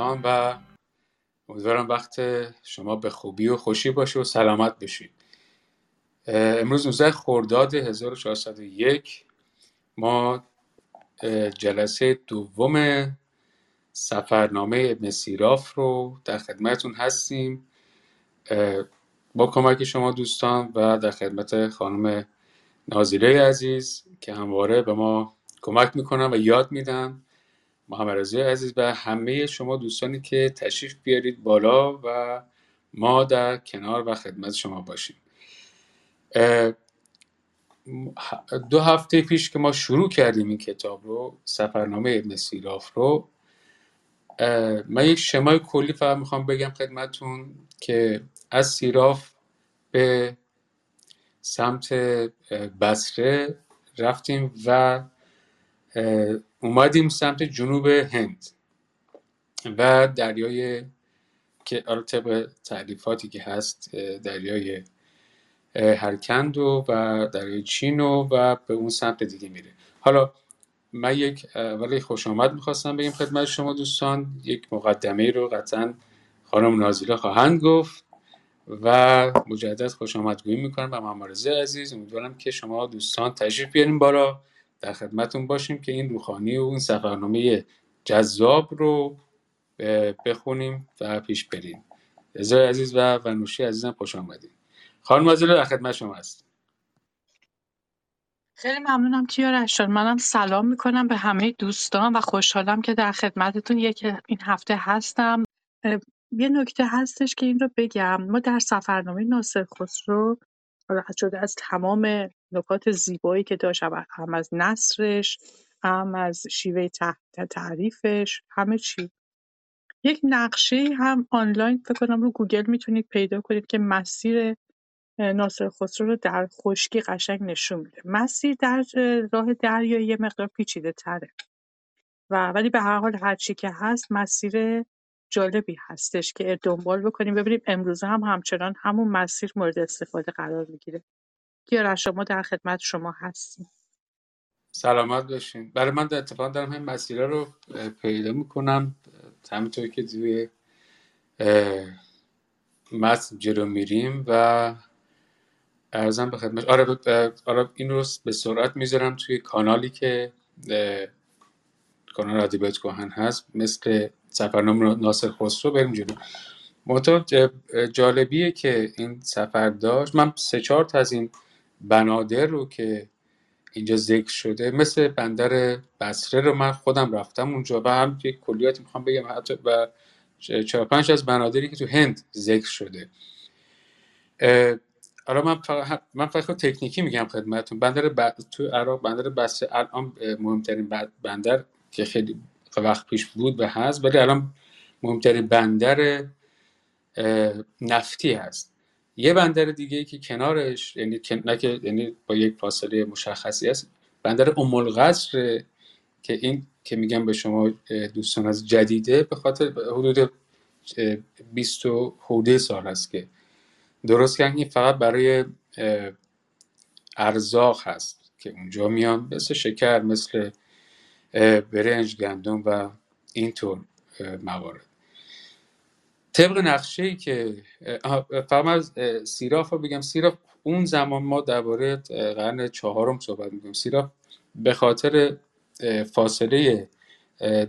دوستان و امیدوارم وقت شما به خوبی و خوشی باشه و سلامت بشید امروز 19 خرداد 1401 ما جلسه دوم سفرنامه ابن سیراف رو در خدمتون هستیم. با کمک شما دوستان و در خدمت خانم نازیره عزیز که همواره به ما کمک می‌کنن و یاد میدن. محمد رضا عزیز و همه شما دوستانی که تشریف بیارید بالا و ما در کنار و خدمت شما باشیم. دو هفته پیش که ما شروع کردیم این کتاب رو سفرنامه ابن سیراف رو من یک شمای کلی فقط می‌خوام بگم خدمتون که از سیراف به سمت بسره رفتیم و اومدیم سمت جنوب هند و دریای که آره طبق تعریفاتی که هست دریای هرکند و دریای چین و, و به اون سمت دیگه میره. حالا من یک ولی خوش آمد می‌خواستم بگیم خدمت شما دوستان یک مقدمه رو قطعا خانم نازیله خواهند گفت و مجدد خوش آمدگویی می‌کنم به ممارزه عزیز امیدوارم که شما دوستان تشریف بیاریم بالا. در خدمتون باشیم که این روخانی و این سفرنامه جذاب رو بخونیم و پیش بریم. رضا عزیز و ونوشی عزیزم خوش آمدید خانم نازیله در خدمت شما هست خیلی ممنونم کیارش منم سلام می‌کنم به همه دوستان و خوشحالم که در خدمتتون یک این هفته هستم. یه نکته هستش که این رو بگم. ما در سفرنامه ناصر خسرو شده از تمام نکات زیبایی که داشت هم از نصرش هم از شیوه تعریفش همه چی. یک نقشه هم آنلاین فکر کنم رو گوگل می‌تونید پیدا کنید که مسیر ناصر خسرو رو در خشکی قشنگ نشون میده. مسیر در راه دریایی یه مقدار پیچیده تره. و ولی به هر حال هرچی که هست مسیر جالبی هستش که دنبال بکنیم. ببینیم امروزه هم همچنان همون مسیر مورد استفاده قرار می‌گیره. کیارش شما در خدمت شما هستیم. سلامت باشین. برای من در اتفاق دارم همین مسیره رو پیدا می‌کنم. همینطور که توی متن جلو میریم و ارزم به خدمت. آره, آره این رو به سرعت می‌ذارم توی کانالی که کانال ادبیات کهن هست. مثل سفرنامه ناصر خسرو. بریم جلو. منتها جالبیه که این سفر داشت. من سه چهار تا از این بنادر رو که اینجا ذکر شده مثل بندر بسره رو من خودم رفتم اونجا و هم یک کلیات می‌خوام بگم حتی و چهار پنج از بنادری که تو هند ذکر شده. حالا من فقط من فقط تکنیکی میگم خدمتتون. بندر ب... تو عراق بندر بسره الان مهمترین بندر که خیلی وقت پیش بود و هست ولی الان مهمترین بندر نفتی هست. یه بندر دیگه که کنارش یعنی نه که یعنی با یک فاصله مشخصی هست بندر ام که این که میگم به شما دوستان از جدیده به خاطر حدود 20 حوده سال است که. درست که این فقط برای ارزاق هست که اونجا میان مثل شکر مثل برنج گندم و اینطور موارد. طبق نقشه ای که فهم از سیراف رو بگم سیراف اون زمان ما درباره قرن چهارم صحبت می‌کنیم. سیراف به خاطر فاصله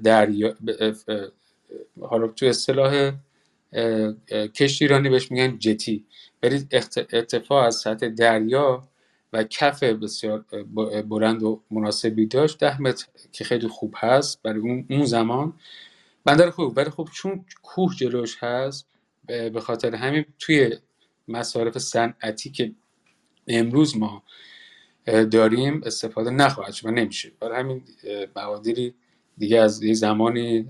دریا حالا تو اصطلاح کشتیرانی بهش میگن جتی. ولی ارتفاع از سطح دریا و کف بسیار بلند و مناسبی داشت. ده متر که خیلی خوب هست. برای اون زمان بندر خوب برای خوب چون کوه جلوش هست به خاطر همین توی مصارف صنعتی که امروز ما داریم استفاده نخواهد شد و نمیشه. برای همین مقادیری دیگه از یه زمانی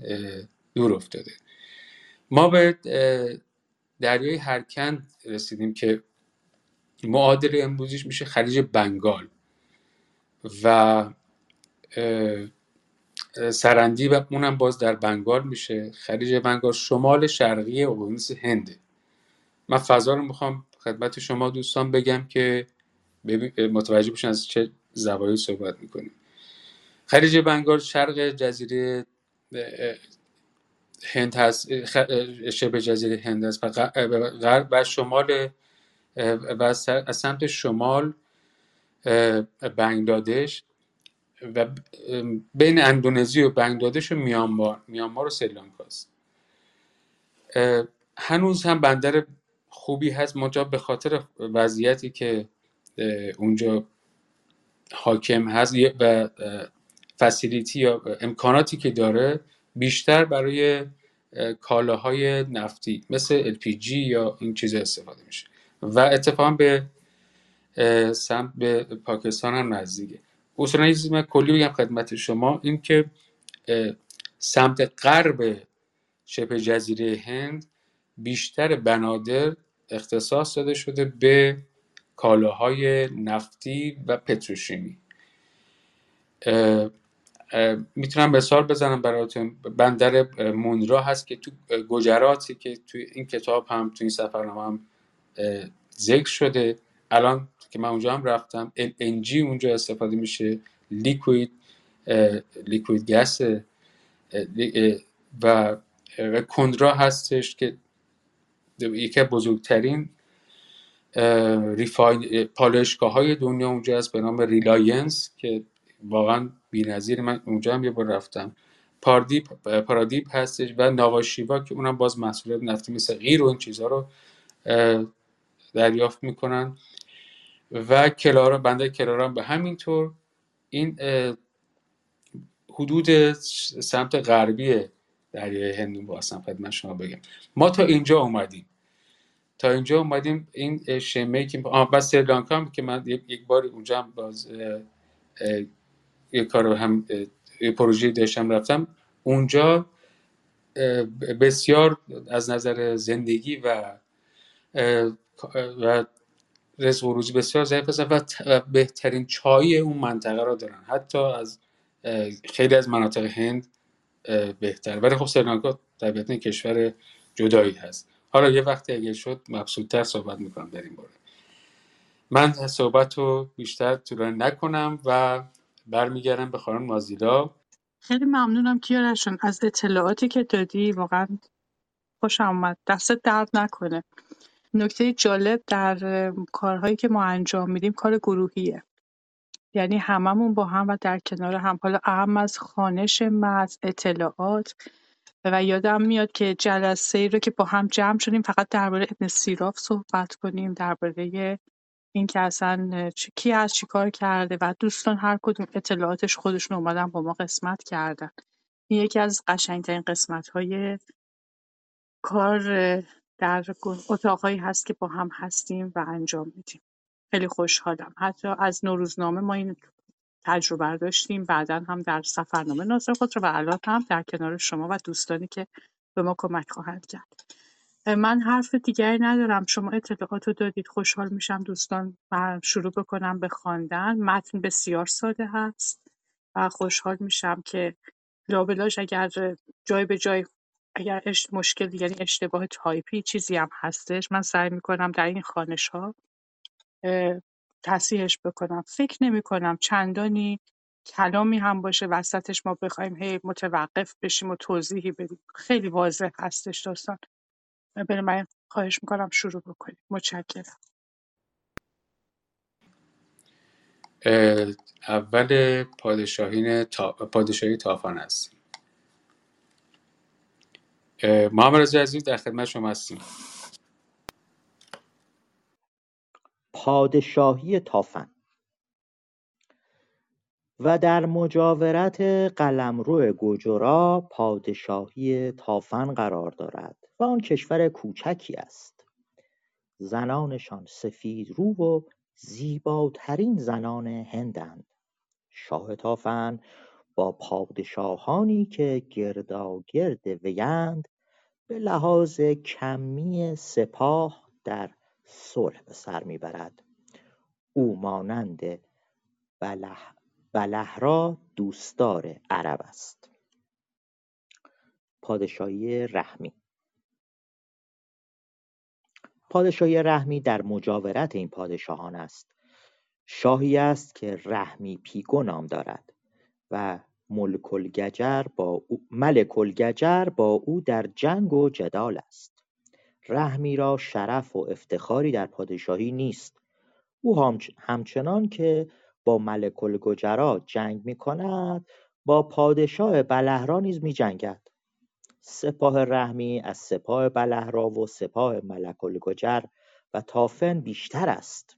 دور افتاده. ما به دریای هرکند رسیدیم که معادل امروزیش میشه خلیج بنگال و سرندی و اونم باز در بنگال میشه. خلیج بنگال شمال شرقی اقیانوس هنده. من فضا رو می‌خوام خدمت شما دوستان بگم که متوجه بشن از چه زوایای صحبت می‌کنیم. خلیج بنگال شرق جزیره هند هست شبه جزیره هند هست. و غرب و شمال و از سمت شمال بنگلادش. و بین اندونزی و بنگلادش و میانمار میانمار و سریلانکاست. هنوز هم بندر خوبی هست. منتها به خاطر وضعیتی که اونجا حاکم هست و فسیلیتی یا امکاناتی که داره بیشتر برای کالاهای نفتی مثل LPG یا این چیز استفاده میشه. و اتفاقا به سمت به پاکستان هم نزدیکه. اصولا یه من کلی بگم خدمت شما این که سمت غرب شبه جزیره هند بیشتر بنادر اختصاص داده شده به کالاهای نفتی و پتروشیمی. می‌تونم مثال بزنم براتون. بندر مونرا هست که تو گجراتی که تو این کتاب هم تو این سفرنامه هم ذکر شده. الان که من اونجا هم رفتم. LNG اونجا استفاده میشه. liquid liquid gas و کندلا هستش که یکی بزرگترین پالایشگاه های دنیا اونجا هست. به نام ریلاینس که واقعا بی‌نظیر من اونجا هم یه بار رفتم. پاردیپ پارادیپ هستش و نواشیوا که اونم باز محصولات نفتی مثل قیر و این چیزها رو دریافت می‌کنن. و کلارا بنده کلارا به همین طور این حدود سمت غربی دریای هندون با خدمت شما بگم. ما تا اینجا اومدیم. تا اینجا اومدیم این شمه که آه بس سریلانکا که من یک بار اونجا هم باز یه کار هم پروژه داشتم رفتم. اونجا بسیار از نظر زندگی و و رزق و بسیار ضعیف هستن و بهترین چای اون منطقه را دارن. حتی از خیلی از مناطق هند بهتر ولی خب سریلانکا طبیعتا کشور جدایی هست. حالا یه وقتی اگه شد مبسوطتر صحبت می‌کنم در این باره. من صحبت رو بیشتر طولانی نکنم و برمیگردم به خانم مازیلا خیلی ممنونم کیارشون از اطلاعاتی که دادی. واقعا خوشم آمد دست درد نکنه. نکته جالب در کارهایی که ما انجام میدیم کار گروهیه. یعنی هممون با هم و در کنار هم. حالا اهم از خانش متن اطلاعات. و یادم میاد که جلسه ای رو که با هم جمع شدیم فقط درباره ابن سیراف صحبت کنیم درباره اینکه اصلا کی از چیکار کرده و دوستان هر کدوم اطلاعاتش خودشون اومدن با ما قسمت کردن. این یکی از قشنگترین قسمت های کار در اتاقهایی هست که با هم هستیم و انجام میدیم. خیلی خوشحالم. حتی از نوروزنامه ما این تجربه داشتیم. بعدا هم در سفرنامه ناصر خود رو و الان هم در کنار شما و دوستانی که به ما کمک خواهند کرد. من حرف دیگری ندارم. شما اطلاعات رو دادید. خوشحال میشم دوستان و شروع بکنم به خواندن. متن بسیار ساده هست و خوشحال میشم که لابلاش اگر جای به جای اگر مشکل یعنی اشتباه تایپی چیزی هم هستش من سعی می‌کنم در این خانش ها تصحیحش بکنم. فکر نمی کنم چندانی کلامی هم باشه وسطش ما بخوایم هی متوقف بشیم و توضیحی بدیم. خیلی واضح هستش داستان. من خواهش می‌کنم شروع بکنیم. متشکرم. اول پادشاهین تا... پادشاهی تافان است محمد رضا عزیز در خدمت شما هستیم. پادشاهی تافن. و در مجاورت قلمرو گجرا پادشاهی تافن قرار دارد و آن کشور کوچکی است. زنانشان سفید رو و زیباترین زنان هندند. شاه تافن با پادشاهانی که گرداگرد ویند به لحاظ کمی سپاه در صلح به سر می‌برد. او مانند بله را دوستدار عرب است. پادشاهی رحمی. پادشاهی رحمی در مجاورت این پادشاهان است. شاهی است که رحمی پیگو نام دارد. و ملک الگجر با او در جنگ و جدال است. رحمی را شرف و افتخاری در پادشاهی نیست. او همچنان که با ملک الگجرا جنگ می کند با پادشاه بلهرا نیز می جنگد سپاه رحمی از سپاه بلهرا و سپاه ملک الگجر و تافن بیشتر است.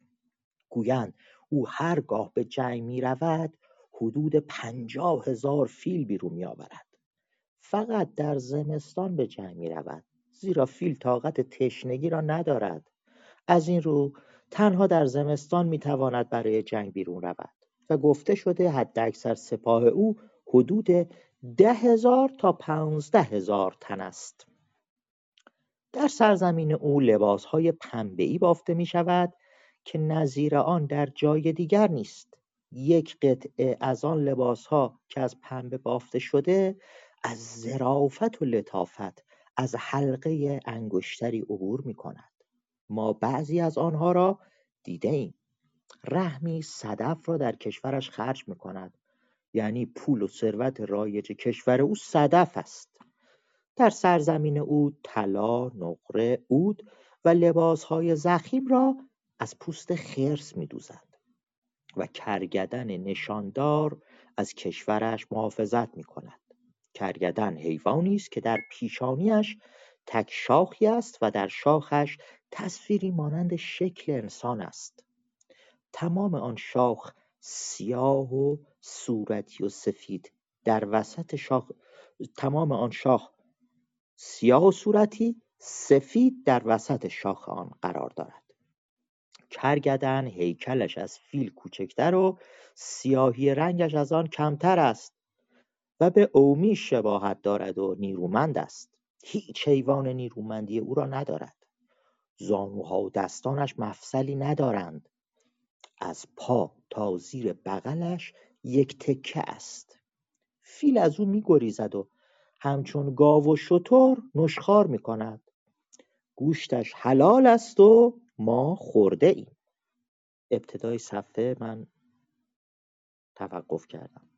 گویند او هرگاه به جنگ می رود حدود پنجاه هزار فیل بیرون می آورد فقط در زمستان به جنگ می رود زیرا فیل طاقت تشنگی را ندارد. از این رو تنها در زمستان می تواند برای جنگ بیرون رود و گفته شده حداکثر سپاه او حدود ده هزار تا پانزده هزار تن است. در سرزمین او لباسهای پنبهای بافته می شود که نظیر آن در جای دیگر نیست. یک قطعه از آن لباسها که از پنبه بافته شده از ظرافت و لطافت از حلقه انگشتری عبور می کند ما بعضی از آنها را دیده ایم رحمی صدف را در کشورش خرج می کند یعنی پول و ثروت رایج کشور او صدف است. در سرزمین او طلا نقره عود و لباسهای زخیم را از پوست خرس میدوزد. و کرگدن نشاندار از کشورش محافظت می کند کرگدن حیوانی است که در پیشانیش تک شاخی است و در شاخش تصویری مانند شکل انسان است. تمام آن شاخ سیاه و صورتی و سفید. در وسط شاخ تمام آن شاخ سیاه و صورتی سفید در وسط شاخ آن قرار دارد. کرگدن هیکلش از فیل کوچکتر و سیاهی رنگش از آن کمتر است و به اومی شباهت دارد و نیرومند است. هیچ حیوان نیرومندی او را ندارد. زانوها و دستانش مفصلی ندارند. از پا تا زیر بغلش یک تکه است. فیل از او میگریزد و همچون گاو و شتر نشخار می‌کند. گوشتش حلال است و ما خورده ایم ابتدای صفحه من توقف کردم.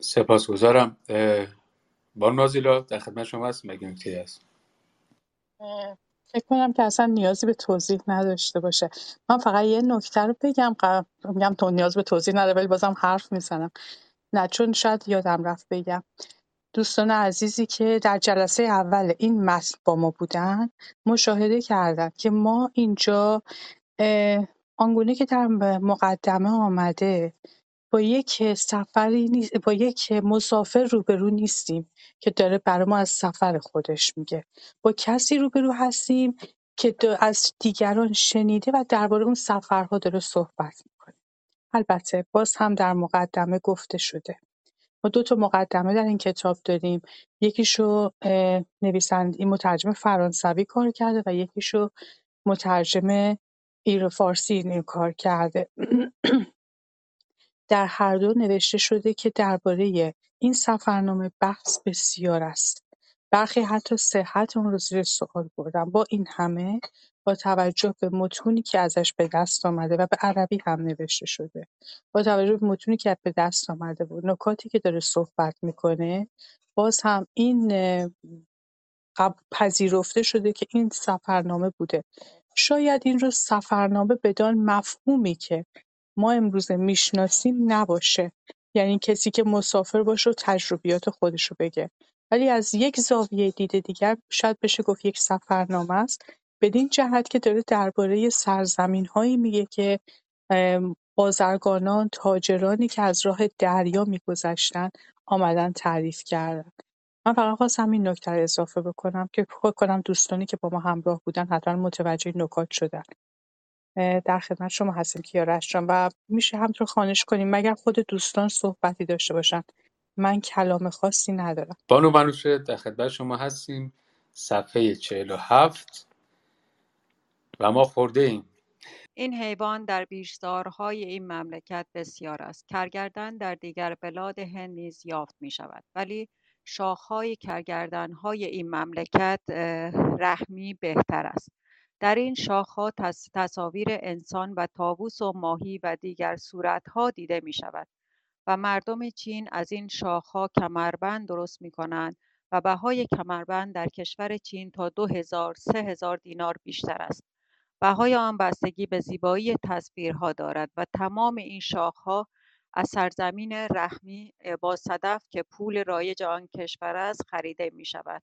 سپاسگزارم. بان نازیلا در خدمت شما هست مگه نکته هست. فکر کنم که اصلا نیازی به توضیح نداشته باشه. من فقط یه نکته رو بگم میگم تو نیاز به توضیح نداره ولی بازم حرف می‌زنم. نه چون شاید یادم رفت بگم. دوستان عزیزی که در جلسه اول این متن با ما بودن مشاهده کردن که ما اینجا آنگونه که در مقدمه آمده با یک سفری نیست با یک مسافر روبرو نیستیم که داره برای ما از سفر خودش میگه. با کسی روبرو هستیم که از دیگران شنیده و درباره اون سفرها داره صحبت می‌کنه. البته باز هم در مقدمه گفته شده. ما دو تا مقدمه در این کتاب داریم یکیشو نویسند این مترجم فرانسوی کار کرده و یکیشو مترجم ایر فارسی کار کرده در هر دو نوشته شده که درباره این سفرنامه بحث بسیار است. برخی حتی صحت اون رو زیر سوال بردن. با این همه با توجه به متونی که ازش به دست آمده و به عربی هم نوشته شده با توجه به متونی که به دست آمده و نکاتی که داره صحبت می‌کنه باز هم این پذیرفته شده که این سفرنامه بوده. شاید این رو سفرنامه بدان مفهومی که ما امروزه می‌شناسیم نباشه. یعنی کسی که مسافر باشه و تجربیات خودش رو بگه. ولی از یک زاویه دید دیگر شاید بشه گفت یک سفرنامه است. بدین جهت که داره درباره سرزمین هایی میگه که بازرگانان تاجرانی که از راه دریا میگذشتن آمدن تعریف کردن. من فقط خواستم این نکته رو اضافه بکنم که فکر کنم دوستانی که با ما همراه بودن حتما متوجه نکات شدن. در خدمت شما هستیم کیارش جان و میشه همطور خانش کنیم. مگر خود دوستان صحبتی داشته باشن؟ من کلام خاصی ندارم. بانو منوشه در خدمت شما هستیم. صفحه 47 و ما خورده ایم. این حیوان در بیشتارهای این مملکت بسیار است. کرگردن در دیگر بلاد هند نیز یافت می شود ولی شاخهای کرگردنهای این مملکت رحمی بهتر است. در این شاخها تصاویر انسان و طاووس و ماهی و دیگر صورتها دیده می شود و مردم چین از این شاخها کمربند درست می کنند و بهای کمربند در کشور چین تا دو هزار سه هزار دینار بیشتر است. بهای آن بستگی به زیبایی تصویرها دارد و تمام این شاخها از سرزمین رحمی با صدف که پول رایج آن کشور است خریده می شود.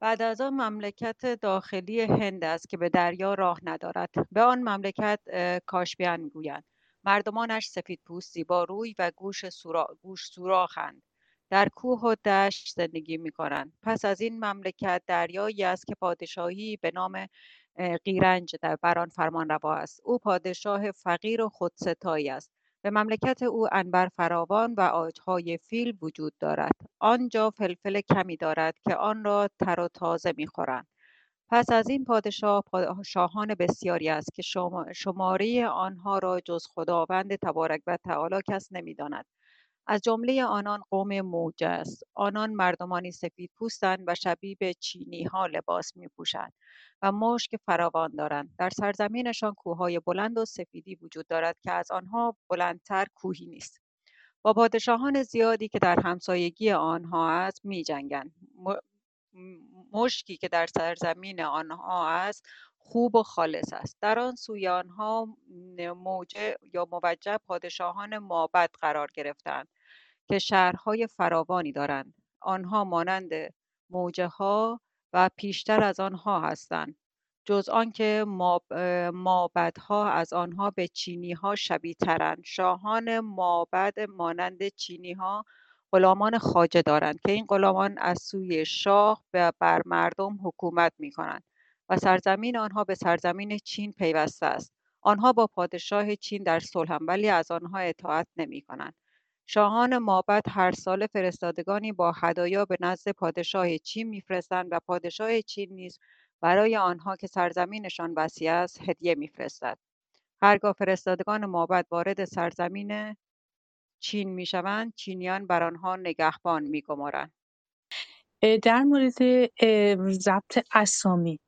بعد از آن مملکت داخلی هند است که به دریا راه ندارد. به آن مملکت کاشبیان می‌گویند. مردمانش سفید پوست زیبا روی و گوش, سورا... گوش سوراخند. در کوه و دشت زندگی می کنند. پس از این مملکت دریایی است که پادشاهی به نام قیرنج در بران فرمان روا است. او پادشاه فقیر و خودستایی است. به مملکت او انبر فراوان و آجهای فیل وجود دارد. آنجا فلفل کمی دارد که آن را تر و تازه می‌خورند. پس از این پادشاه شاهان بسیاری است که شماره آنها را جز خداوند تبارک و تعالی کس نمی‌داند. از جمله آنان قوم موجه است. آنان مردمانی سفید پوستند و شبیه به چینی ها لباس می پوشند و مشک فراوان دارند. در سرزمینشان کوههای بلند و سفیدی وجود دارد که از آنها بلندتر کوهی نیست. با پادشاهان زیادی که در همسایگی آنها است می جنگند. مشکی که در سرزمین آنها است خوب و خالص است. در آن سوی آنها موجه یا موجه پادشاهان مابد قرار گرفتند که شهرهای فراوانی دارند. آنها مانند موجه ها و پیشتر از آنها هستند جز آنکه مابدها از آنها به چینی ها شبیه ترند شاهان مابد مانند چینی ها غلامان خاجه دارند که این غلامان از سوی شاه بر مردم حکومت می کنند و سرزمین آنها به سرزمین چین پیوسته است. آنها با پادشاه چین در صلحند ولی از آنها اطاعت نمی کنند شاهان مابد هر سال فرستادگانی با هدایا به نزد پادشاه چین میفرستند و پادشاه چین نیز برای آنها که سرزمینشان وسیع است هدیه میفرستد. هرگاه فرستادگان مابد وارد سرزمین چین می‌شوند چینیان بر آنها نگهبان میگمارند. در مورد ضبط اسامی.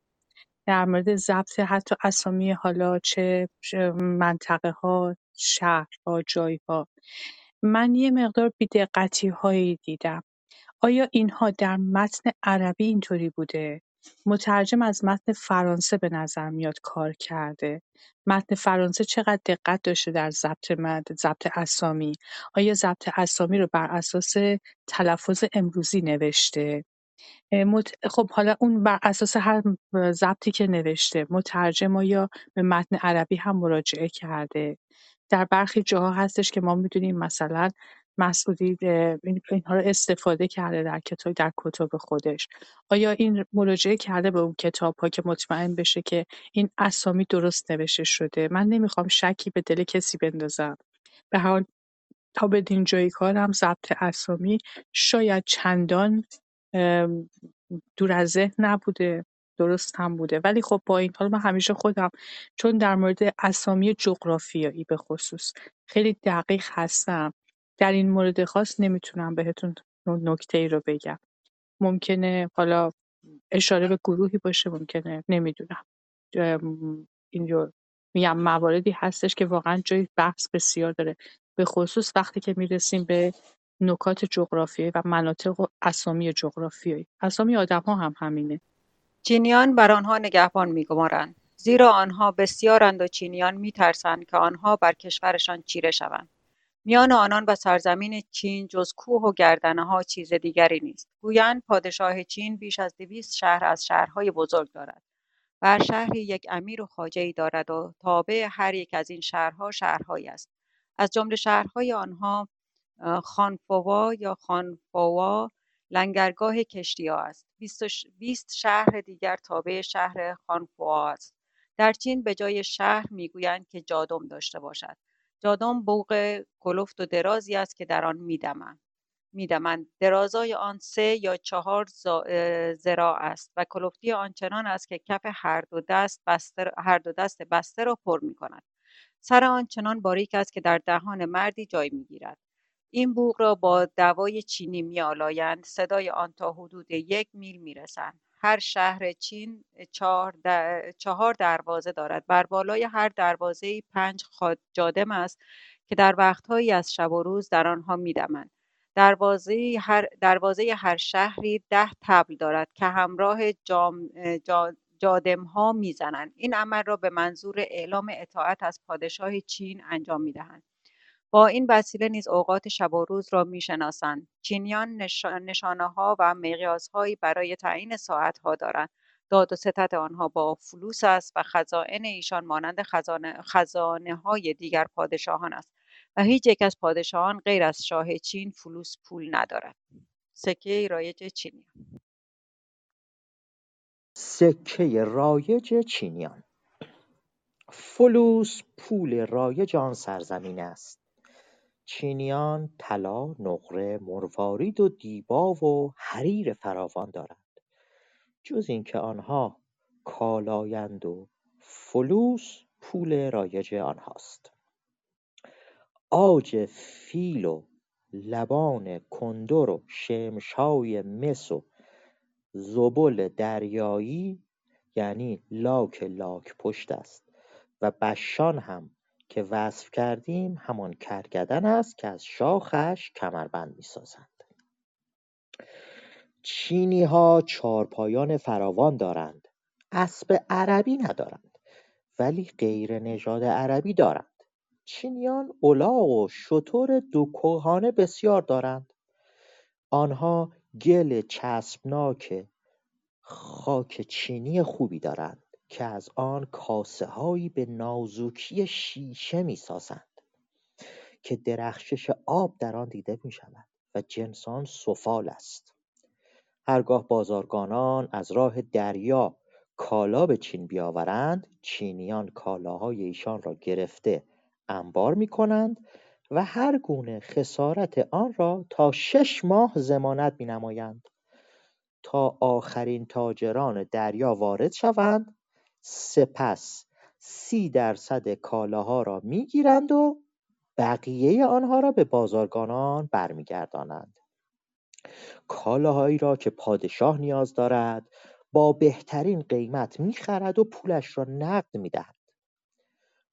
در مورد ضبط حتی اسامی حالا چه منطقه ها شهرها جایها. من یه مقدار بیدقتی هایی دیدم. آیا اینها در متن عربی اینطوری بوده؟ مترجم از متن فرانسه به نظر میاد کار کرده. متن فرانسه چقدر دقت داشته در ضبط ضبط اسامی؟ آیا ضبط اسامی رو بر اساس تلفظ امروزی نوشته؟ خب حالا اون بر اساس هر ضبطی که نوشته مترجم آیا به متن عربی هم مراجعه کرده؟ در برخی جاها هستش که ما می‌دونیم مثلا مسعودی اینها رو استفاده کرده در کتاب در کتاب خودش. آیا این مراجعه کرده به اون کتاب ها که مطمئن بشه که این اسامی درست نوشته شده؟ من نمی‌خوام شکی به دل کسی بندازم. به حال تا بدین جایی کارم ضبط اسامی شاید چندان دور از ذهن نبوده درست هم بوده. ولی خب با این حال من همیشه خودم چون در مورد اسامی جغرافیایی به خصوص خیلی دقیق هستم. در این مورد خاص نمی‌تونم بهتون نکته ای رو بگم. ممکنه حالا اشاره به گروهی باشه ممکنه نمی‌دونم. این رو میگم مواردی هستش که واقعا جای بحث بسیار داره. به خصوص وقتی که می‌رسیم به نکات جغرافیایی و مناطق و اسامی جغرافیایی. اسامی آدم ها هم همینه. چینیان بر آنها نگهبان میگمارند زیرا آنها بسیارند و چینیان میترسند که آنها بر کشورشان چیره شوند. میان آنان و سرزمین چین جز کوه و گردنه ها چیز دیگری نیست گویند پادشاه چین بیش از دویست شهر از شهرهای بزرگ دارد و هر شهری یک امیر و ای دارد و تابع هر یک از این شهرها شهرهایی است از جمله شهرهای آنها خانفوا یا خانفوا لنگرگاه ها است. 20 شهر دیگر تابع شهر خانفوا است. در چین به جای شهر می‌گویند که جادم داشته باشد. جادم بوق کلفت و درازی است که در آن میدمند. میدمند درازای آن سه یا چهار ذراع است و کلفتی آن چنان است که کف هر دو دست بسته هر دو دست بسته را پر می کند. سر آن چنان باریک است که در دهان مردی جای می‌گیرد این بوق را با دوای چینی میآلایند صدای آن تا حدود یک میل می‌رسد هر شهر چین چهار دروازه دارد. بر بالای هر دروازه پنج جادم است که در وقتهایی از شب و روز در آنها میدمند دروازه هر, دروازه هر شهری ده تبل دارد که همراه جام جادم ها می‌زنند این عمل را به منظور اعلام اطاعت از پادشاه چین انجام می‌دهند با این وسیله نیز اوقات شب و روز را می‌شناسند. چینیان نشانه ها و مقیاس هایی برای تعیین ساعت ها دارند داد و ستد آنها با فلوس است و خزائن ایشان مانند خزانه, خزانه های دیگر پادشاهان است و هیچ یک از پادشاهان غیر از شاه چین فلوس پول ندارد. سکه رایج چینی سکه رایج چینیان. فلوس پول رایج آن سرزمین است. چینیان طلا نقره مروارید و دیبا و حریر فراوان دارند. جز اینکه آنها کالایند و فلوس پول رایج آنهاست. عاج فیل و لبان کندر و شمش‌های مس و ذبل دریایی یعنی لاک لاک پشت است و بشان هم که وصف کردیم همان کرگدن است که از شاخش کمربند می‌سازند. چینی ها چارپایان فراوان دارند. اسب عربی ندارند ولی غیر نژاد عربی دارند. چینیان الاغ و شتر دوکوهانه بسیار دارند. آنها گل چسبناک خاک چینی خوبی دارند. که از آن هایی به نازوکی شیشه می‌سازند که درخشش آب در آن دیده می‌شود و جنس آن سفال است. هرگاه بازارگانان از راه دریا کالا به چین بیاورند چینیان کالاهای ایشان را گرفته انبار می‌کنند و هر گونه خسارت آن را تا شش ماه ضمانت نمایند تا آخرین تاجران دریا وارد شوند سپس سی درصد کالاها را می‌گیرند و بقیه آنها را به بازارگانان برمیگردانند. کالاهایی را که پادشاه نیاز دارد با بهترین قیمت می‌خرد و پولش را نقد می‌دهد.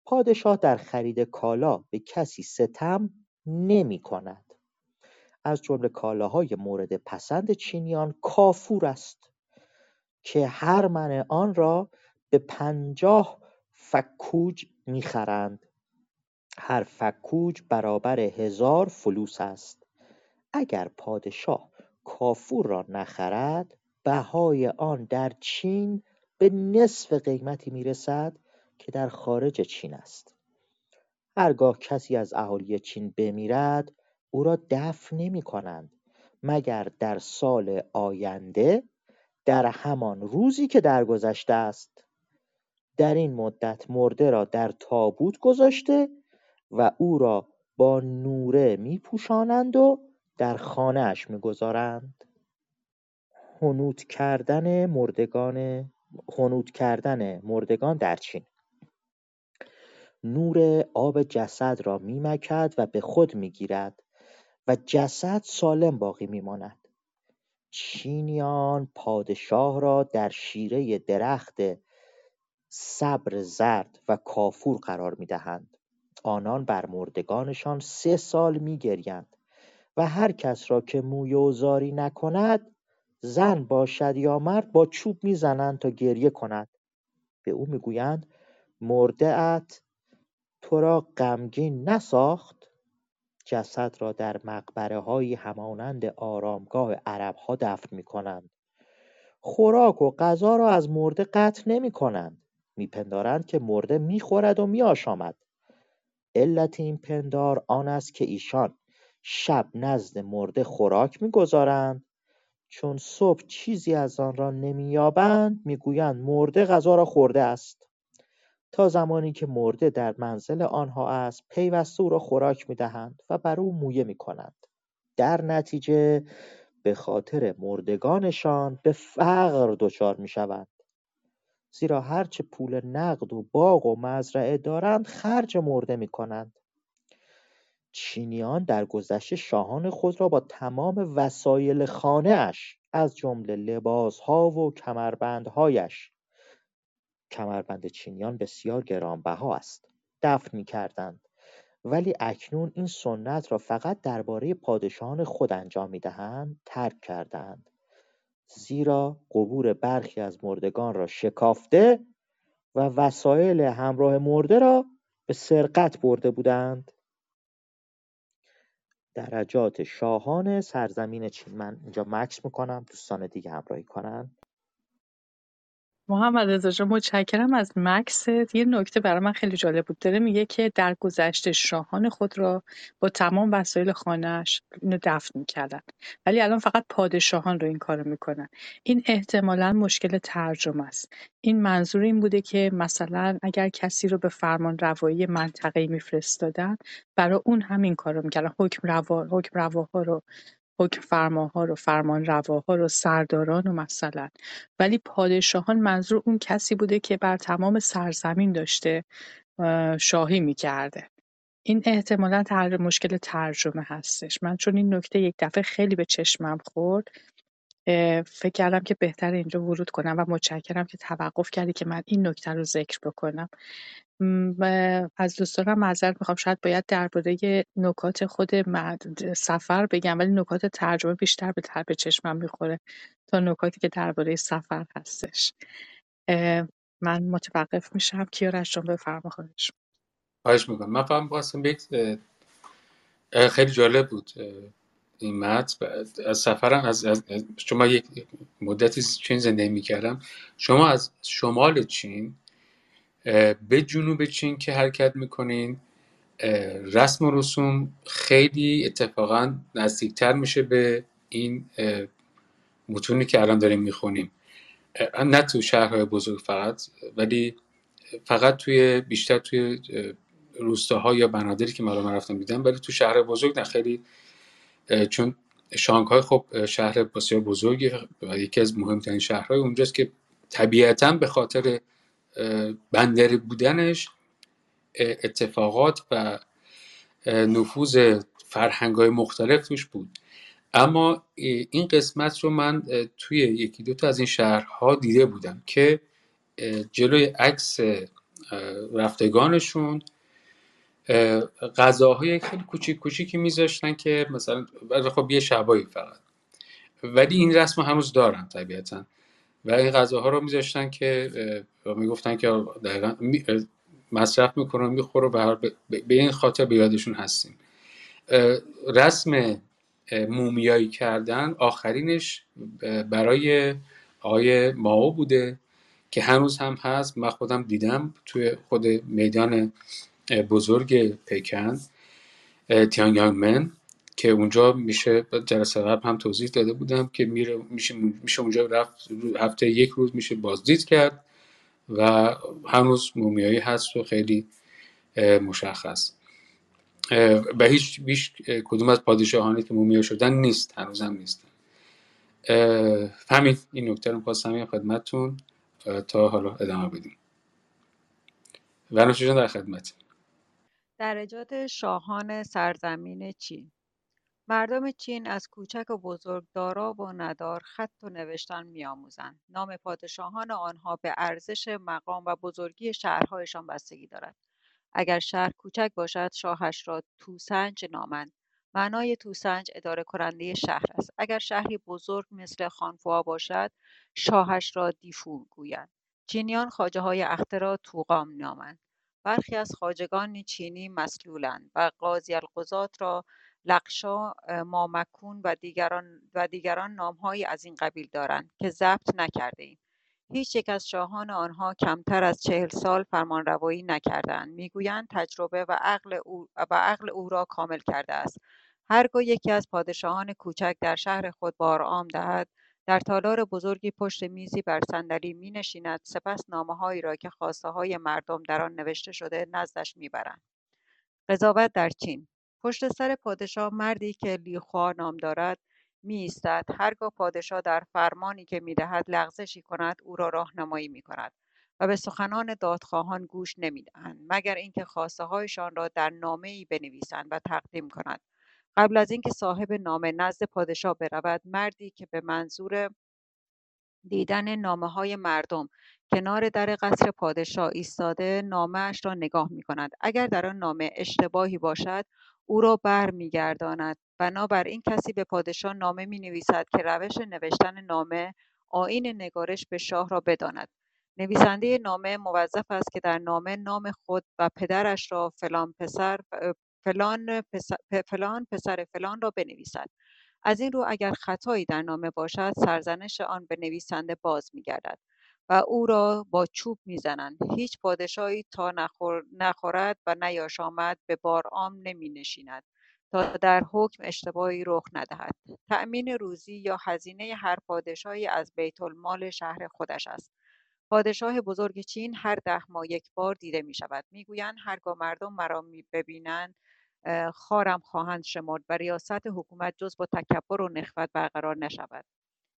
پادشاه در خرید کالا به کسی ستم نمی کند از جمله کالاهای مورد پسند چینیان کافور است که هر من آن را به پنجاه فکوج می‌خرند. هر فکوج برابر هزار فلوس است. اگر پادشاه کافور را نخرد بهای آن در چین به نصف قیمتی می‌رسد که در خارج چین است. هرگاه کسی از اهالی چین بمیرد او را دفن نمی کنند مگر در سال آینده در همان روزی که درگذشته است. در این مدت مرده را در تابوت گذاشته و او را با نوره میپوشانند و در خانه اش می‌گذارند. هنود کردن مردگان هنود کردن مردگان در چین. نور آب جسد را میمکد و به خود می‌گیرد و جسد سالم باقی میماند. چینیان پادشاه را در شیره درخت صبر زرد و کافور قرار می‌دهند آنان بر مردگانشان سه سال میگریند و هر کس را که موی و زاری نکند زن باشد یا مرد با چوب می‌زنند تا گریه کند به او می‌گویند مرده ات تو را غمگین نساخت جسد را در مقبره های همانند آرامگاه عرب ها دفن می کنند. خوراک و غذا را از مرده قطع نمی کنند. میپندارند که مرده می‌خورد و میآشامد. علت این پندار آن است که ایشان شب نزد مرده خوراک می‌گذارند. چون صبح چیزی از آن را نمییابند می‌گویند مرده غذا را خورده است. تا زمانی که مرده در منزل آنها است پیوسته او را خوراک می‌دهند و بر او مویه می‌کنند. در نتیجه به خاطر مردگانشان به فقر دچار می‌شوند. زیرا هرچه پول نقد و باغ و مزرعه دارند خرج مرده می‌کنند. چینیان در گذشته شاهان خود را با تمام وسایل خانهاش از جمله لباسها و کمربندهایش. کمربند چینیان بسیار گرانبها است دفن می‌کردند. ولی اکنون این سنت را فقط درباره پادشاهان خود انجام می‌دهند ترک کردند زیرا قبور برخی از مردگان را شکافته و وسایل همراه مرده را به سرقت برده بودند. درجات شاهان سرزمین چین من اینجا مکس می‌کنم دوستان دیگه همراهی کنن. محمد رضا جان متشکرم از مکست. یه نکته برای من خیلی جالب بود. داره میگه که در گذشته شاهان خود را با تمام وسایل خانهش اینو دفن می‌کردن. ولی الان فقط پادشاهان رو این کارو می‌کنن. این احتمالا مشکل ترجمه است. این منظور این بوده که مثلا اگر کسی رو به فرمان روایی منطقه‌ای میفرستادن برای اون همین کارو می‌کردن. حکم روا حکم رواها رو حکم فرماها رو فرمان رواها رو سرداران و مثلا. ولی پادشاهان منظور اون کسی بوده که بر تمام سرزمین داشته شاهی می‌کرده. این احتمالا تر مشکل ترجمه هستش. من چون این نکته یک دفعه خیلی به چشمم خورد فکر کردم که بهتر اینجا ورود کنم و متشکرم که توقف کردی که من این نکته رو ذکر بکنم. از دوستانم معذرت می‌خوام. شاید باید درباره نکات خود سفر بگم ولی نکات ترجمه بیشتر به تر به چشمم می‌خوره تا نکاتی که درباره سفر هستش. من متوقف میشم. کیارش جان بفرما خودش خواهش می‌کنم. من فهم خواستم خیلی جالب بود این متن. از سفرم از, از شما یک مدتی چین زندگی می‌کردم. شما از شمال چین به جنوب چین که حرکت می‌کنین رسم و رسوم خیلی اتفاقا نزدیکتر میشه به این متونی که الان داریم می‌خونیم. نه تو شهرهای بزرگ فقط ولی فقط توی بیشتر توی روستاها یا بنادری که من رفتم دیدم ولی تو شهر بزرگ نه خیلی چون شانگهای خب شهر بسیار بزرگی و یکی از مهمترین شهرهای اونجاست که طبیعتا به خاطر بندر بودنش اتفاقات و نفوذ فرهنگ های مختلف توش بود. اما این قسمت رو من توی یکی دو تا از این شهرها دیده بودم که جلوی عکس رفتگانشون غذاهای خیلی کوچیک کوچیکی میذاشتن که مثلا خب یه شبایی فقط. ولی این رسم هنوز دارن طبیعتا. و این غذاها رو میذاشتن که می‌گفتن که دقیقا مصرف می‌کنن می‌خوره و به این خاطر به یادشون هستیم. رسم مومیایی کردن آخرینش برای آقای ماو بوده که هنوز هم هست. من خودم دیدم توی خود میدان بزرگ پیکن تیانگ من. که اونجا میشه جلسه قبل هم توضیح داده بودم که میره میشه میشه اونجا رفت هفته یک روز میشه بازدید کرد و هنوز مومیایی هست و خیلی مشخص. و هیچ بیش کدوم از پادشاهانی که مومیایی شدن نیست هنوز هم نیست همین این نکته رو خواستم خدمتتون تا حالا ادامه بدیم. و در خدمت. درجات شاهان سرزمین چین. مردم چین از کوچک و بزرگ، دارا و ندار خط و نوشتن می‌آموزند. نام پادشاهان آنها به ارزش مقام و بزرگی شهرهایشان بستگی دارد. اگر شهر کوچک باشد شاهش را توسنج نامند. معنای توسنج اداره کننده شهر است. اگر شهری بزرگ مثل خانفوا باشد شاهش را دیفو گویند. چینیان خاجه های اخته را توقام نامند. برخی از خاجگان چینی مسلولند و قاضی القضات را لقشا، مامکون و دیگران, و دیگران نامهایی از این قبیل دارند که ضبط نکرده هیچ یک از شاهان آنها کمتر از چهل سال فرمانروایی نکردند می‌گویند تجربه و عقل او, و عقل او را کامل کرده است. هرگاه یکی از پادشاهان کوچک در شهر خود بارآم دهد در تالار بزرگی پشت میزی بر صندلی می نشیند سپس نامه را که خواسته های مردم در آن نوشته شده نزدش می‌برند. قضاوت در چین پشت سر پادشاه مردی که لیخوا نام دارد ایستد هرگاه پادشاه در فرمانی که می‌دهد لغزشی کند او را راهنمایی کند و به سخنان دادخواهان گوش نمی‌دهند مگر اینکه خواسته هایشان را در نامه ای بنویسند و تقدیم کنند قبل از اینکه صاحب نامه نزد پادشاه برود مردی که به منظور دیدن نامه های مردم کنار در قصر پادشاه ایستاده اش را نگاه می کند. اگر در آن نامه اشتباهی باشد او را بر می گرداند. بنابراین کسی به پادشاه نامه می نویسد که روش نوشتن نامه آین نگارش به شاه را بداند. نویسنده نامه موظف است که در نامه نام خود و پدرش را فلان پسر فلان پسر, فلان پسر فلان را بنویسد. از این رو اگر خطایی در نامه باشد سرزنش آن به نویسنده باز میگردد و او را با چوب می‌زنند. هیچ پادشاهی تا نخور، نخورد و نیاشامد به بار عام نمی نشیند تا در حکم اشتباهی رخ ندهد. تأمین روزی یا هزینه هر پادشاهی از بیت المال شهر خودش است. پادشاه بزرگ چین هر ده ماه یک بار دیده می شود می‌گویند هرگاه مردم مرا ببینند خارم خواهند شمرد و ریاست حکومت جز با تکبر و نخوت برقرار نشود.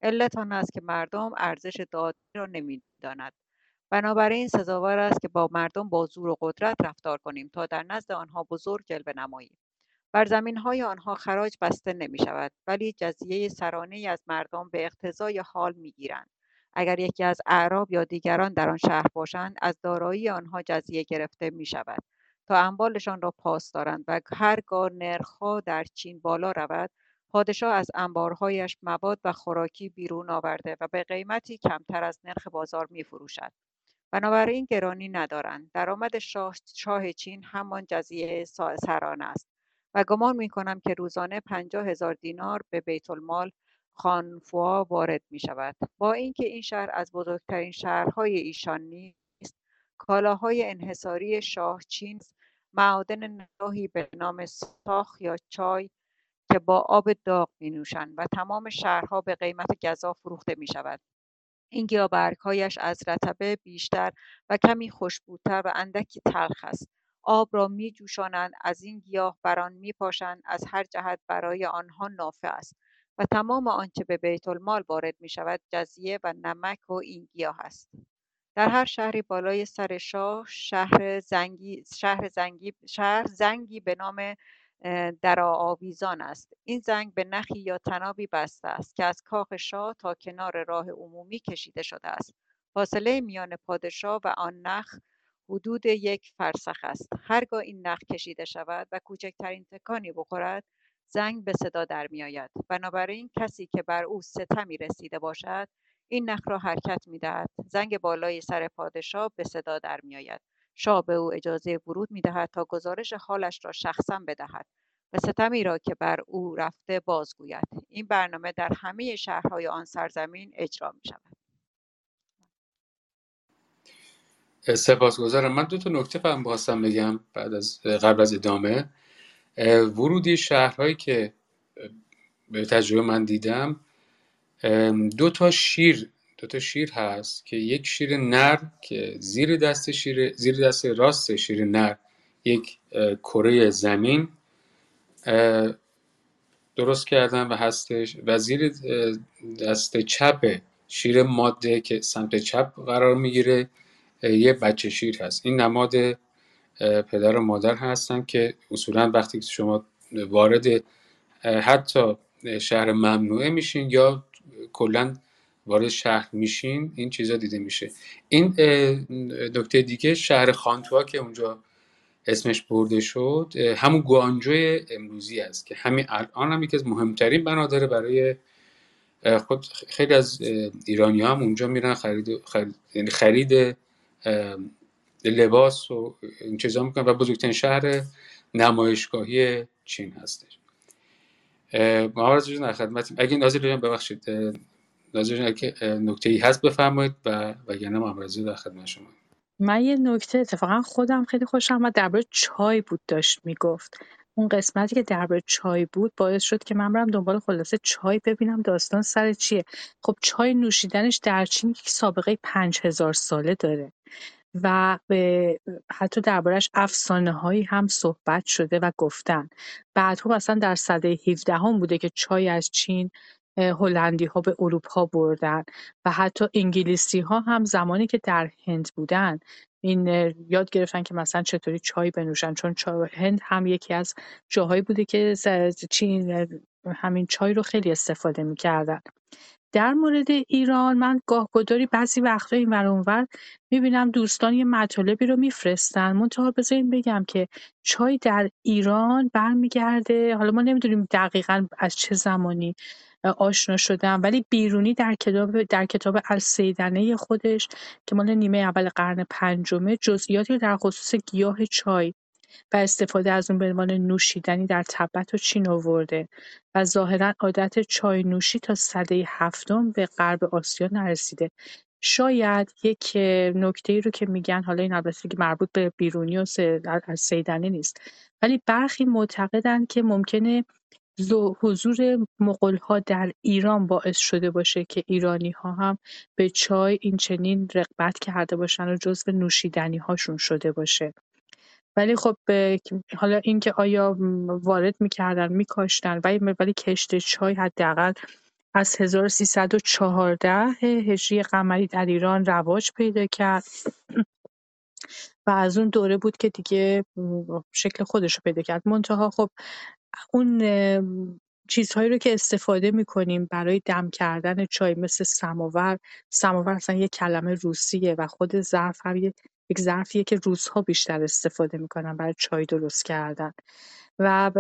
علت آن است که مردم ارزش داد را نمی‌داند بنابراین سزاوار است که با مردم با زور و قدرت رفتار کنیم تا در نزد آنها بزرگ جلوه نماییم بر زمین های آنها خراج بسته نمی شود ولی جزیه سرانه از مردم به اقتضای حال می گیرند. اگر یکی از اعراب یا دیگران در آن شهر باشند از دارایی آنها جزیه گرفته می شود تا اموالشان را پاس دارند و هرگاه نرخها در چین بالا رود پادشاه از انبارهایش مواد و خوراکی بیرون آورده و به قیمتی کمتر از نرخ بازار می فروشد. بنابراین گرانی ندارند. درآمد شاه, شاه چین همان جزیه سران است و گمان می کنم که روزانه پنجاه هزار دینار به بیت المال خانفوا وارد می شود. با اینکه این شهر از بزرگترین شهرهای ایشان نیست کالاهای انحصاری شاه چین معادن ناهی به نام ساخ یا چای که با آب داغ می نوشند و تمام شهرها به قیمت گذاف فروخته می شود. این گیاهبرگهایش از رطبه بیشتر و کمی خوشبوتر و اندکی تلخ است آب را می جوشانند از این گیاه بران می پاشند از هر جهت برای آنها نافع است و تمام آنچه به بیت المال وارد می شود جزیه و نمک و این گیاه است در هر شهری بالای سر شاه شهر زنگی شهر زنگی شهر زنگی به نام آویزان است. این زنگ به نخی یا تنابی بسته است که از کاخ شاه تا کنار راه عمومی کشیده شده است. فاصله میان پادشاه و آن نخ حدود یک فرسخ است. هرگاه این نخ کشیده شود و کوچکترین تکانی بخورد زنگ به صدا در میآید. بنابراین کسی که بر او ستمی رسیده باشد این نخ را حرکت می‌دهد. زنگ بالای سر پادشاه به صدا در میآید. شاه به او اجازه ورود می‌دهد تا گزارش حالش را شخصا بدهد و ستمی را که بر او رفته بازگوید. این برنامه در همه شهرهای آن سرزمین اجرا می شود سپاسگزارم. من دو تا نکته فهم بخواستم بگم بعد از قبل از ادامه. ورودی شهرهایی که به تجربه من دیدم دو تا شیر دو تا شیر هست که یک شیر نر که زیر دست شیر زیر دست راست شیر نر یک کره زمین درست کردن و هستش و زیر دست چپ شیر ماده که سمت چپ قرار می‌گیره یه بچه شیر هست. این نماد پدر و مادر هستن که اصولا وقتی شما وارد حتی شهر ممنوعه میشین یا کلا وارد شهر میشین این چیزا دیده میشه. این نکته دیگه شهر خانتوا که اونجا اسمش برده شد همون گوانجوی امروزی است که همین الان هم یکی از مهمترین بنادره برای خود خیلی از ایرانی هم اونجا میرن خرید خرید, یعنی خرید لباس و این چیزا می‌کنن و بزرگترین شهر نمایشگاهی چین هستش. ما در خدمتیم. اگه ناظر ببخشید ناظر اگه نکته ای هست بفرمایید و وگرنه معرضی در خدمت شما. من یه نکته اتفاقا خودم خیلی خوشم آمد درباره چای بود داشت می‌گفت. اون قسمتی که درباره چای بود باعث شد که من برم دنبال خلاصه چای ببینم داستان سر چیه. خب چای نوشیدنش در چین یک سابقه پنج هزار ساله داره و به حتی دربارش افسانه هایی هم صحبت شده و گفتن. بعدها مثلا در سده 17 هم بوده که چای از چین هلندی ها به اروپا بردن و حتی انگلیسی ها هم زمانی که در هند بودن این یاد گرفتن که مثلا چطوری چای بنوشن. چون هند هم یکی از جاهایی بوده که چین همین چای رو خیلی استفاده می‌کردن. در مورد ایران من گاهگداری بعضی وقتا اینور اونور می‌بینم دوستان یه مطالبی رو میفرستن. منتها بذارین بگم که چای در ایران برمیگرده. حالا ما نمی‌دونیم دقیقا از چه زمانی. آشنا شدم. ولی بیرونی در کتاب در کتاب السیدنه خودش که مال نیمه اول قرن پنجمه جزئیاتی رو در خصوص گیاه چای و استفاده از اون به عنوان نوشیدنی در تبت و چین آورده و ظاهرا عادت چای نوشی تا سده هفتم به غرب آسیا نرسیده. شاید یک نکته ای رو که میگن حالا این البته که مربوط به بیرونی و سیدنی نیست ولی برخی معتقدند که ممکنه حضور ها در ایران باعث شده باشه که ایرانی ها هم به چای این چنین رغبت کرده باشن و جزو نوشیدنی هاشون شده باشه. ولی خب حالا اینکه آیا وارد می‌کردن میکاشتن ولی ولی کشت چای حداقل از 1314 هجری قمری در ایران رواج پیدا کرد. و از اون دوره بود که دیگه شکل خودش رو پیدا کرد. منتها خب اون چیزهایی رو که استفاده می‌کنیم برای دم کردن چای مثل سماور. سماور اصلا یه کلمه روسیه و خود ظرف هم یک ظرفیه که روزها بیشتر استفاده می‌کنن برای چای درست کردن. و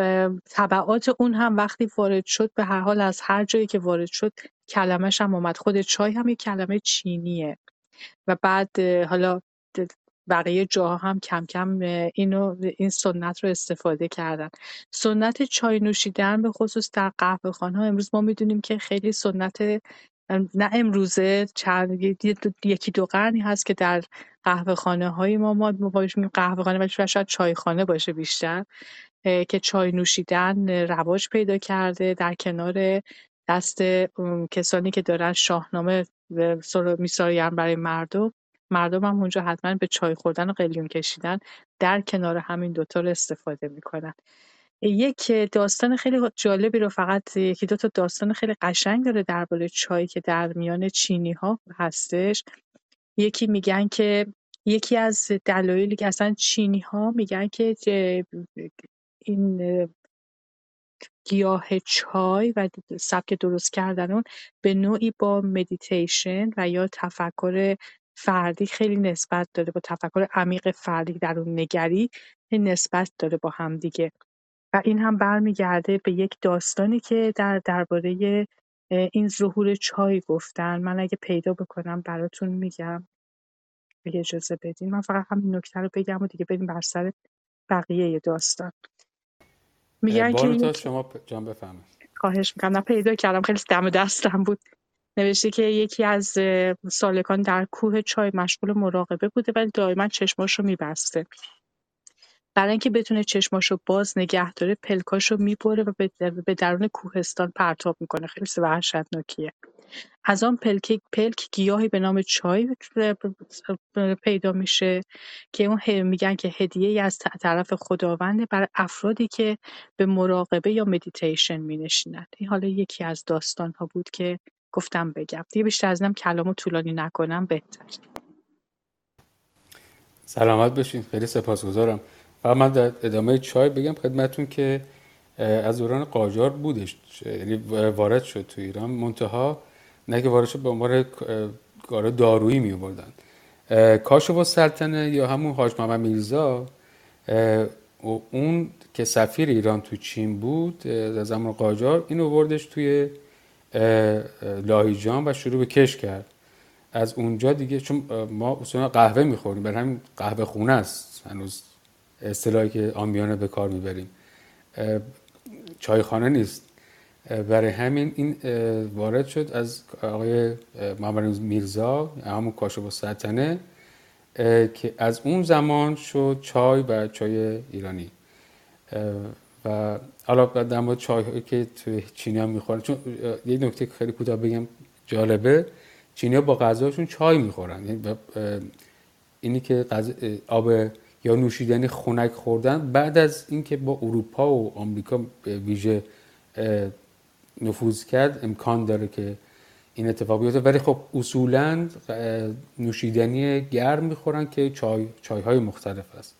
طبعات اون هم وقتی وارد شد به هر حال از هر جایی که وارد شد کلمش هم اومد. خود چای هم یک کلمه چینیه. و بعد حالا بقیه جاها هم کم کم اینو این سنت رو استفاده کردن. سنت چای نوشیدن به خصوص در قهوه ها امروز ما می‌دونیم که خیلی سنت نه امروزه چند یکی دو قرنی هست که در قهوه خانه های ما ما باش قهوه خانه ولی شاید چای خانه باشه بیشتر که چای نوشیدن رواج پیدا کرده در کنار دست کسانی که دارن شاهنامه میساین برای مردم. مردم هم اونجا حتما به چای خوردن و قلیون کشیدن در کنار همین دوتا رو استفاده می‌کنن. یک داستان خیلی جالبی رو فقط یکی دو تا داستان خیلی قشنگ داره درباره چای که در میان چینی ها هستش. یکی میگن که یکی از دلایلی که اصلا چینی ها میگن که این گیاه چای و سبک درست کردن اون به نوعی با مدیتیشن و یا تفکر فردی خیلی نسبت داره با تفکر عمیق فردی در اون نگری نسبت داره با هم دیگه. و این هم برمیگرده به یک داستانی که در درباره این ظهور چای گفتن. من اگه پیدا بکنم براتون میگم. اگه اجازه بدین. من فقط همین نکته رو بگم و دیگه بریم بر سر بقیه داستان. میگن که شما جان بفهمید خواهش می‌کنم. پیدا کردم. خیلی دم دستم بود. نوشته که یکی از سالکان در کوه چای مشغول مراقبه بوده ولی دائما چشماشو میبسته. برای اینکه بتونه چشماشو باز نگه داره پلکاشو می‌بره و به درون کوهستان پرتاب می‌کنه. خیلی وحشتناکیه. از آن پلک پلک گیاهی به نام چای پیدا میشه که اون میگن که هدیه از طرف خداونده برای افرادی که به مراقبه یا مدیتیشن می این حالا یکی از داستان ها بود که گفتم بگم. دیگه بیشتر از اینم کلامو طولانی نکنم بهتر. سلامت بشین خیلی سپاسگزارم. فقط من در ادامه چای بگم خدمتون که از دوران قاجار بودش. یعنی وارد شد تو ایران. منتها نه که وارد شد به عنوان کار دارویی می بردن کاشف سلطنه یا همون حاج محمد میرزا اون که سفیر ایران تو چین بود در زمان قاجار این وردش توی لاهیجان و شروع به کش کرد. از اونجا دیگه چون ما اصلا قهوه می‌خوریم برای همین قهوه خونه است. هنوز اصطلاحی که آمیانه به کار می‌بریم. چایخانه نیست. برای همین این وارد شد از آقای محمد میرزا همون کاشف سلطنه که از اون زمان شد چای و چای ایرانی. و حالا در مورد چای که توی چینی هم می‌خورن چون یه نکته خیلی کوتاه بگم جالبه چینی با غذاشون چای می‌خورن. یعنی اینی که آب یا نوشیدنی خنک خوردن بعد از اینکه با اروپا و آمریکا ویژه نفوذ کرد امکان داره که این اتفاق بیفته. ولی خب اصولا نوشیدنی گرم می‌خورن که چای چای های مختلف هست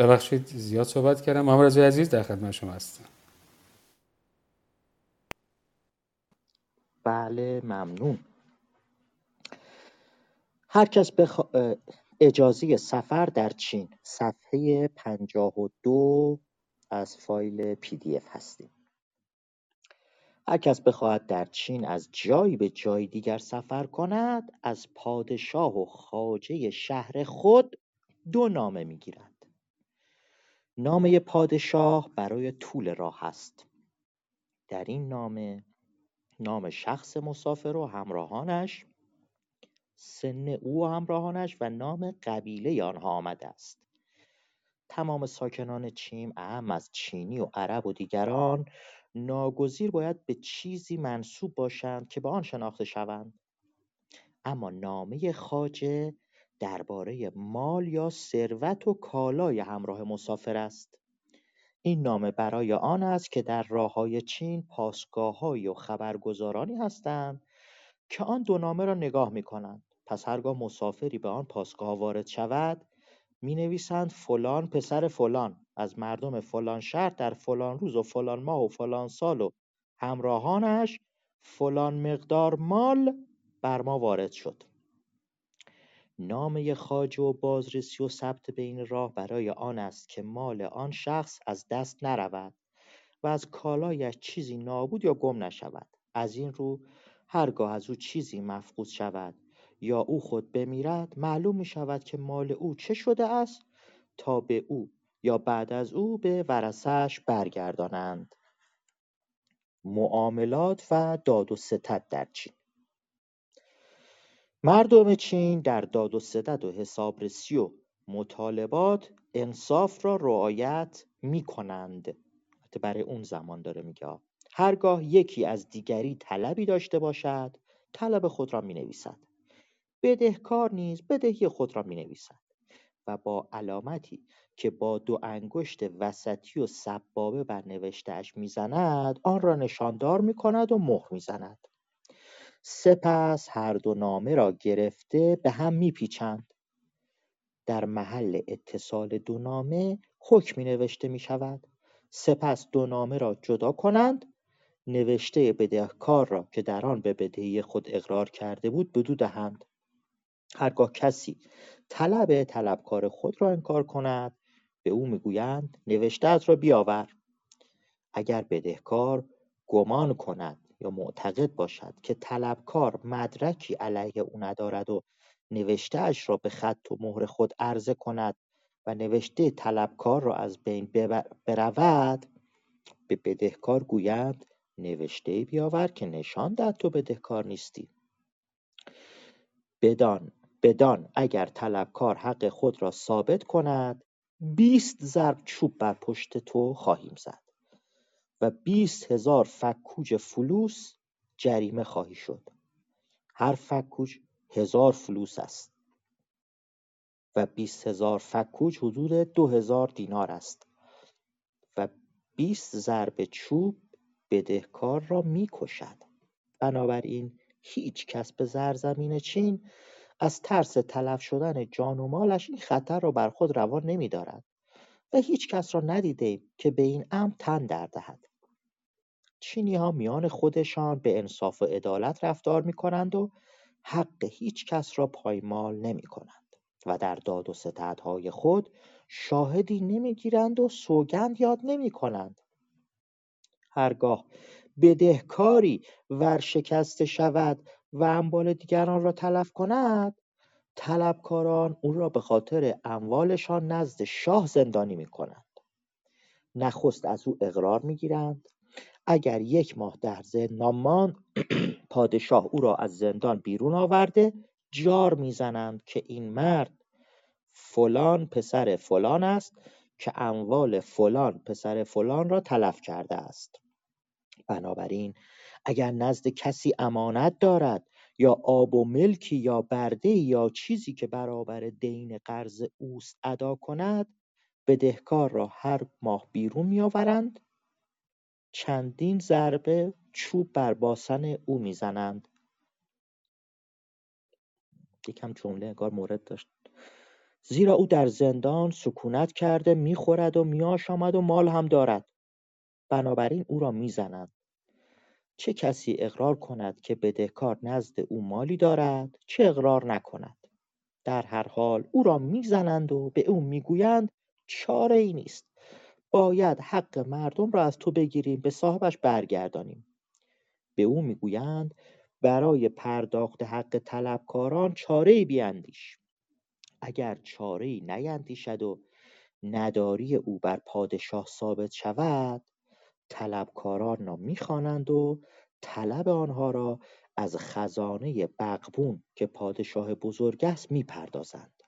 ببخشید زیاد صحبت کردم. محمد رضا عزیز در خدمت شما هستم. بله ممنون. هر کس بخوا... اجازه سفر در چین. صفحه 52 از فایل PDF هستیم. هر کس بخواهد در چین از جایی به جای دیگر سفر کند از پادشاه و خواجه شهر خود دو نامه می‌گیرد. نامه پادشاه برای طول راه است. در این نامه نام شخص مسافر و همراهانش سن او و همراهانش و نام قبیله آنها آمده است. تمام ساکنان چین اهم از چینی و عرب و دیگران ناگزیر باید به چیزی منصوب باشند که به آن شناخته شوند. اما نامه خاجه درباره مال یا ثروت و کالای همراه مسافر است. این نامه برای آن است که در های چین پاسگاههایی و خبرگزارانی هستند که آن دو نامه را نگاه کنند پس هرگاه مسافری به آن پاسگاه وارد شود نویسند فلان پسر فلان. از مردم فلان شهر در فلان روز و فلان ماه و فلان سال و همراهانش فلان مقدار مال بر ما وارد شد. نامه خواجه و بازرسی و ثبت بین راه برای آن است که مال آن شخص از دست نرود و از کالایش چیزی نابود یا گم نشود. از این رو هرگاه از او چیزی مفقود شود یا او خود بمیرد معلوم می شود که مال او چه شده است تا به او یا بعد از او به ورثه‌اش برگردانند. معاملات و داد و ستد در چین مردم چین در داد و ستد و حسابرسی و مطالبات انصاف را رعایت می کنند برای اون زمان داره میگه هرگاه یکی از دیگری طلبی داشته باشد طلب خود را می نویسد بدهکار نیز بدهی خود را می نویسد و با علامتی که با دو انگشت وسطی و سبابه بر نوشتهاش می‌زند آن را نشاندار می کند و مهر می‌زند. سپس هر دو نامه را گرفته به هم میپیچند. در محل اتصال دو نامه حکمی نوشته می شود سپس دو نامه را جدا کنند. نوشته بدهکار را که در آن به بدهی خود اقرار کرده بود بدو دهند. هرگاه کسی طلب طلبکار خود را انکار کند به او می‌گویند نوشته را بیاور. اگر بدهکار گمان کند یا معتقد باشد که طلبکار مدرکی علیه او ندارد و نوشته را به خط و مهر خود عرضه کند و نوشته طلبکار را از بین برود به بدهکار گویند نوشته بیاور که نشان دهد تو بدهکار نیستی. بدان بدان اگر طلبکار حق خود را ثابت کند بیست ضرب چوب بر پشت تو خواهیم زد. و بیست هزار فکوج فلوس جریمه خواهی شد. هر فکوج هزار فلوس است و بیست هزار فکوج حدود دو هزار دینار است و بیست ضرب چوب بدهکار را می‌کشد بنابراین هیچ کس به زرزمین چین از ترس تلف شدن جان و مالش این خطر را بر خود روا نمیدارد و هیچ کس را ندیدیم که به این امر تن در دهد. چینی ها میان خودشان به انصاف و عدالت رفتار می کنند و حق هیچ کس را پایمال نمی کنند و در داد و ستدهای خود شاهدی نمی‌گیرند و سوگند یاد نمی کنند. هرگاه بدهکاری ورشکسته شود و اموال دیگران را تلف کند طلبکاران او را به خاطر اموالشان نزد شاه زندانی می کنند. نخست از او اقرار می گیرند اگر یک ماه در زندان ماند پادشاه او را از زندان بیرون آورده جار می‌زنند که این مرد فلان پسر فلان است که اموال فلان پسر فلان را تلف کرده است. بنابراین اگر نزد کسی امانت دارد یا آب و ملکی یا برده یا چیزی که برابر دین قرض اوست ادا کند بدهکار را هر ماه بیرون میآورند چندین ضربه چوب بر باسن او می‌زنند. یکم جمله انگار مورد داشت. زیرا او در زندان سکونت کرده می‌خورد و میآشامد و مال هم دارد. بنابراین او را می‌زنند. چه کسی اقرار کند که بدهکار نزد او مالی دارد چه اقرار نکند. در هر حال او را می‌زنند و به او می‌گویند چاره ای نیست. باید حق مردم را از تو بگیریم به صاحبش برگردانیم. به او می‌گویند برای پرداخت حق طلبکاران چاره ای بیندیش. اگر چاره ای نیندیشد و نداری او بر پادشاه ثابت شود طلبکاران را می‌خوانند و طلب آنها را از خزانه بقبون که پادشاه بزرگ است می‌پردازند.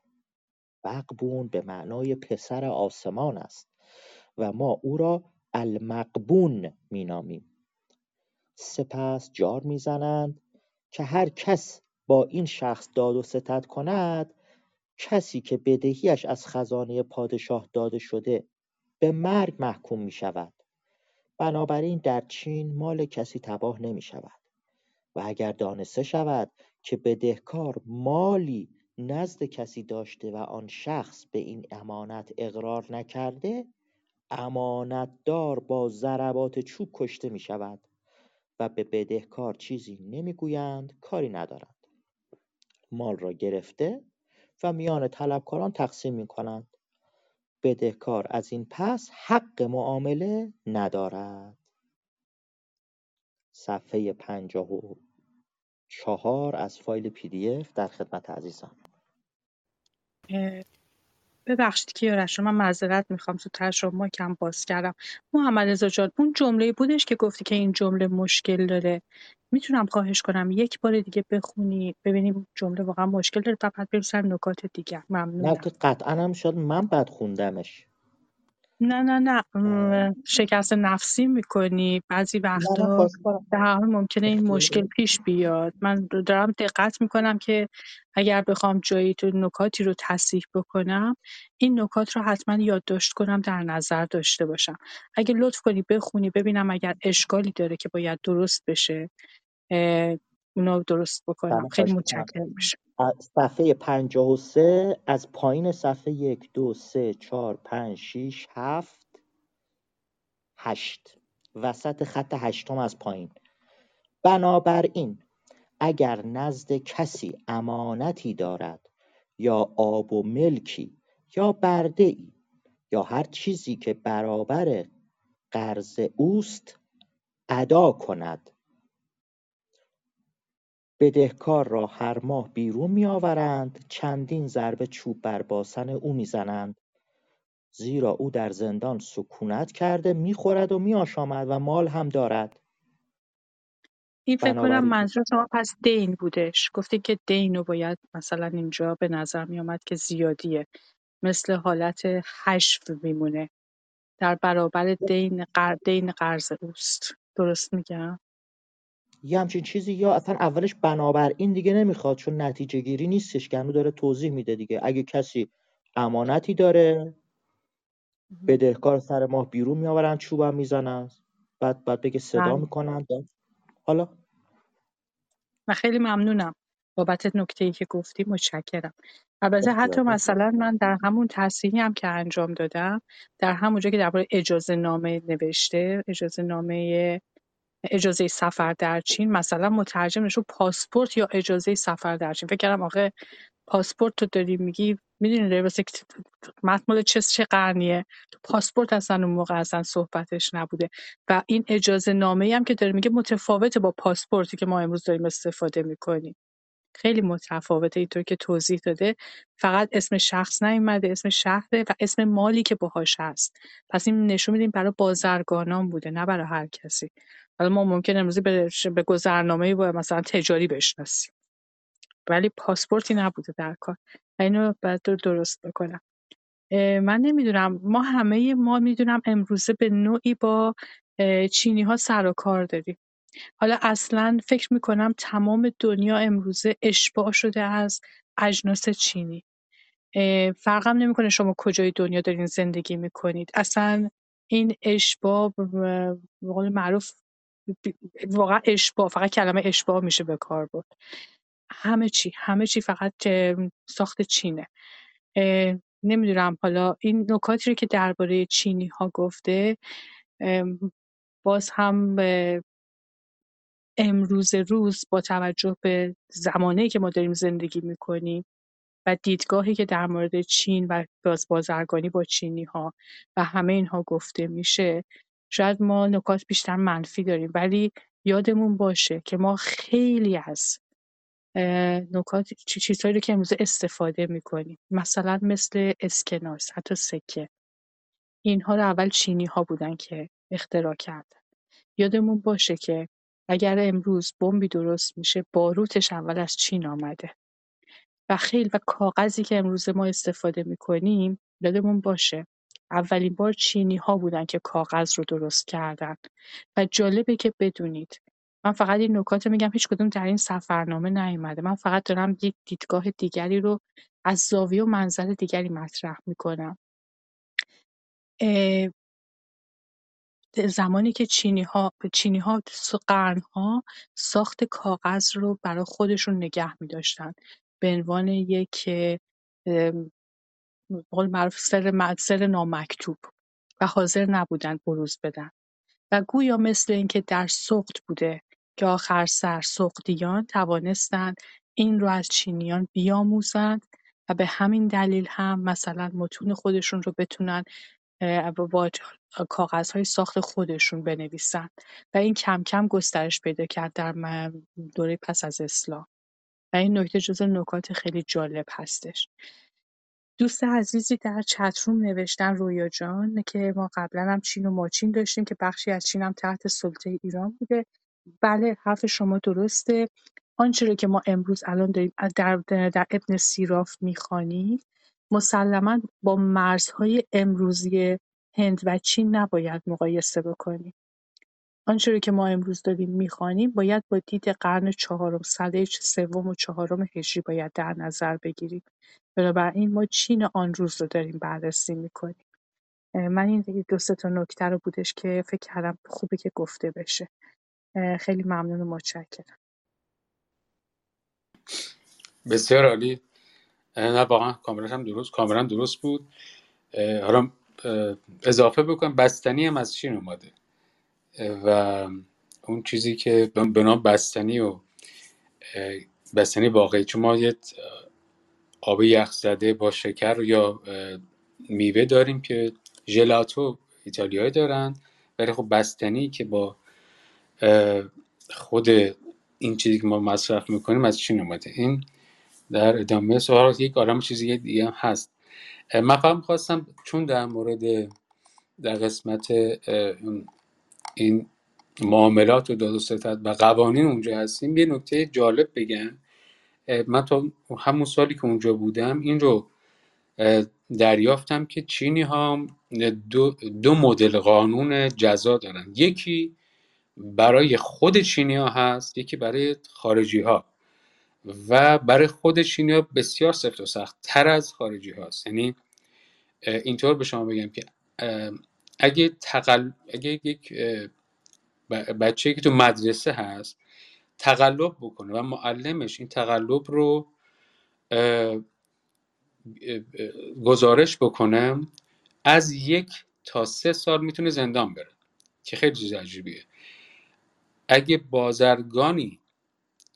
بقبون به معنای پسر آسمان است. و ما او را المقبون مینامیم. سپس جار می‌زنند که هر کس با این شخص داد و ستد کند کسی که بدهیش از خزانه پادشاه داده شده به مرگ محکوم می شود بنابراین در چین مال کسی تباه نمی شود و اگر دانسته شود که بدهکار مالی نزد کسی داشته و آن شخص به این امانت اقرار نکرده امانتدار با ضربات چوب کشته می شود و به بدهکار چیزی نمی‌گویند کاری ندارند. مال را گرفته و میان طلبکاران تقسیم می کنند بدهکار از این پس حق معامله ندارد. صفحه پنجاه و چهار از فایل پی دی اف در خدمت عزیزان. ببخشید کیارش من معذرت می‌خوام. زودتر شما کم باز کردم. محمد رضا جان اون جمله بودش که گفتی که این جمله مشکل داره. می‌تونم خواهش کنم یک بار دیگه بخونی ببینیم جمله واقعا مشکل داره. بعد بریم سر نکات دیگه. نه که قطعا هم شد من بد خوندمش. نه نه نه م، شکست نفسی می‌کنی. بعضی نه نه وقتا در هر حال ممکنه این مشکل پیش بیاد. من دارم دقت می‌کنم که اگر بخوام جایی تو نکاتی رو تصحیح بکنم این نکات رو حتما یادداشت کنم در نظر داشته باشم. اگه لطف کنی بخونی ببینم اگر اشکالی داره که باید درست بشه اه، اونو درست بکنم. خیلی متشکرم. میشه صفحه پنجاه و سه از پایین صفحه یک دو سه چهار پنج شیش هفت هشت. وسط خط هشتم از پایین. بنابراین اگر نزد کسی امانتی دارد یا آب و ملکی یا برده ای یا هر چیزی که برابر قرض اوست ادا کند. بدهکار را هر ماه بیرون میآورند چندین ضربه چوب بر باسن او می‌زنند. زیرا او در زندان سکونت کرده می‌خورد و میآشامد و مال هم دارد. این فکر کنم منظور شما پس دین بودش. گفتی که دین رو باید مثلا اینجا به نظر می آمد که زیادیه. مثل حالت حشو میمونه. در برابر دین قر... دین قرض اوست. درست میگم؟ یه همچین چیزی یا اصلا اولش بنابراین دیگه نمی‌خواد چون نتیجه گیری نیستش که هنوز داره توضیح میده دیگه. اگه کسی امانتی داره بدهکار سر ماه بیرون میآورن چوبم می‌زنن بعد بعد بگه صدا بله. می‌کنن حالا؟ و خیلی ممنونم بابت نکته ای که گفتی متشکرم. البته حتی. مثلا من در همون تصحیحی هم که انجام دادم در همونجا که درباره اجازه نامه نوشته اجازه نامه اجازه سفر در چین مثلا مترجم نوشته پاسپورت یا اجازه سفر در چین. فکر کردم آخه پاسپورت تو داری میگی می‌دونی داری واسه متن مال چه چه قرنیه؟ پاسپورت اصلا اون موقع اصلا صحبتش نبوده. و این اجازه نامه هم که داره میگه متفاوته با پاسپورتی که ما امروز داریم استفاده می‌کنیم. خیلی متفاوته اینطور که توضیح داده. فقط اسم شخص نیومده اسم شهره و اسم مالی که باهاش هست. پس این نشون میدیم برای بازرگانان بوده نه برای هر کسی. حالا ما ممکن امروزی به, به گذرنامه با مثلا تجاری بشناسیم. ولی پاسپورتی نبوده در کار. اینو باید درست بکنم. من نمی‌دونم. ما همه ما می‌دونم امروزه به نوعی با چینی ها سر و کار داریم. حالا اصلا فکر می‌کنم تمام دنیا امروزه اشباع شده از اجناس چینی. فرقم نمی‌کنه شما کجای دنیا دارین زندگی می‌کنید. اصلا این اشباع به قول معروف واقعا اشباه فقط کلمه اشباه میشه به کار برد. همه چی همه چی فقط ساخت چینه. نمی‌دونم حالا این نکاتی رو که درباره چینی ها گفته باز هم امروز روز با توجه به زمانی که ما داریم زندگی می‌کنیم و دیدگاهی که در مورد چین و باز بازرگانی با چینی ها و همه اینها گفته میشه شاید ما نکات بیشتر منفی داریم. ولی یادمون باشه که ما خیلی از نکات چیزهایی رو که امروز استفاده می‌کنیم. مثلا مثل اسکناس حتی سکه. اینها رو اول چینی ها بودن که اختراع کردن. یادمون باشه که اگر امروز بمبی درست میشه باروتش اول از چین آمده. و خیلی و کاغذی که امروز ما استفاده می‌کنیم یادمون باشه. اولین بار چینی ها بودن که کاغذ رو درست کردن. و جالبه که بدونید من فقط این نکات میگم هیچ کدوم در این سفرنامه نیومده. من فقط دارم یک دیدگاه دیگری رو از زاویه و منظر دیگری مطرح می‌کنم. زمانی که چینی‌ها چینی‌ها قرن‌ها ساخت کاغذ رو برای خودشون نگه می‌داشتن. به عنوان یک به قول معروف سر, سر نامکتوب و حاضر نبودن بروز بدن. و گویا مثل اینکه در سقط بوده که آخر سر سقطیان توانستند این رو از چینیان بیاموزند و به همین دلیل هم مثلا متون خودشون رو بتونن کاغذهای ساخت خودشون بنویسن و این کم کم گسترش پیدا کرد در دوره پس از اسلام و این نکته جز نکات خیلی جالب هستش. دوست عزیزی در چتروم نوشتن رویا جان که ما قبلا هم چین و ماچین داشتیم که بخشی از چین هم تحت سلطه ایران بوده. بله حرف شما درسته. آنچه که ما امروز الان داریم در, در ابن سیراف می‌خوانیم مسلما با مرزهای امروزی هند و چین نباید مقایسه بکنیم. آنچه رو که ما امروز داریم می‌خوانیم باید با دید قرن چهارم سده سوم و چهارم هجری باید در نظر بگیریم. بنابراین ما چین آن روز رو داریم بررسی می‌کنیم. من این دو سه تا نکته رو بودش که فکر کردم خوبه که گفته بشه. خیلی ممنون و متشکرم. بسیار عالی. نه واقعا کاملا هم درست کاملا درست بود. حالا اضافه بکنم بستنی هم از چین اومده. و اون چیزی که به نام بستنی و بستنی واقعی. چون ما یه آب یخ زده با شکر یا میوه داریم که ژلاتو ایتالیایی دارن. ولی خب بستنی که با خود این چیزی که ما مصرف می‌کنیم از چین اومده. این در ادامه سوال یک آرام چیزی دیگه هست. من فهم خواستم چون در مورد در قسمت این معاملات و داد و ستد و قوانین اونجا هستیم یه نکته جالب بگم. من تا همون سالی که اونجا بودم این رو دریافتم که چینی ها دو, دو مدل قانون جزا دارن. یکی برای خود چینی ها هست یکی برای خارجی ها. و برای خود چینی بسیار سفت و سخت تر از خارجی هاست. یعنی اینطور به شما بگم که اگه, تقل... اگه یک بچه که تو مدرسه هست تقلب بکنه و معلمش این تقلب رو گزارش بکنه از یک تا سه سال می‌تونه زندان بره که خیلی چیز عجیبیه. اگه بازرگانی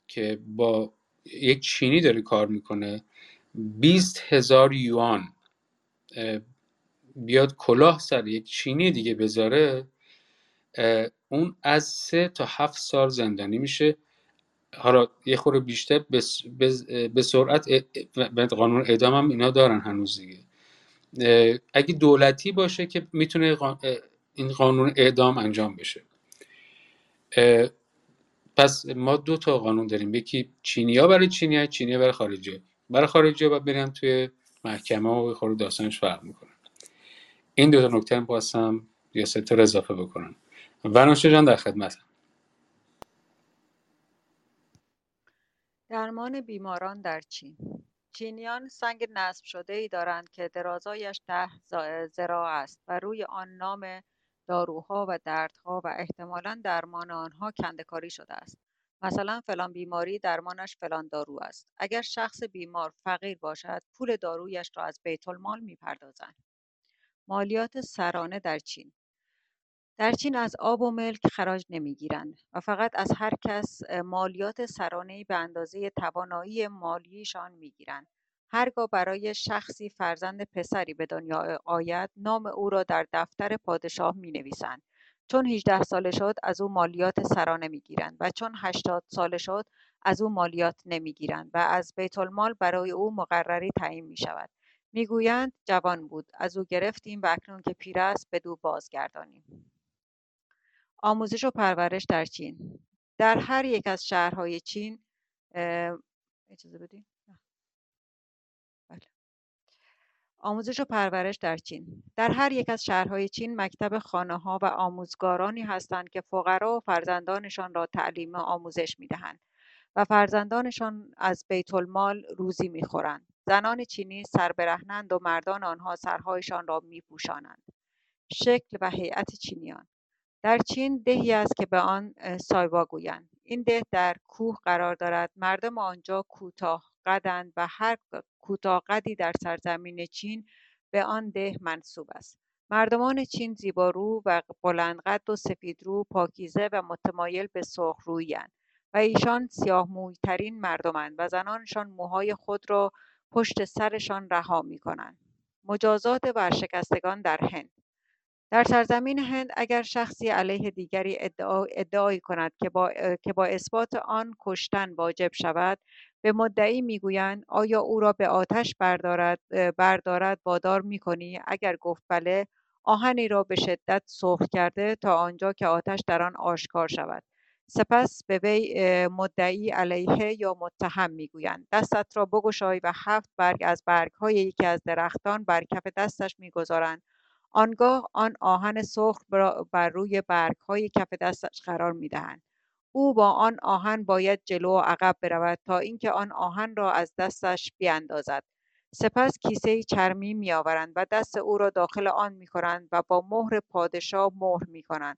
که با یک چینی داره کار می‌کنه. بیست هزار یوان. بیاد کلاه سر یک چینی دیگه بذاره. اون از سه تا هفت سال زندانی میشه. حالا یه خورده بیشتر به سرعت قانون اعدام هم اینا دارن هنوز دیگه. اگه دولتی باشه که می‌تونه این قانون اعدام انجام بشه. پس ما دو تا قانون داریم. یکی چینیا برای چینیا چینیا برای خارجی. برای خارجی ها برن توی محکمه و خورده داستانش فرق می‌کنن این دو تا نکته هم خواستم یا سه تا اضافه بکنم. ونوشه جان در خدمت. درمان بیماران در چین. چینیان سنگ نصب شده ای دارند که درازایش ده زراع است و روی آن نام داروها و دردها و احتمالا درمان آنها کندکاری شده است. مثلا فلان بیماری درمانش فلان دارو است. اگر شخص بیمار فقیر باشد پول دارویش را از بیت المال می‌پردازند مالیات سرانه در چین. در چین از آب و ملک خراج نمی‌گیرند و فقط از هر کس مالیات سرانهای به اندازه توانایی مالیشان می‌گیرند. هرگاه برای شخصی فرزند پسری به دنیا آید نام او را در دفتر پادشاه می نویسند چون 18 ساله شد از او مالیات سرانه می‌گیرند و چون 80 ساله شد از او مالیات نمی‌گیرند و از بیت المال برای او مقرری تعیین می شود می‌گویند جوان بود. از او گرفتیم و اکنون که پیر است بدو بازگردانیم. آموزش و پرورش در چین. در هر یک از شهرهای چین اجازه بدین؟ آموزش و پرورش در چین. در هر یک از شهرهای چین مکتب خانه ها و آموزگارانی هستند که فقرا و فرزندانشان را تعلیم و آموزش می‌دهند و فرزندانشان از بیت المال روزی می‌خورند. زنان چینی سربرهنند و مردان آنها سرهایشان را میپوشانند. شکل و هیئت چینیان. در چین دهی است که به آن سایوا گویند. این ده در کوه قرار دارد. مردم آنجا کوتاه قدند و هر کوتاه قدی در سرزمین چین به آن ده منصوب است مردمان چین زیبارو و بلندقد و سفیدرو پاکیزه و متمایل به سرخروییاند و ایشان سیاه ترین مردمند و زنانشان موهای خود را پشت سرشان رها می کنند. مجازات ورشکستگان در هند در سرزمین هند اگر شخصی علیه دیگری ادعا ادعایی کند که با, که با اثبات آن کشتن واجب شود به مدعی می‌گویند آیا او را به آتش بردارد بردارد وادار می‌کنی؟ اگر گفت بله آهنی را به شدت سرخ کرده تا آنجا که آتش در آن آشکار شود. سپس به وی مدعی علیه یا متهم می‌گویند. دستت را بگشای و هفت برگ از برگهای یکی از درختان بر کف دستش می‌گذارند. آنگاه آن آهن سرخ بر روی برگهای کف دستش قرار می‌دهند. او با آن آهن باید جلو و عقب برود تا اینکه آن آهن را از دستش بیاندازد سپس کیسه چرمی میآورند و دست او را داخل آن می‌کنند و با مهر پادشاه مهر می‌کنند.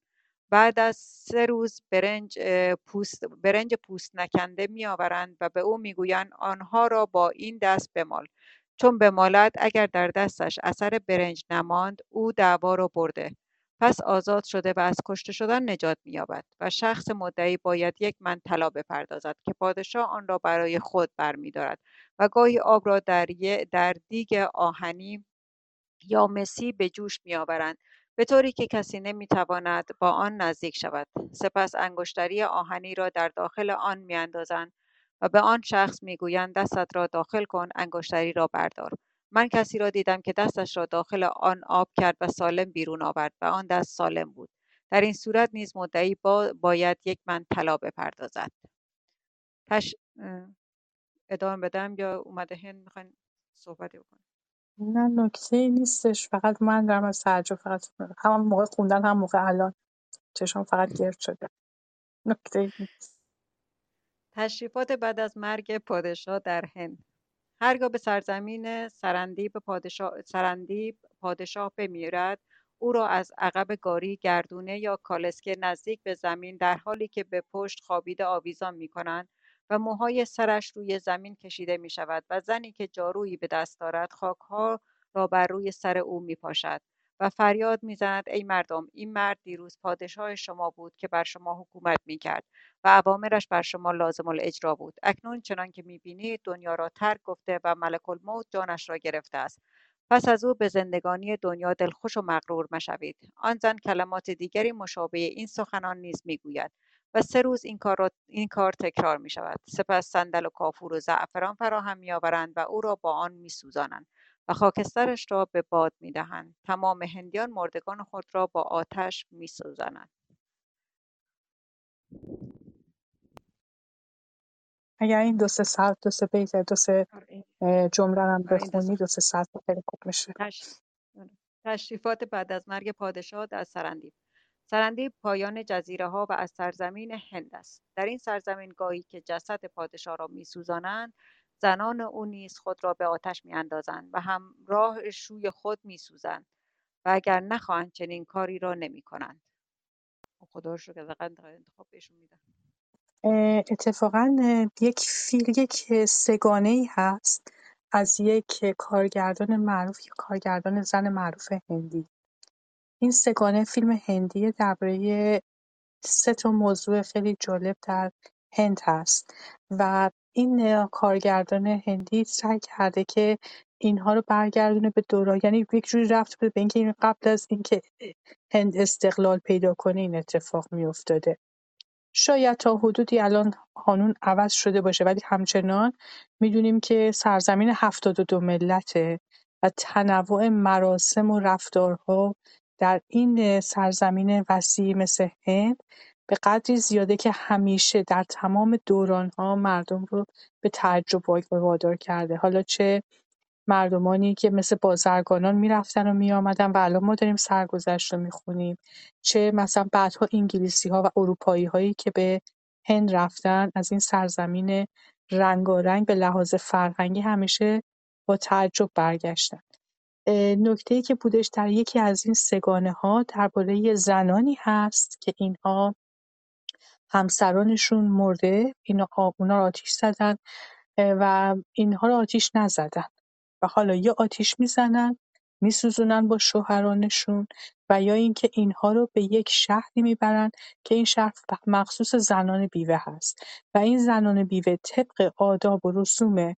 بعد از سه روز برنج پوست, برنج پوست نکنده میآورند و به او می‌گویند آنها را با این دست بمال. چون بمالد اگر در دستش اثر برنج نماند او دعوا را برده. پس آزاد شده و از کشته شدن نجات مییابد و شخص مدعی باید یک من طلا بپردازد که پادشاه آن را برای خود برمیدارد و گاهی آب را در, در دیگ آهنی یا مسی به جوش میآورند به طوری که کسی نمی‌تواند با آن نزدیک شود. سپس انگشتری آهنی را در داخل آن میاندازند و به آن شخص می‌گویند دستت را داخل کن انگشتری را بردار. من کسی را دیدم که دستش را داخل آن آب کرد و سالم بیرون آورد و آن دست سالم بود. در این صورت نیز مدعی با باید یک من طلا بپردازد. تش... ادامه بدم یا اومده هند؟ می‌خواین صحبتی بکنیم نه نکته نیستش. فقط من دارم از تعجب فقط هم موقع خوندن هم موقع الان چشم فقط گرد شده. نکته نیست. تشریفات بعد از مرگ پادشاه در هند. هرگاه به سرزمین سرندیب پادشاه, سرندیب پادشاه بمیرد او را از عقب گاری گردونه یا کالسکه نزدیک به زمین در حالی که به پشت خوابیده آویزان می کنند و موهای سرش روی زمین کشیده می شود و زنی که جارویی به دست دارد خاکها را بر روی سر او می پاشد و فریاد می‌زند ای مردم این مرد دیروز پادشاه شما بود که بر شما حکومت می‌کرد و اوامرش بر شما لازم الاجرا بود اکنون چنان که می‌بینید دنیا را ترک گفته و ملک الموت جانش را گرفته است پس از او به زندگانی دنیا دلخوش و مغرور مشوید آن زن کلمات دیگری مشابه این سخنان نیز می‌گوید و سه روز این کار, را، این کار تکرار می شود. سپس صندل و کافور و زعفران فراهم می آورند و او را با آن می سوزانند. و خاکسترش را به باد می‌دهند. تمام هندیان مردگان خود را با آتش میسوزانند. اگر این دو سه ساعت دو سه بیت دو سه آره. جمله هم آره، بخونی دو سه ساعت خیلی خوب میشه. آره. تشریفات بعد از مرگ پادشاه در سرندیب سرندیب پایان جزیره ها و از سرزمین هند است. در این سرزمین گاهی که جسد پادشاه را میسوزانند زنان او نیز خود را به آتش میاندازند و همراه شوی خود میسوزند و اگر نخواهند چنین کاری را نمی کنند. خدا رو که انتخاب بهشون میدن اتفاقا یک فیل یک سگانه ای هست از یک کارگردان معروف یک کارگردان زن معروف هندی این سگانه فیلم هندی درباره سه تا موضوع خیلی جالب در هند هست و این کارگردان هندی سعی کرده که اینها رو برگردونه به دوران یعنی یک جوری رفت به اینکه این قبل از اینکه هند استقلال پیدا کنه این اتفاق میافتاده. شاید تا حدودی الان قانون عوض شده باشه ولی همچنان می‌دونیم که سرزمین هفتاد و دو ملته و تنوع مراسم و رفتارها در این سرزمین وسیع مثل هند به قدری زیاده که همیشه در تمام دورانها مردم رو به تعجب وادار کرده. حالا چه مردمانی که مثل بازرگانان می‌رفتن و میآمدن و الان ما داریم سرگذشت رو می‌خونیم. چه مثلا بعدها انگلیسی ها و اروپایی هایی که به هند رفتن از این سرزمین رنگارنگ به لحاظ فرهنگی همیشه با تعجب برگشتن. نکته ای که بودش در یکی از این سگانه ها درباره زنانی هست که اینها همسرانشون مرده اینا اونا رو آتیش زدن و اینها رو آتیش نزدن. و حالا یا آتیش می‌زنن میسوزونن با شوهرانشون و یا اینکه اینها رو به یک شهری می‌برن که این شهر مخصوص زنان بیوه هست. و این زنان بیوه طبق آداب و رسوم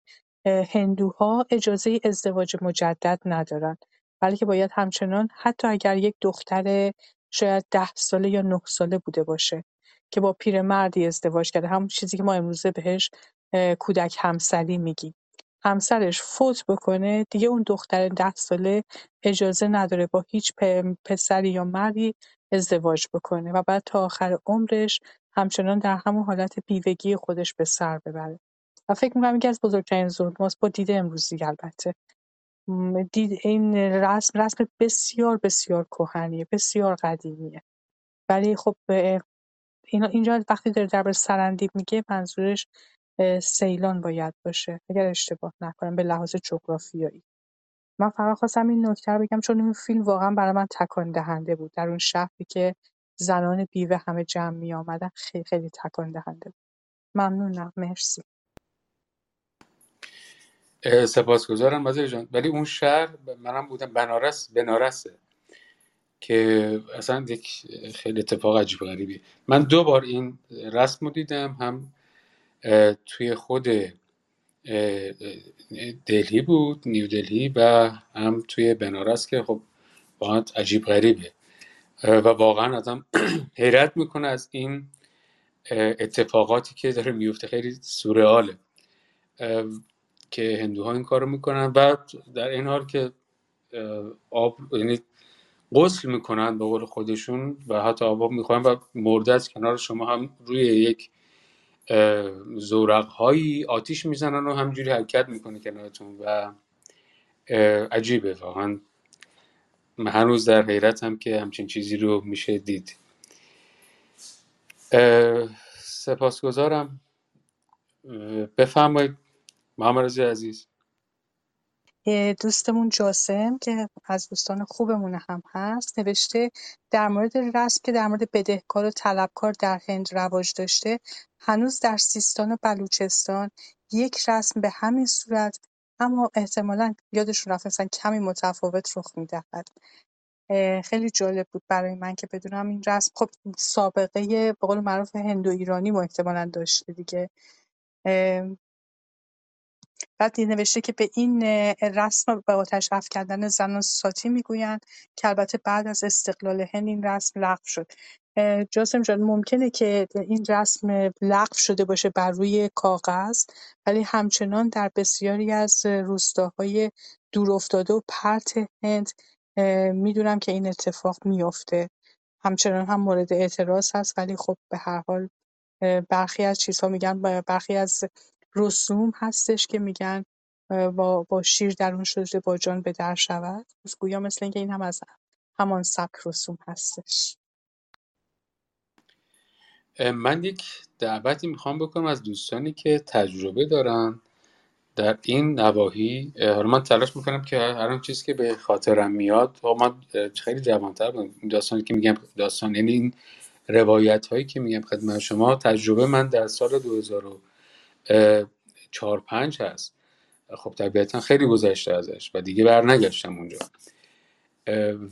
هندوها اجازه ازدواج مجدد ندارن. بلکه باید همچنان حتی اگر یک دختر شاید ده ساله یا نه ساله بوده باشه. که با پیرمردی ازدواج کرده. همون چیزی که ما امروزه بهش کودک همسری میگیم. همسرش فوت بکنه دیگه اون دختر ده ساله اجازه نداره با هیچ پسری یا مردی ازدواج بکنه و بعد تا آخر عمرش همچنان در همون حالت بیوگی خودش به سر ببره. و فکر می‌کنم یکی از بزرگترین ظلم با دید امروزی البته. دید این رسم رسم بسیار بسیار کهنیه بسیار قدیمیه. ولی خب اینا اینجا وقتی داره درباره سرندیب میگه منظورش سیلان باید باشه. اگر اشتباه نکنم به لحاظ جغرافیایی. من فقط خواستم این نکته رو بگم چون این فیلم واقعا برای من تکان دهنده بود. در اون شهری که زنان بیوه همه جمع می آمدن خیلی خیلی تکان دهنده بود. ممنونم. مرسی. سپاسگزارم مازر جان ولی اون شهر منم بودم بنارس بنارسه. که اصلا یک خیلی اتفاق عجیب غریبی من دو بار این رسم رو دیدم هم توی خود دلهی بود نیو دلهی و هم توی بنارس که خب واقعا عجیب غریبه. و واقعا آدم حیرت می‌کنه از این اتفاقاتی که داره میفته خیلی سورئاله. که هندوها این کارو می‌کنن. و در این حال که آب یعنی غسل می‌کنن به قول خودشون و حتی آب می‌خوان و مرده از کنار شما هم روی یک زورق هایی آتیش می‌زنن و همجوری حرکت می‌کنه کنارتون و عجیبه واقعا. من هنوز در حیرت هم که همچین چیزی رو میشه دید. سپاسگزارم. بفرمایید. محمد رضی عزیز. دوستمون جاسم که از دوستان خوبمون هم هست نوشته در مورد رسم که در مورد بدهکار و طلبکار در هند رواج داشته هنوز در سیستان و بلوچستان یک رسم به همین صورت اما احتمالا یادشون رفت مثلا کمی متفاوت رخ می‌دهد. خیلی جالب بود برای من که بدونم این رسم خب سابقه به قول معروف هندو ایرانی ما احتمالا داشته دیگه. بعد نوشته که به این رسم به آتش کردن زنان ساتی می‌گویند که البته بعد از استقلال هند این رسم لغو شد. جاسم جان ممکنه که این رسم لغو شده باشه بر روی کاغذ ولی همچنان در بسیاری از روستاهای دورافتاده و پرت هند می‌دونم که این اتفاق میافته. همچنان هم مورد اعتراض هست ولی خب به هر حال برخی از چیزها میگن برخی از رسوم هستش که میگن با, با شیر درون شده با جان به در شود. گویا مثل اینکه این هم از همان سبک رسوم هستش. من یک دعوتی می‌خوام بکنم از دوستانی که تجربه دارن در این نواحی. حالا من تلاش می‌کنم که هر چیزی که به خاطرم میاد من خیلی جوانتر بودم. داستانی که میگم داستان یعنی این روایت هایی که میگم خدمت شما تجربه من در سال 2004 5 هست. خب طبیعتا خیلی گذشته ازش و دیگه برنگشتم اونجا.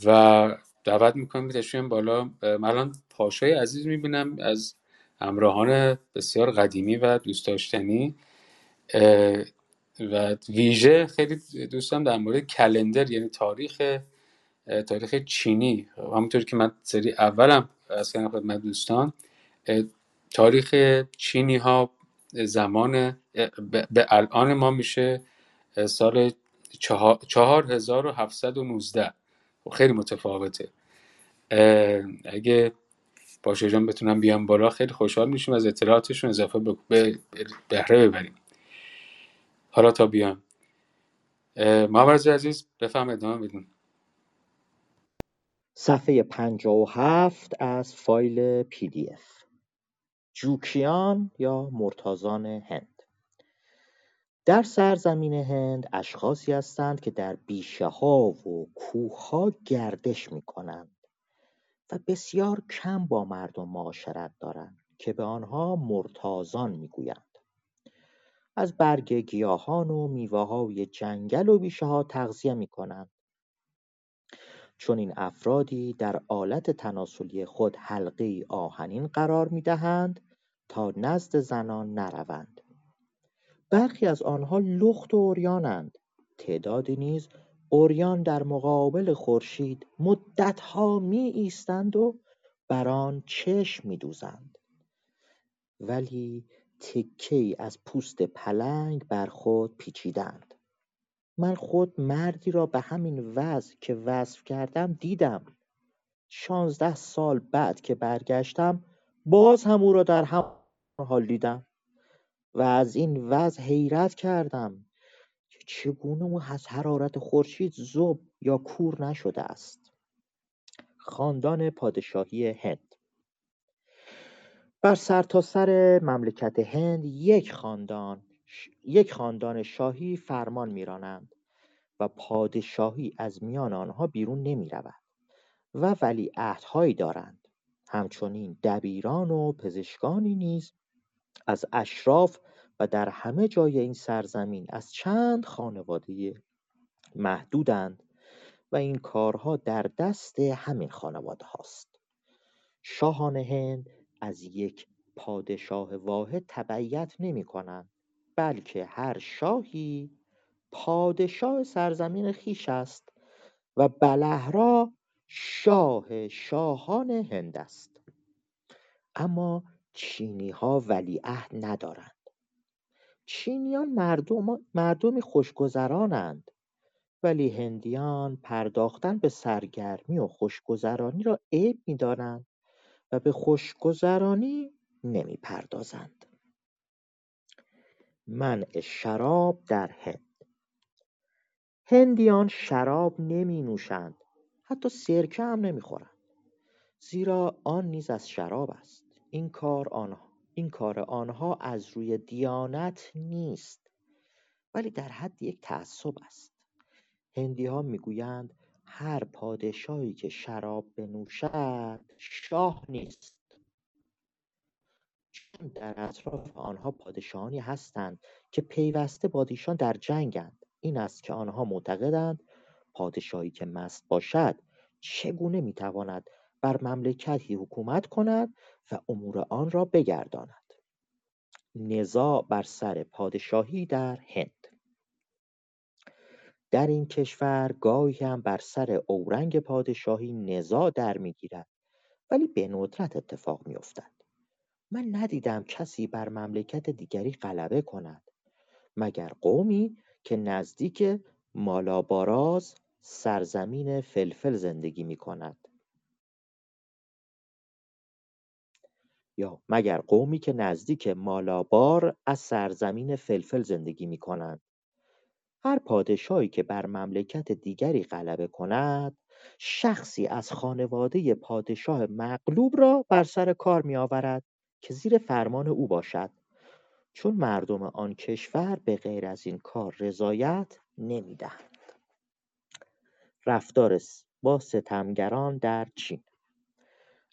و دعوت می‌کنم بتشویم بالا. من پاشای عزیز می‌بینم از همراهان بسیار قدیمی و دوست داشتنی. و ویژه خیلی دوستم در مورد کلندر یعنی تاریخ تاریخ چینی. همونطور که من سری اولم از کردم خدمت دوستان. تاریخ چینی ها زمان به الان ما میشه سال چهار هزار و هفتصد و نوزده. خب خیلی متفاوته. اگه باشه جان بتونم بیام بالا خیلی خوشحال میشیم از اطلاعاتشون اضافه به بهره ببریم. حالا تا بیام. محمد عزیز بفهم ادامه بدون صفحه 57 از فایل پی دی اف. جوکیان یا مرتازان هند در سرزمین هند اشخاصی هستند که در بیشه ها و کوه ها گردش می کنند و بسیار کم با مردم معاشرت دارند که به آنها مرتازان می گویند. از برگ گیاهان و میوه های جنگل و بیشه ها تغذیه می کنند. چون این افرادی در آلت تناسلی خود حلقه آهنین قرار می دهند تا نزد زنان نروند. برخی از آنها لخت و اوریانند تعدادی نیز اوریان در مقابل خورشید مدتها می ایستند و بر آن چشم می دوزند. ولی تکه از پوست پلنگ بر خود پیچیدند من خود مردی را به همین وضع که وصف کردم دیدم. شانزده سال بعد که برگشتم باز هم او را در هم حال دیدم و از این وضع حیرت کردم که چگونه او از حرارت خورشید زب یا کور نشده است. خاندان پادشاهی هند بر سرتاسر سر مملکت هند یک خاندان یک خاندان شاهی فرمان میرانند و پادشاهی از میان آنها بیرون نمی رود و ولیعهدهایی دارند. همچنین دبیران و پزشکانی نیز از اشراف و در همه جای این سرزمین از چند خانواده محدودند و این کارها در دست همین خانواده هاست. شاهان هند از یک پادشاه واحد تبعیت نمی کنند بلکه هر شاهی پادشاه سرزمین خیش است و بلهرا شاه شاهان هند است. اما چینی ها ولیعهد ندارند. چینیان مردم مردمی خوشگذرانند ولی هندیان پرداختن به سرگرمی و خوشگذرانی را عیب می‌دانند و به خوشگذرانی نمی‌پردازند. منع شراب در هند. هندیان شراب نمی نوشند حتی سرکه هم نمی خورند. زیرا آن نیز از شراب است. این کار آنها این کار آنها از روی دیانت نیست ولی در حد یک تعصب است. هندی ها می‌گویند هر پادشاهی که شراب بنوشد شاه نیست. چون در اطراف آنها پادشاهانی هستند که پیوسته با ایشان در جنگند. این است که آنها معتقدند پادشاهی که مست باشد چگونه می‌تواند بر مملکتی حکومت کند و امور آن را بگرداند. نزاع بر سر پادشاهی در هند. در این کشور گاهی هم بر سر اورنگ پادشاهی نزاع در می‌گیرد ولی به ندرت اتفاق میافتد. من ندیدم کسی بر مملکت دیگری غلبه کند مگر قومی که نزدیک مالاباراز سرزمین فلفل زندگی می کند. یا مگر قومی که نزدیک مالابار از سرزمین فلفل زندگی می کنند. هر پادشاهی که بر مملکت دیگری غلبه کند شخصی از خانواده پادشاه مغلوب را بر سر کار می آورد. که زیر فرمان او باشد. چون مردم آن کشور به غیر از این کار رضایت نمی‌دهند. رفتار با ستمگران در چین.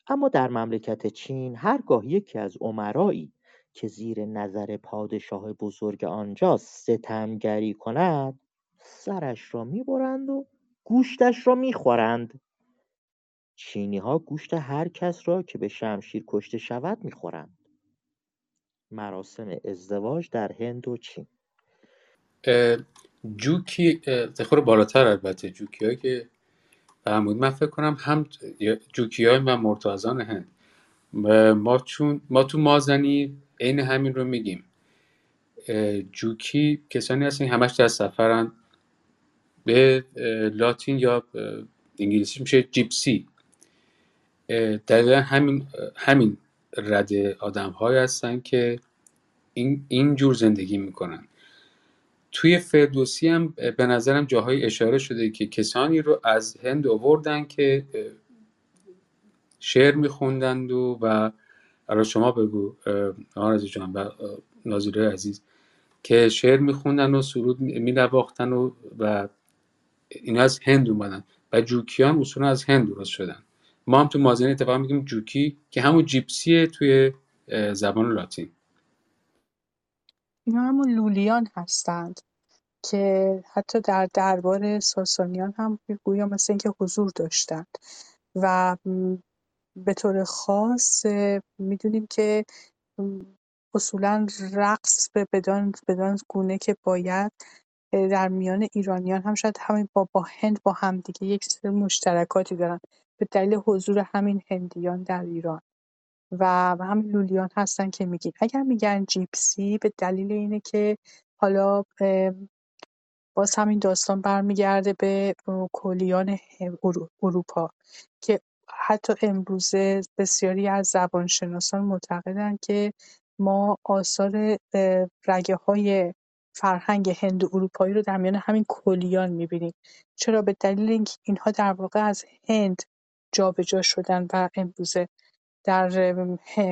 اما در مملکت چین هرگاه یکی از امرایی که زیر نظر پادشاه بزرگ آنجا ستمگری کند سرش را می‌برند و گوشتش را می‌خورند. چینی ها گوشت هر کس را که به شمشیر کشته شود می‌خورند. مراسم ازدواج در هند و چین. جوکی خور بالاتر البته. جوکی که فرمود من فکر کنم هم جوکی های و مرتازان هند. ما چون ما تو مازنی عین همین رو میگیم. جوکی کسانی هستن همش در سفرن. به لاتین یا انگلیسی میشه جیپسی. دقیقا همین همین رده آدم های هستن که این, این جور زندگی می‌کنن. توی فردوسی هم به نظرم جاهای اشاره شده که کسانی رو از هند آوردن که شعر میخوندند و و الان شما بگو آرز جان و ناظره عزیز که شعر میخوندن و سرود مینواختن و و اینا از هند اومدن و جوکیان اصولا از هند درست شدن. ما هم تو مازنی اتفاق میگیم جوکی که همون جیپسیه توی زبان لاتین. اینا همون لولیان هستند که حتی در دربار ساسانیان هم گویا مثل اینکه حضور داشتند و به طور خاص می‌دونیم که اصولا رقص به بدان, بدان گونه که باید در میان ایرانیان هم شاید همین با, با هند با همدیگه یک سری مشترکاتی دارن به دلیل حضور همین هندیان در ایران. و همین لولیان هستن که میگین اگر میگن جیپسی به دلیل اینه که حالا باز همین داستان برمیگرده به کلیان اروپا که حتی امروزه بسیاری از زبانشناسان معتقدند که ما آثار های فرهنگ هند و اروپایی رو در میان همین کلیان می‌بینیم چرا؟ به دلیل اینکه اینها در واقع از هند جابجا شدن و امروزه در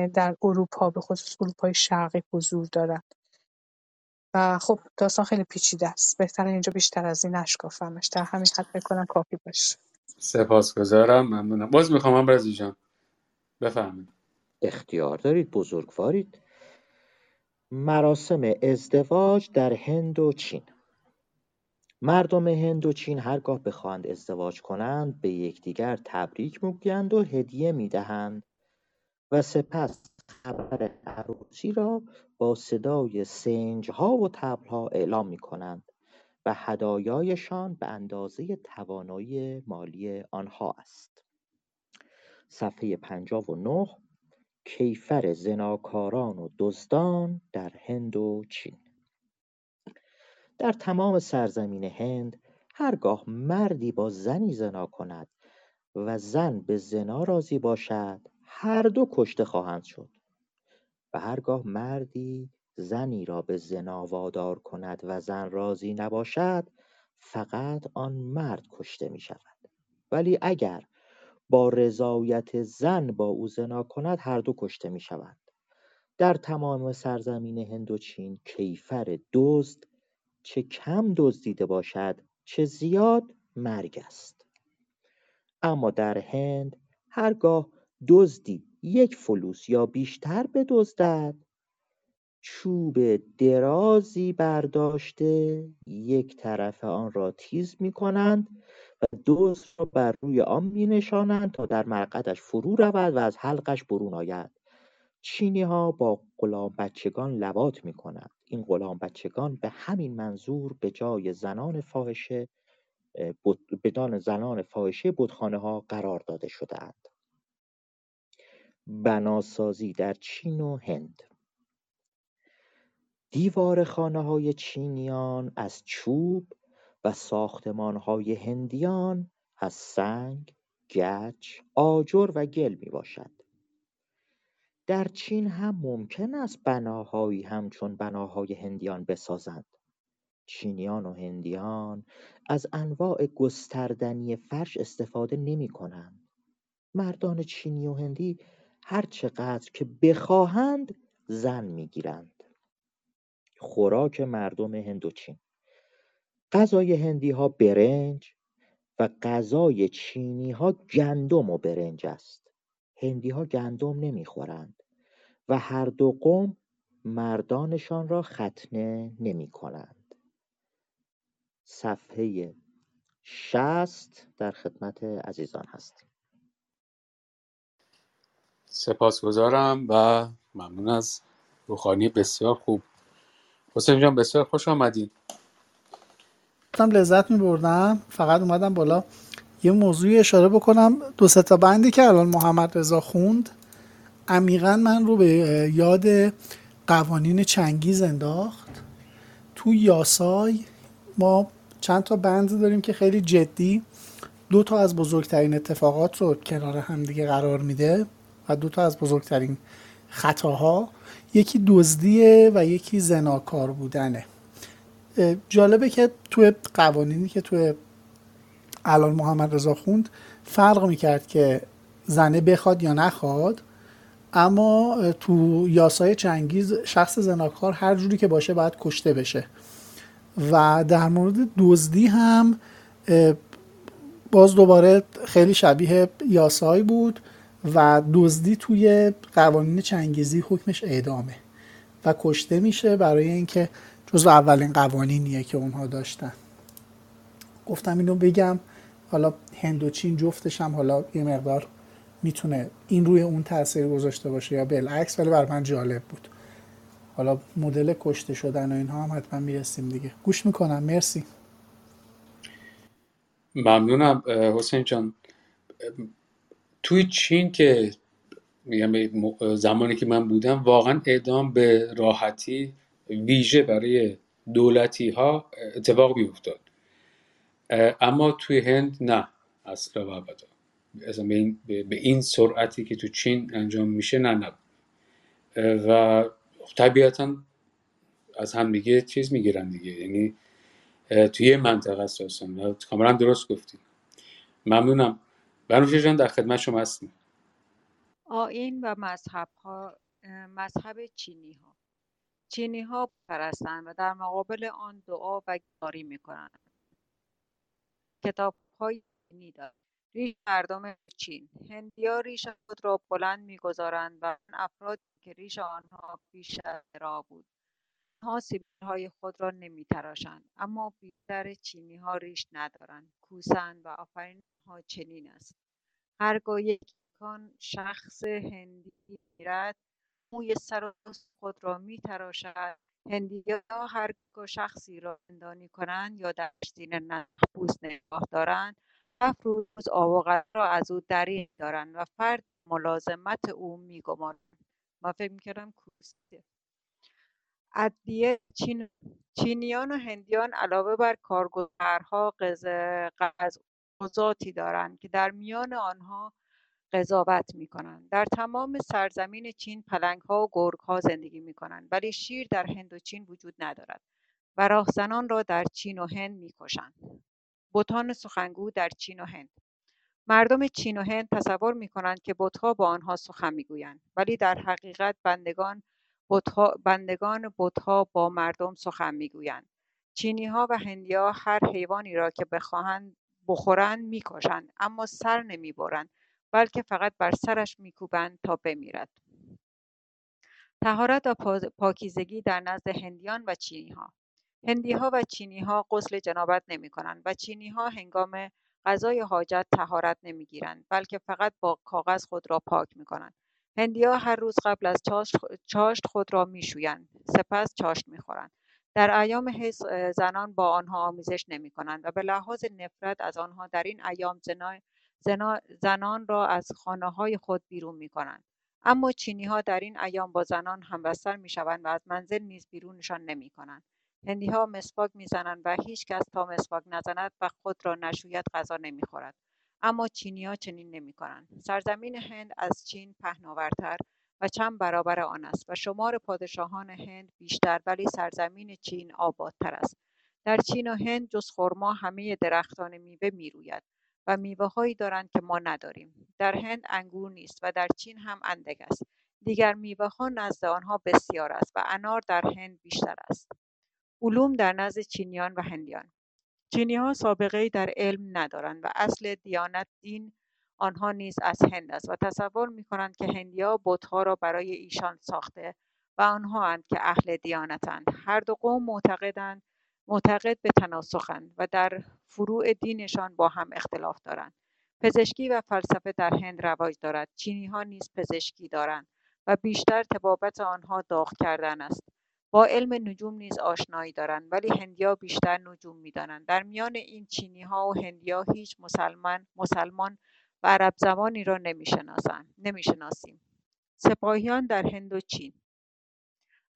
در اروپا به خصوص اروپای شرقی حضور دارند و خب داستان خیلی پیچیده است. بهتره اینجا بیشتر از این نشکافمش. در همین حد بکنم کافی باشه. سپاسگزارم. ممنونم. باز می‌خوام هم رزی جان بفهمید اختیار دارید. بزرگوارید. مراسم ازدواج در هند و چین مردم هند و چین هرگاه بخواهند ازدواج کنند به یکدیگر تبریک می‌گویند و هدیه می‌دهند و سپس خبر عروسی را با صدای سنجها و تبلها اعلام می کنند و هدایایشان به اندازه توانایی مالی آنها است. صفحه 59 کیفر زناکاران و دزدان در هند و چین. در تمام سرزمین هند هرگاه مردی با زنی زنا کند و زن به زنا راضی باشد هر دو کشته خواهند شد. و هرگاه مردی زنی را به زنا وادار کند و زن راضی نباشد فقط آن مرد کشته می شود ولی اگر با رضایت زن با او زنا کند هر دو کشته می شود در تمام سرزمین هند و چین کیفر دزد چه کم دزدیده باشد چه زیاد مرگ است. اما در هند هرگاه دزدی یک فلوس یا بیشتر بدزدد چوب درازی برداشته یک طرف آن را تیز می کنند و دزد را بر روی آن می نشانند تا در مرقدش فرو رود و از حلقش برون آید. چینی ها با غلام بچگان لبات می کنند این غلام بچگان به همین منظور به جای زنان فاحشه بدان زنان فاحشه بتخانه ها قرار داده شدهاند. بناسازی در چین و هند. دیوار های چینیان از چوب و های هندیان از سنگ، گچ، آجر و گل می باشد. در چین هم ممکن است بناهایی همچون بناهای هندیان بسازند. چینیان و هندیان از انواع گستردنی فرش استفاده نمی کنند. مردان چینی و هندی هر چقدر که بخواهند زن می‌گیرند خوراک مردم هندوچین غذای هندی ها برنج و غذای چینی ها گندم و برنج است. هندی ها گندم نمی‌خورند و هر دو قوم مردانشان را ختنه نمی کنند صفحه شست در خدمت عزیزان هستیم. سپاسگزارم و ممنون از روخانی بسیار خوب. حسین جان بسیار خوش آمدید. لذت می بردم فقط اومدم بالا. یه موضوعی اشاره بکنم. دو تا بندی که الان محمد رضا خوند. عمیقا من رو به یاد قوانین چنگیز انداخت. تو یاسای ما چند تا بند داریم که خیلی جدی. دو تا از بزرگترین اتفاقات رو کنار همدیگه قرار میده و دو تا از بزرگترین خطاها. یکی دزدیه و یکی زناکار بودنه. جالبه که توی قوانینی که توی الان محمد رضا خوند فرق می‌کرد که زنه بخواد یا نخواد اما تو یاسای چنگیز شخص زناکار هر جوری که باشه باید کشته بشه. و در مورد دزدی هم باز دوباره خیلی شبیه یاسای بود و دزدی توی قوانین چنگیزی حکمش اعدامه و کشته میشه برای اینکه جزو اولین قوانینیه که اونها داشتن. گفتم اینو بگم حالا هند و چین جفتش هم حالا یه مقدار می‌تونه این روی اون تاثیر گذاشته باشه یا بالعکس ولی بر من جالب بود. حالا مدل کشته شدن و اینها هم حتما می‌رسیم دیگه. گوش می‌کنم. مرسی. ممنونم. حسین جان. توی چین که میگم زمانی که من بودم واقعا اعدام به راحتی ویژه برای دولتی ها اتفاق بیفتاد اما توی هند نه اصلا و ابدا به این, سرعتی که تو چین انجام میشه نه نه و طبیعتا از هم دیگه چیز می‌گیرن دیگه. یعنی توی یه منطقه است کاملا درست گفتیم ممنونم. بنوشه جان در خدمت شما هستیم. آین و مذهب ها مذهب چینی ها چینی ها پرستند و در مقابل آن دعا و گاری می کنند کتاب های چینی دارد ریش مردم چین هندیا ریش خود را بلند می‌گذارند و افرادی که ریش آنها بیش را بود. آنها های خود را نمیتراشند اما بیشتر چینی ها ریش ندارند. کوسند و آفرین ها چنین است. هرگاه یک شخص هندی میرد موی سر خود را میتراشد. هندیها هرگاه شخصی را زندانی کنند یا در زیر محبوس نگاه دارند. هفت روز را از او دریغ دارند و فرد ملازمت او میگمانند ما فکر می‌کردم کوسته. ادویه چین چینیان و هندیان علاوه بر کارگزارها قضاتی دارند که در میان آنها قضاوت می‌کنند در تمام سرزمین چین ها و ها زندگی می‌کنند ولی شیر در هند و چین وجود ندارد و راهزنان را در چین و هند می‌کشند. بتان سخنگو در چین و هند. مردم چین و هند تصور می‌کنند که بتها با آنها سخن می‌گویند ولی در حقیقت بندگان بندگان بتها با مردم سخن می‌گویند. ها و هندیا هر حیوانی را که بخواهند بخورند می‌کشند اما سر نمی‌برند بلکه فقط بر سرش میکوبند تا بمیرد. تهارت و پاکیزگی در نزد هندیان و چینی ها هندی ها و چینی ها غسل جنابت نمی کنند و چینی ها هنگام غذای حاجت تهارت نمی گیرند بلکه فقط با کاغذ خود را پاک می کنند ها هر روز قبل از چاشت خود را می شویند سپس چاشت می خورند در ایام حیض زنان با آنها آمیزش نمی کنند و به لحاظ نفرت از آنها در این ایام زنان را از خانه های خود بیرون می کنند. اما چینی ها در این ایام با زنان همبستر می شوند و از منزل نیز بیرونشان نمی کنند. هندی ها مسواک می زنند و هیچ کس تا مسواک نزند و خود را نشوید غذا نمی خورد. اما چینی ها چنین نمی کنند. سرزمین هند از چین پهناورتر و چند برابر آن است و شمار پادشاهان هند بیشتر ولی سرزمین چین آبادتر است. در چین و هند جز خرما همه درختان میوه می‌روید و هایی دارند که ما نداریم. در هند انگور نیست و در چین هم اندک است. دیگر میوه‌ها نزد آنها بسیار است و انار در هند بیشتر است. علوم در نزد چینیان و هندیان. چینی‌ها ای در علم ندارند و اصل دیانت دین آنها نیز از هند است و تصور می‌کنند که هندی‌ها بت‌ها را برای ایشان ساخته و آنها اند که اهل دیانتند هر دو قوم معتقدند معتقد به تناسخند و در فروع دینشان با هم اختلاف دارند. پزشکی و فلسفه در هند رواج دارد. چینی‌ها نیز پزشکی دارند و بیشتر تبابت آنها داغ کردن است. با علم نجوم نیز آشنایی دارند ولی هندیا بیشتر نجوم می‌دانند. در میان این چینی‌ها و هندیا هیچ مسلمان مسلمان و عرب زبانی را نمی‌شناسیم. سپاهیان در هند و چین.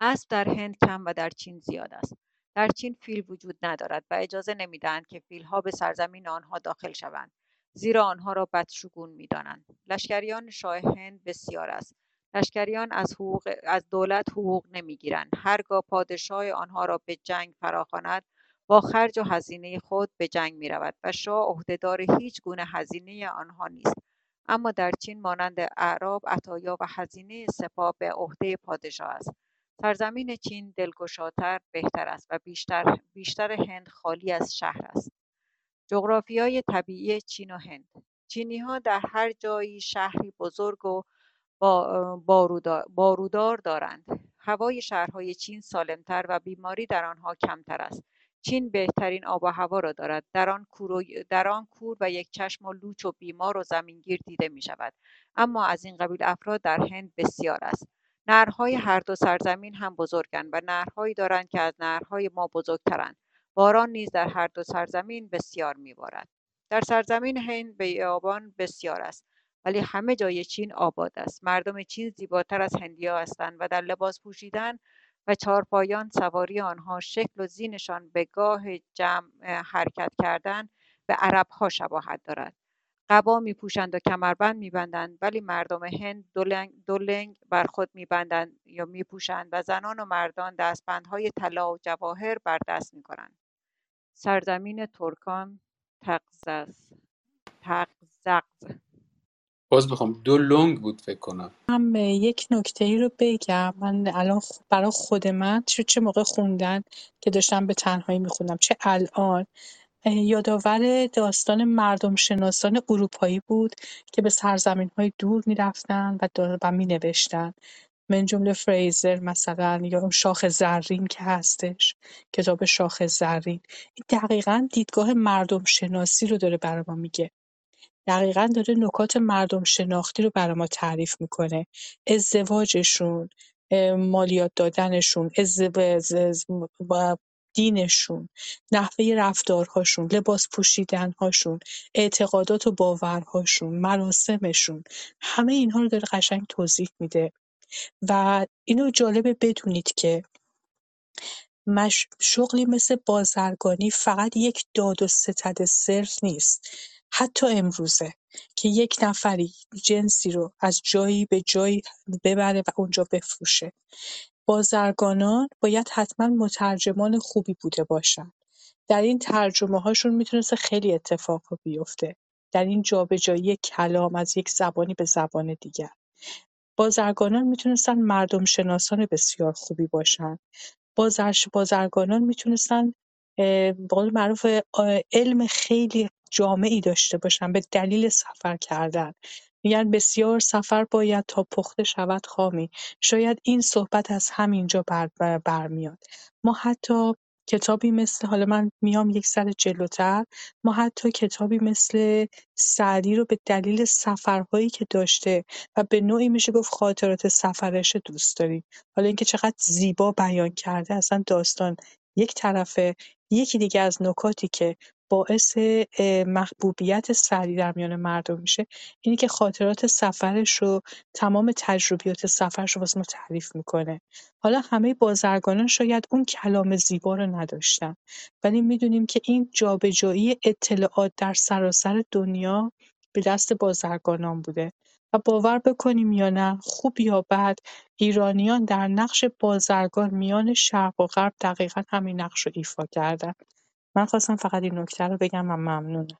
اسب در هند کم و در چین زیاد است. در چین فیل وجود ندارد و اجازه نمی‌دهند که فیلها به سرزمین آنها داخل شوند. زیرا آنها را بدشگون می‌دانند. لشکریان شاه هند بسیار است. لشکریان از, حقوق، از دولت حقوق نمی‌گیرند. هرگاه پادشاه آنها را به جنگ فراخواند با خرج و هزینه خود به جنگ می رود و شاه عهدهدار هیچ گونه هزینه آنها نیست. اما در چین مانند اعراب عطایا و هزینه سپاه به عهده پادشاه است. سرزمین چین دلگشاتر بهتر است و بیشتر, بیشتر هند خالی از شهر است. جغرافیای طبیعی چین و هند. ها در هر جایی شهری بزرگ و بارودار دارند. هوای شهرهای چین سالمتر و بیماری در آنها کمتر است. چین بهترین آب و هوا را دارد. در آن کور در آن کور و یک چشم و لوچ و بیمار و زمینگیر دیده می شود اما از این قبیل افراد در هند بسیار است. نهرهای هر دو سرزمین هم بزرگند و نهرهایی دارند که از نهرهای ما بزرگترند باران نیز در هر دو سرزمین بسیار میبارد. در سرزمین هند بیابان بسیار است ولی همه جای چین آباد است. مردم چین زیباتر از هندیا هستند و در لباس پوشیدن و چارپایان سواری آنها شکل و زینشان به گاه جمع حرکت کردن به عربها شباهت دارد. قبا میپوشند و کمربند میبندند ولی مردم هند دو لنگ بر خود میبندند یا میپوشند و زنان و مردان دستبندهای طلا و جواهر بر دست می‌کنند سرزمین ترکان تقزز تقزقز باز بخوام دو لنگ بود فکر کنم. هم یک نکته ای رو بگم. من الان برای خود من چه چه موقع خوندن که داشتم به تنهایی میخوندم؟ چه الان؟ یادآور داستان مردم شناسان اروپایی بود که به سرزمین های دور می‌رفتن و, و می نوشتن من جمله فریزر مثلا یا اون شاخ زرین که هستش کتاب شاخ زرین. این دقیقا دیدگاه مردم شناسی رو داره برای ما میگه. دقیقا داره نکات مردم شناختی رو برای ما تعریف می‌کنه. ازدواجشون مالیات دادنشون ازدواج دینشون نحوه رفتارهاشون لباس پوشیدنهاشون اعتقادات و باورهاشون مراسمشون همه اینها رو داره قشنگ توضیح میده. و اینو جالبه بدونید که مش... شغلی مثل بازرگانی فقط یک داد و ستد صرف نیست حتی امروزه که یک نفری جنسی رو از جایی به جایی ببره و اونجا بفروشه. بازرگانان باید حتما مترجمان خوبی بوده باشن. در این ترجمه هاشون می‌تونسته خیلی اتفاقا بیفته. در این جابجایی کلام از یک زبانی به زبان دیگر. بازرگانان می‌تونستن مردم شناسان بسیار خوبی باشن. بازرگانان می‌تونستن به قول معروف علم خیلی جامعی داشته باشن به دلیل سفر کردن. میگن بسیار سفر باید تا پخته شود خامی. شاید این صحبت از همینجا بر برمیاد. ما حتی کتابی مثل حالا من میام یک سر جلوتر. ما حتی کتابی مثل سعدی رو به دلیل سفرهایی که داشته و به نوعی میشه گفت خاطرات سفرش دوست داریم. حالا اینکه چقدر زیبا بیان کرده اصلا داستان یک طرفه یکی دیگه از نکاتی که باعث محبوبیت سعدی در میان مردم میشه. اینه که خاطرات سفرش رو تمام تجربیات سفرش رو واسه ما تعریف می‌کنه. حالا همه بازرگانان شاید اون کلام زیبا رو نداشتن. ولی می‌دونیم که این جابجایی اطلاعات در سراسر دنیا به دست بازرگانان بوده. و باور بکنیم یا نه خوب یا بد ایرانیان در نقش بازرگان میان شرق و غرب دقیقا همین نقش رو ایفا کردن. من خواستم فقط این نکته رو بگم و ممنونم.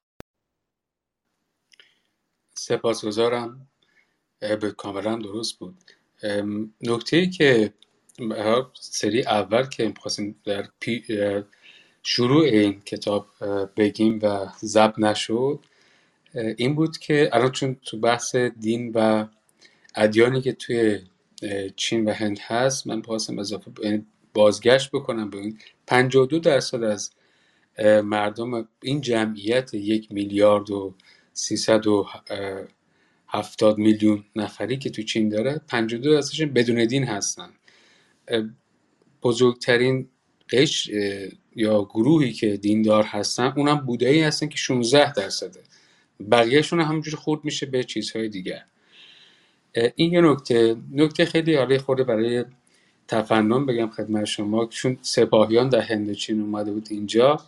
سپاسگزارم. به کاملا درست بود. نکته ای که سری اول که می‌خواستیم در شروع این کتاب بگیم و ضبط نشد این بود که الان چون تو بحث دین و ادیانی که توی چین و هند هست من خواستم اضافه یعنی بازگشت بکنم به این. 52 درصد از مردم این جمعیت یک میلیارد و سیصد و هفتاد میلیون نفری که تو چین داره 52 درصدشون بدون دین هستن. بزرگترین قش یا گروهی که دیندار هستن اونم بودایی هستن که 16 درصده. بقیهشون همونجوری خورد میشه به چیزهای دیگر. این یه نکته. نکته خیلی حالی خورده برای تفنن بگم خدمت شما. چون سپاهیان در هندوچین اومده بود اینجا.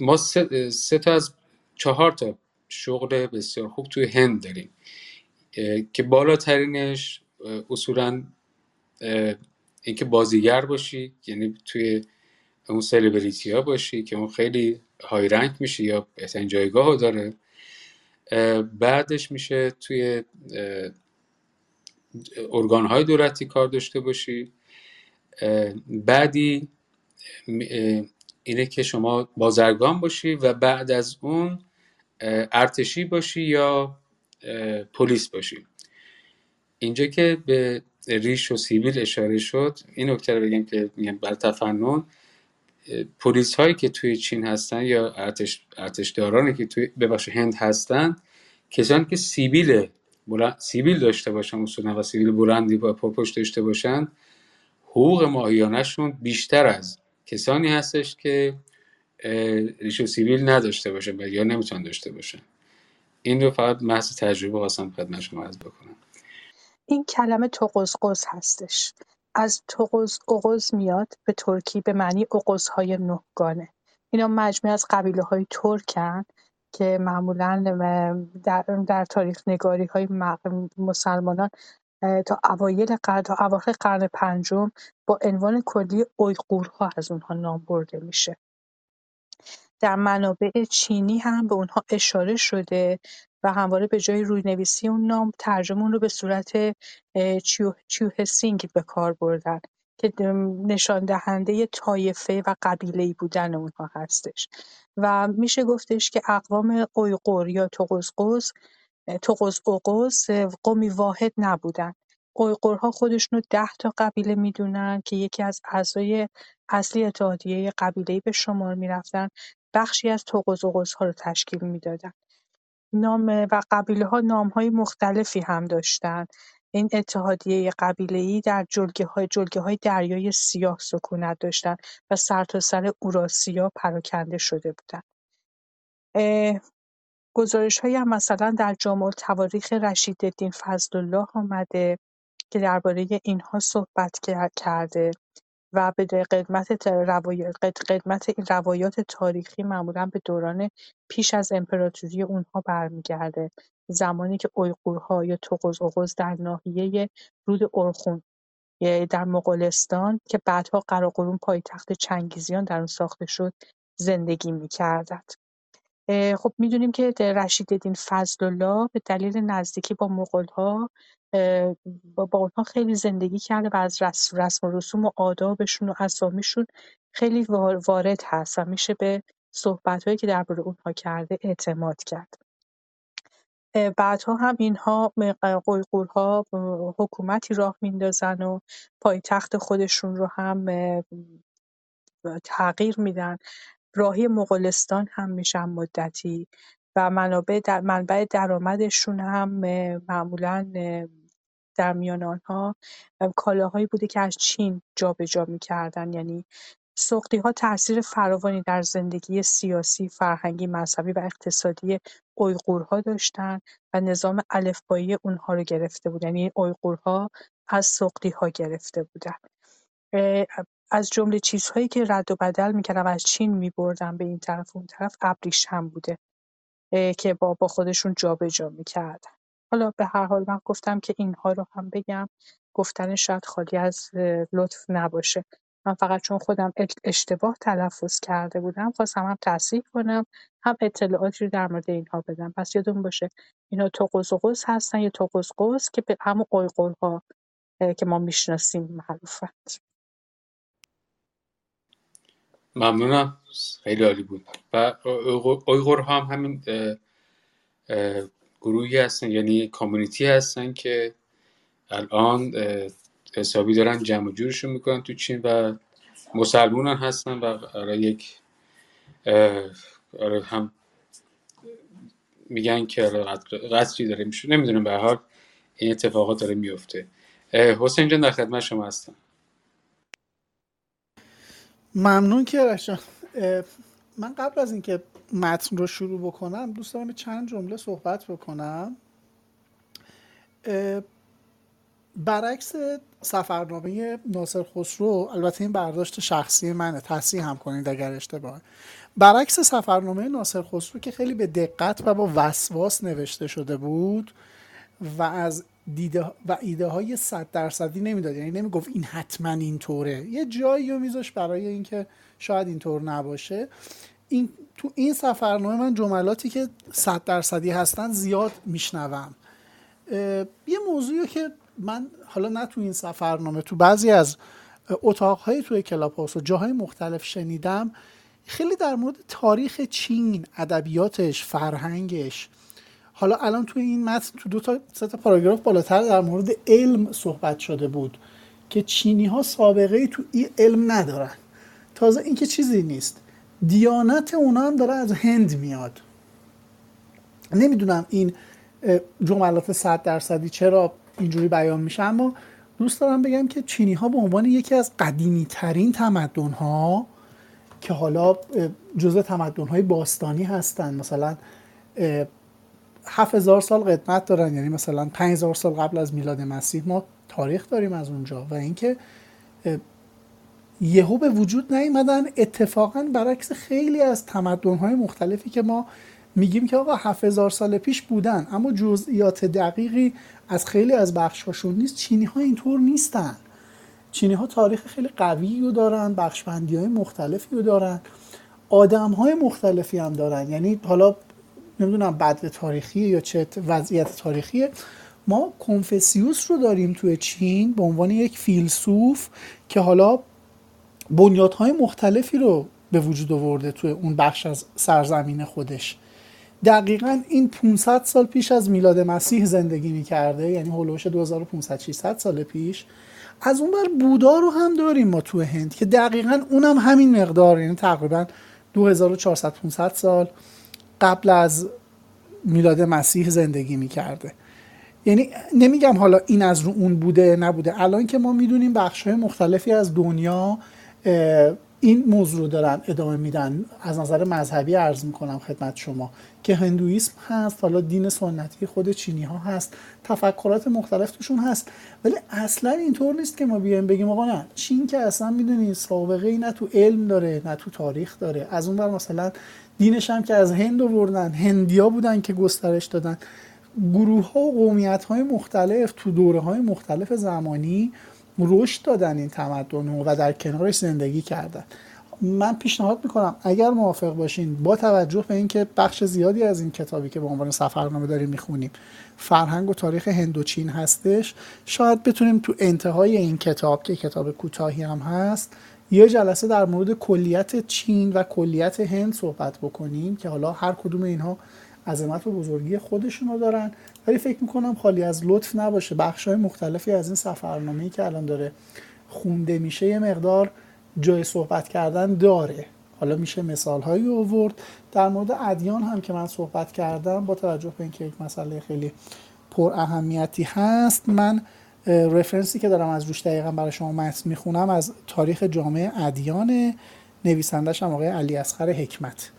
ما سه, سه تا از چهار تا شغل بسیار خوب توی هند داریم که بالاترینش اصولا اینکه بازیگر باشی یعنی توی اون سلبریتی ها باشی که اون خیلی های رنگ میشه یا بهترین جایگاه داره. بعدش میشه توی ارگان های دولتی کار داشته باشی. بعدی اینه که شما بازرگان باشی و بعد از اون ارتشی باشی یا پلیس باشی. اینجا که به ریش و سیویل اشاره شد این نکته رو بگم که میگم بر تفنن. پلیس هایی که توی چین هستن یا ارتش ارتشدارانی که توی ببخش هند هستن کسانی که سیبیل سیبیل داشته باشن اصولا و سیبیل بلندی با پرپشت داشته باشن حقوق ماهیانشون بیشتر از کسانی هستش که ریش و سیبیل نداشته باشن یا نمی‌تونن داشته باشن. این رو فقط محض تجربه خواستم خدمت شما عرض بکنم. این کلمه تقزقز هستش. از تقز اقز میاد به ترکی به معنی های نهگانه اینا مجموعه از قبیله های ترکن که معمولا در, در تاریخ نگاری های مسلمانان تا اوایل قرن تا اواخر قرن پنجم با عنوان کلی اویغورها از اونها نام برده میشه. در منابع چینی هم به اونها اشاره شده و همواره به جای نویسی اون نام ترجمه اون رو به صورت چیو سینگ به کار بردن که نشان دهنده طایفه و قبیله‌ای بودن اونها هستش. و میشه گفتش که اقوام اویغور یا توقزقز توقزقز قومی واحد نبودن. اویغورها خودشون رو ده تا قبیله می‌دونن که یکی از اعضای اصلی اتحادیه قبیله‌ای به شمار می‌رفتن. بخشی از ها رو تشکیل می‌دادن. نام و قبیله ها نام های مختلفی هم داشتن. این اتحادیه قبیله‌ای در جلگه های, جلگه های دریای سیاه سکونت داشتند و سرتاسر اوراسیا پراکنده شده بودند. گزارش های هم مثلا در جامع تواریخ رشید الدین فضل الله آمده که درباره اینها صحبت کرده و به قدمت قدمت این روایات تاریخی معمولا به دوران پیش از امپراتوری اونها برمیگرده زمانی که اویغورها یا اوغوز در ناحیه رود ارخون در مغولستان که بعدها قراقرون پایتخت چنگیزیان در اون ساخته شد زندگی می‌کردند. خب می‌دونیم که فضل الله به دلیل نزدیکی با مغول‌ها با اونها خیلی زندگی کرده و از رسم و رسوم و آدابشون و اسامیشون خیلی وارد هست و میشه به صحبتهایی که درباره اونها کرده اعتماد کرد. بعدها هم اینها قیقورها حکومتی راه میندازن و پایتخت خودشون رو هم تغییر میدن راهی مغولستان هم میشن مدتی و منابع در منبع درآمدشون هم معمولا در میان آنها کالاهایی بوده که از چین جابجا می‌کردن. یعنی ها تاثیر فراوانی در زندگی سیاسی، فرهنگی، مذهبی و اقتصادی اویغورها داشتند و نظام الفبایی اونها رو گرفته بودن یعنی اویغورها از ها گرفته بودن. از جمله چیزهایی که رد و بدل می‌کردن و از چین میبردن به این طرف و اون طرف ابریشم بوده که با با خودشون جابجا می‌کردن. حالا به هر حال من گفتم که اینها رو هم بگم گفتن شاید خالی از لطف نباشه. من فقط چون خودم اشتباه تلفظ کرده بودم خواستم هم تصحیح کنم هم اطلاعاتی رو در مورد اینها بدم. پس یادون باشه اینا قوس هستن یا توقس قوس که به همون قیقل که ما می‌شناسیم معروفن ممنونم. خیلی عالی بود. و اویغور هم همین گروهی هستن یعنی کامیونیتی هستن که الان حسابی دارن جمع جورشون می‌کنن تو چین و مسلمون هستن و آره یک آره هم میگن که قصری داره میشه نمی‌دونم به حال این اتفاقات داره میفته حسین جان در خدمت شما هستم. ممنون که من قبل از اینکه متن رو شروع بکنم دوست دارم چند جمله صحبت بکنم. برعکس سفرنامه ناصر خسرو البته این برداشت شخصی منه تصحیح هم کنید اگر اشتباه. برعکس سفرنامه ناصر خسرو که خیلی به دقت و با وسواس نوشته شده بود و از دیده و ایده های صد درصدی نمی‌داد. یعنی نمی‌گفت این حتما اینطوره. یه جایی رو میذاش برای اینکه شاید اینطور نباشه. این تو این سفرنامه من جملاتی که صد درصدی هستن زیاد میشنوم. یه موضوعی که من حالا نه تو این سفرنامه تو بعضی از اتاقهای توی کلاب و جاهای مختلف شنیدم خیلی در مورد تاریخ چین ادبیاتش فرهنگش حالا الان توی این متن تو دو تا سه تا پاراگراف بالاتر در مورد علم صحبت شده بود که چینی ها سابقه تو این علم ندارن. تازه اینکه چیزی نیست. دیانت اونا هم داره از هند میاد. نمی‌دونم این جملات صد درصدی چرا اینجوری بیان میشه اما دوست دارم بگم که چینی ها به عنوان یکی از قدیمی ترین تمدن ها که حالا جزء تمدن های باستانی هستن مثلا هزار سال قدمت دارن. یعنی مثلا هزار سال قبل از میلاد مسیح ما تاریخ داریم از اونجا. و اینکه یهو به وجود نیومدن. اتفاقا برعکس خیلی از تمدن های مختلفی که ما میگیم که آقا هزار سال پیش بودن اما جزئیات دقیقی از خیلی از بخشهاشون نیست. چینی ها اینطور نیستن. چینی ها تاریخ خیلی قوی رو دارن بخشبندی های مختلفی رو دارن. آدم های مختلفی هم دارن. یعنی حالا نمی‌دونم بد تاریخی یا چه وضعیت تاریخیه ما کنفسیوس رو داریم توی چین به عنوان یک فیلسوف که حالا بنیادهای مختلفی رو به وجود آورده توی اون بخش از سرزمین خودش. دقیقا این 500 سال پیش از میلاد مسیح زندگی می‌کرده یعنی هلوش 2500 600 سال پیش. از اون بر بودا رو هم داریم ما تو هند که دقیقا اونم همین مقدار یعنی تقریبا 2400 500 سال. قبل از میلاد مسیح زندگی می‌کرده. یعنی نمیگم حالا این از رو اون بوده نبوده. الان که ما می‌دونیم بخش مختلفی از دنیا این موضوع رو دارن ادامه میدن. از نظر مذهبی عرض می‌کنم خدمت شما که هندویسم هست حالا دین سنتی خود چینی ها هست تفکرات مختلف توشون هست. ولی اصلا اینطور نیست که ما بیایم بگیم آقا نه چین که اصلا می‌دونی سابقه ای نه تو علم داره نه تو تاریخ داره. از اون بر مثلا دینش هم که از هند آوردن هندیا بودن که گسترش دادن. گروه ها و قومیت های مختلف تو دوره های مختلف زمانی رشد دادن این تمدن و در کنارش زندگی کردن. من پیشنهاد می‌کنم اگر موافق باشین با توجه به اینکه بخش زیادی از این کتابی که به عنوان سفرنامه داریم می‌خونیم فرهنگ و تاریخ هندوچین هستش شاید بتونیم تو انتهای این کتاب که کتاب کوتاهی هم هست یه جلسه در مورد کلیت چین و کلیت هند صحبت بکنیم که حالا هر کدوم اینها عظمت و بزرگی خودشون رو دارن. ولی فکر می‌کنم خالی از لطف نباشه. بخش های مختلفی از این سفرنامه که الان داره خونده میشه یه مقدار جای صحبت کردن داره. حالا میشه مثال هایی آورد. در مورد ادیان هم که من صحبت کردم با توجه به اینکه یک مسئله خیلی پر اهمیتی هست من رفرنسی که دارم از روش دقیقا برای شما متن می‌خونم از تاریخ جامعه ادیان نویسندش هم آقای علی اصغر حکمت.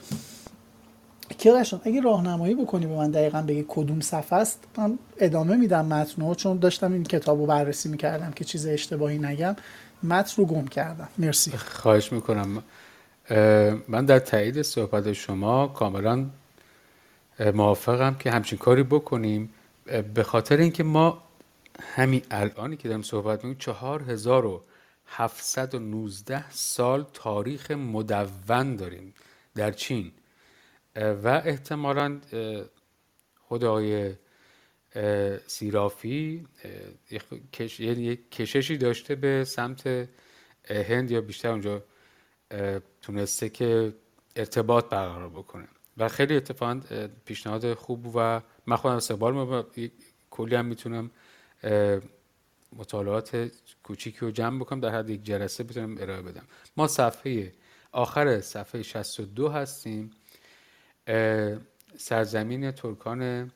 کیارشان اگه راهنمایی بکنی به من دقیقا بگی کدوم صفحه است من ادامه میدم متن چون داشتم این کتاب رو بررسی می‌کردم که چیز اشتباهی نگم. متن رو گم کردم. مرسی. خواهش می‌کنم. من در تایید صحبت شما کاملا موافقم که همچین کاری بکنیم. به خاطر اینکه ما همین الانی که دارم صحبت می‌کنیم چهار هزار و 719 سال تاریخ مدون داریم در چین. و احتمالا خود آقای سیرافی یک کششی داشته به سمت هند یا بیشتر اونجا تونسته که ارتباط برقرار بکنه. و خیلی اتفاقا پیشنهاد خوب و من خودم استقبال کلی هم می‌تونم مطالعات کوچیکی رو جمع بکنم در حد یک جلسه بتونم ارائه بدم. ما صفحه آخر صفحه 62 هستیم. سرزمین ترکان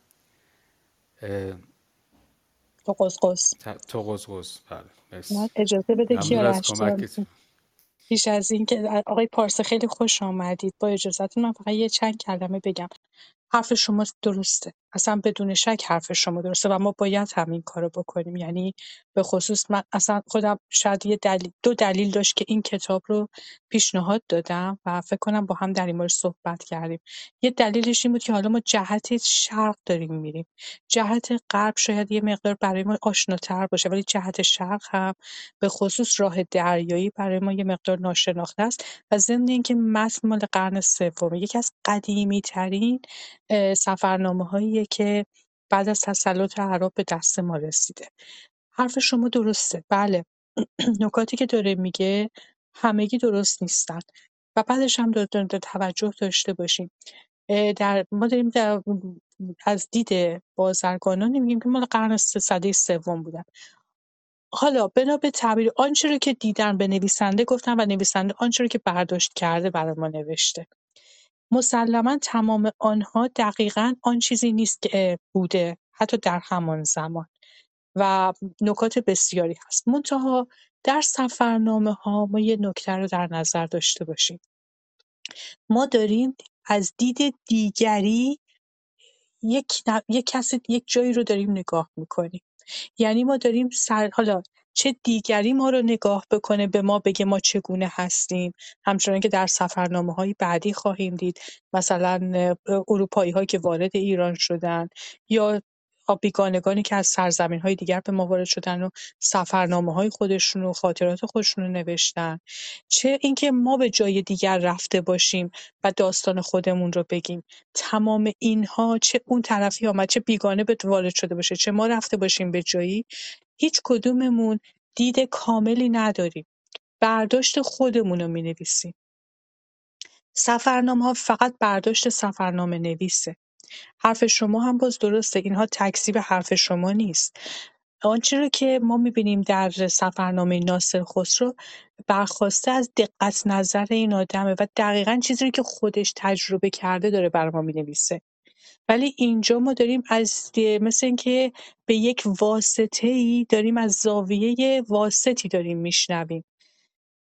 قصقص قصقص بله اجازه بده کیارش پیش از این که آقای پارسه خیلی خوش آمدید. با اجازهتون من فقط یه چند کلمه بگم. حرف شما درسته. اصلا بدون شک حرف شما درسته و ما باید همین کارو بکنیم. یعنی به خصوص من اصلا خودم شاید یه دلیل دو دلیل داشت که این کتاب رو پیشنهاد دادم و فکر کنم با هم در این مورد صحبت کردیم. یه دلیلش این بود که حالا ما جهت شرق داریم میریم. جهت غرب شاید یه مقدار برای ما آشناتر باشه ولی جهت شرق هم به خصوص راه دریایی برای ما یه مقدار ناشناخته است و ضمن اینکه متن مال قرن سوم یکی از قدیمی ترین سفرنامه‌هاییه که بعد از تسلط عرب به دست ما رسیده. حرف شما درسته. بله. نکاتی که داره میگه همگی درست نیستن و بعدش هم داره توجه داشته باشیم. در ما داریم در از دید بازرگانان میگیم که مال قرن سده سوم بودن. حالا بنا به تعبیر آنچه رو که دیدن به نویسنده گفتن و نویسنده آنچه رو که برداشت کرده برای ما نوشته. مسلما تمام آنها دقیقا آن چیزی نیست که بوده حتی در همان زمان. و نکات بسیاری هست. منتها در سفرنامه ها ما یه نکته رو در نظر داشته باشیم. ما داریم از دید دیگری یک, یک کسی یک جایی رو داریم نگاه می‌کنیم. یعنی ما داریم سر حالا چه دیگری ما رو نگاه بکنه به ما بگه ما چگونه هستیم. همچنان که در سفرنامه های بعدی خواهیم دید. مثلا اروپایی هایی که وارد ایران شدن یا بیگانگانی که از سرزمین های دیگر به ما وارد شدن و سفرنامه های خودشون و خاطرات خودشون رو نوشتن چه اینکه ما به جای دیگر رفته باشیم و داستان خودمون رو بگیم تمام اینها چه اون طرفی آمد چه بیگانه به وارد شده باشه چه ما رفته باشیم به جایی هیچ کدوممون دید کاملی نداریم. برداشت خودمون رو می‌نویسیم. ها فقط برداشت سفرنامه نویسه. حرف شما هم باز درسته. اینها تکذیب حرف شما نیست. آنچه رو که ما می‌بینیم در سفرنامه ناصر خسرو برخواسته از دقت نظر این آدمه و دقیقا چیزی رو که خودش تجربه کرده داره بر ما می‌نویسه. ولی اینجا ما داریم از مثل اینکه به یک ای داریم از زاویه واسطی داریم میشنویم.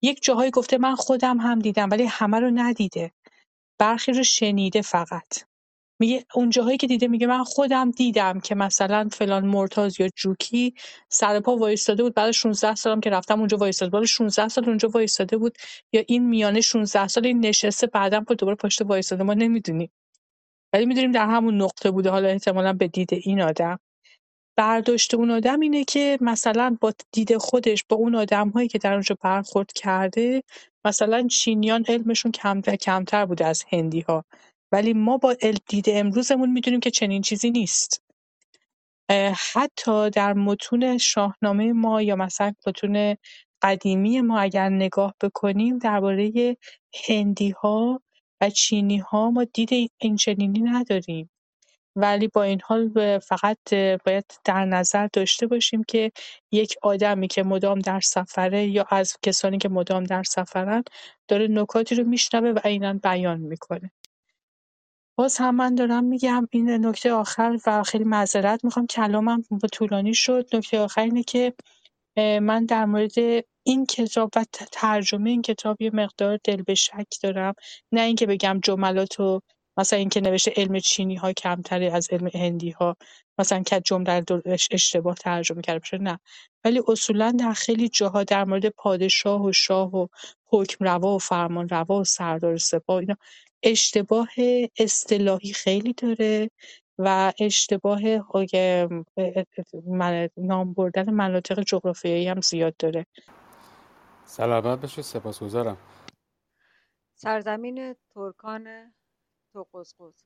یک جاهایی گفته من خودم هم دیدم ولی همه رو ندیده. برخی رو شنیده فقط. میگه اون جاهایی که دیده میگه من خودم دیدم که مثلا فلان مرتاز یا جوکی سر پا وایستاده بود بعد 16 سالم که رفتم اونجا وایستاده بود 16 سال اونجا وایستاده بود یا این میانه 16 سال این نشسته بعدم پا دوباره پشت وایستاده. ما نمی‌دونیم. ولی می‌دونیم در همون نقطه بوده. حالا احتمالا به دید این آدم. برداشت اون آدم اینه که مثلا با دید خودش با اون آدم‌هایی که در اونجا برخورد کرده مثلا چینیان علمشون کمتر کمتر بوده از هندی‌ها. ولی ما با دید امروزمون می‌دونیم که چنین چیزی نیست. حتی در متون شاهنامه ما یا مثلا متون قدیمی ما اگر نگاه بکنیم درباره هندی‌ها و چینی‌ها ما دید اینچنینی نداریم. ولی با این حال فقط باید در نظر داشته باشیم که یک آدمی که مدام در سفره یا از کسانی که مدام در سفرن داره نکاتی رو میشنوه و عینا بیان می‌کنه. باز هم من دارم میگم این نکته آخر و خیلی معذرت می‌خوام. کلامم طولانی شد. نکته آخر اینه که من در مورد این کتاب و ترجمه این کتاب یه مقدار دل به شک دارم. نه اینکه بگم جملات و مثلا اینکه نوشته علم چینی ها کمتره از علم هندی ها مثلا که جمله اشتباه ترجمه کرده باشه نه. ولی اصولا در خیلی جاها در مورد پادشاه و شاه و حکم روا و فرمان روا و سردار سپاه اینا اشتباه اصطلاحی خیلی داره و اشتباه نام بردن مناطق جغرافیایی هم زیاد داره. سلامت بشه سپاسگزارم. سرزمین ترکان توقزقز.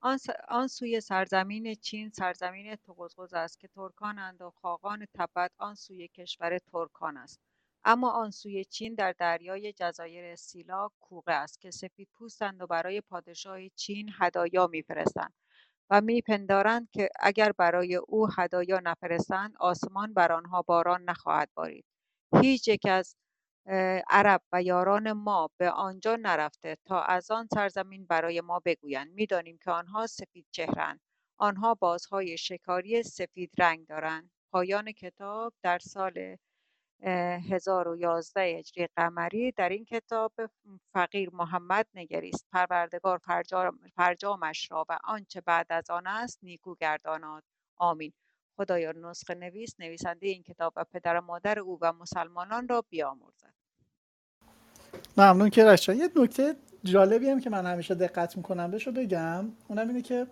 آن, آن سوی سرزمین چین سرزمین توقزقز است که ترکانند و خاقان تبت آن سوی کشور ترکان است. اما آن سوی چین در دریای جزایر سیلا کوقه است که سفید پوستند و برای پادشاه چین هدایا میفرستند و میپندارند که اگر برای او هدایا نفرستند آسمان بر آنها باران نخواهد بارید. هیچ یک از عرب و یاران ما به آنجا نرفته تا از آن سرزمین برای ما بگویند. می‌دانیم که آنها سفید چهرند آنها بازهای شکاری سفید رنگ دارند. پایان کتاب در سال 1011 هجری قمری در این کتاب فقیر محمد نگریست پروردگار فرجامش را و آنچه بعد از آن است نیکو گرداناد آمین. خدایا نسخه نویس نویسنده این کتاب و پدر و مادر او و مسلمانان را بیامرزد. ممنون که رشا یه نکته جالبی هم که من همیشه دقت می‌کنم بهش بگم. اونم اینه که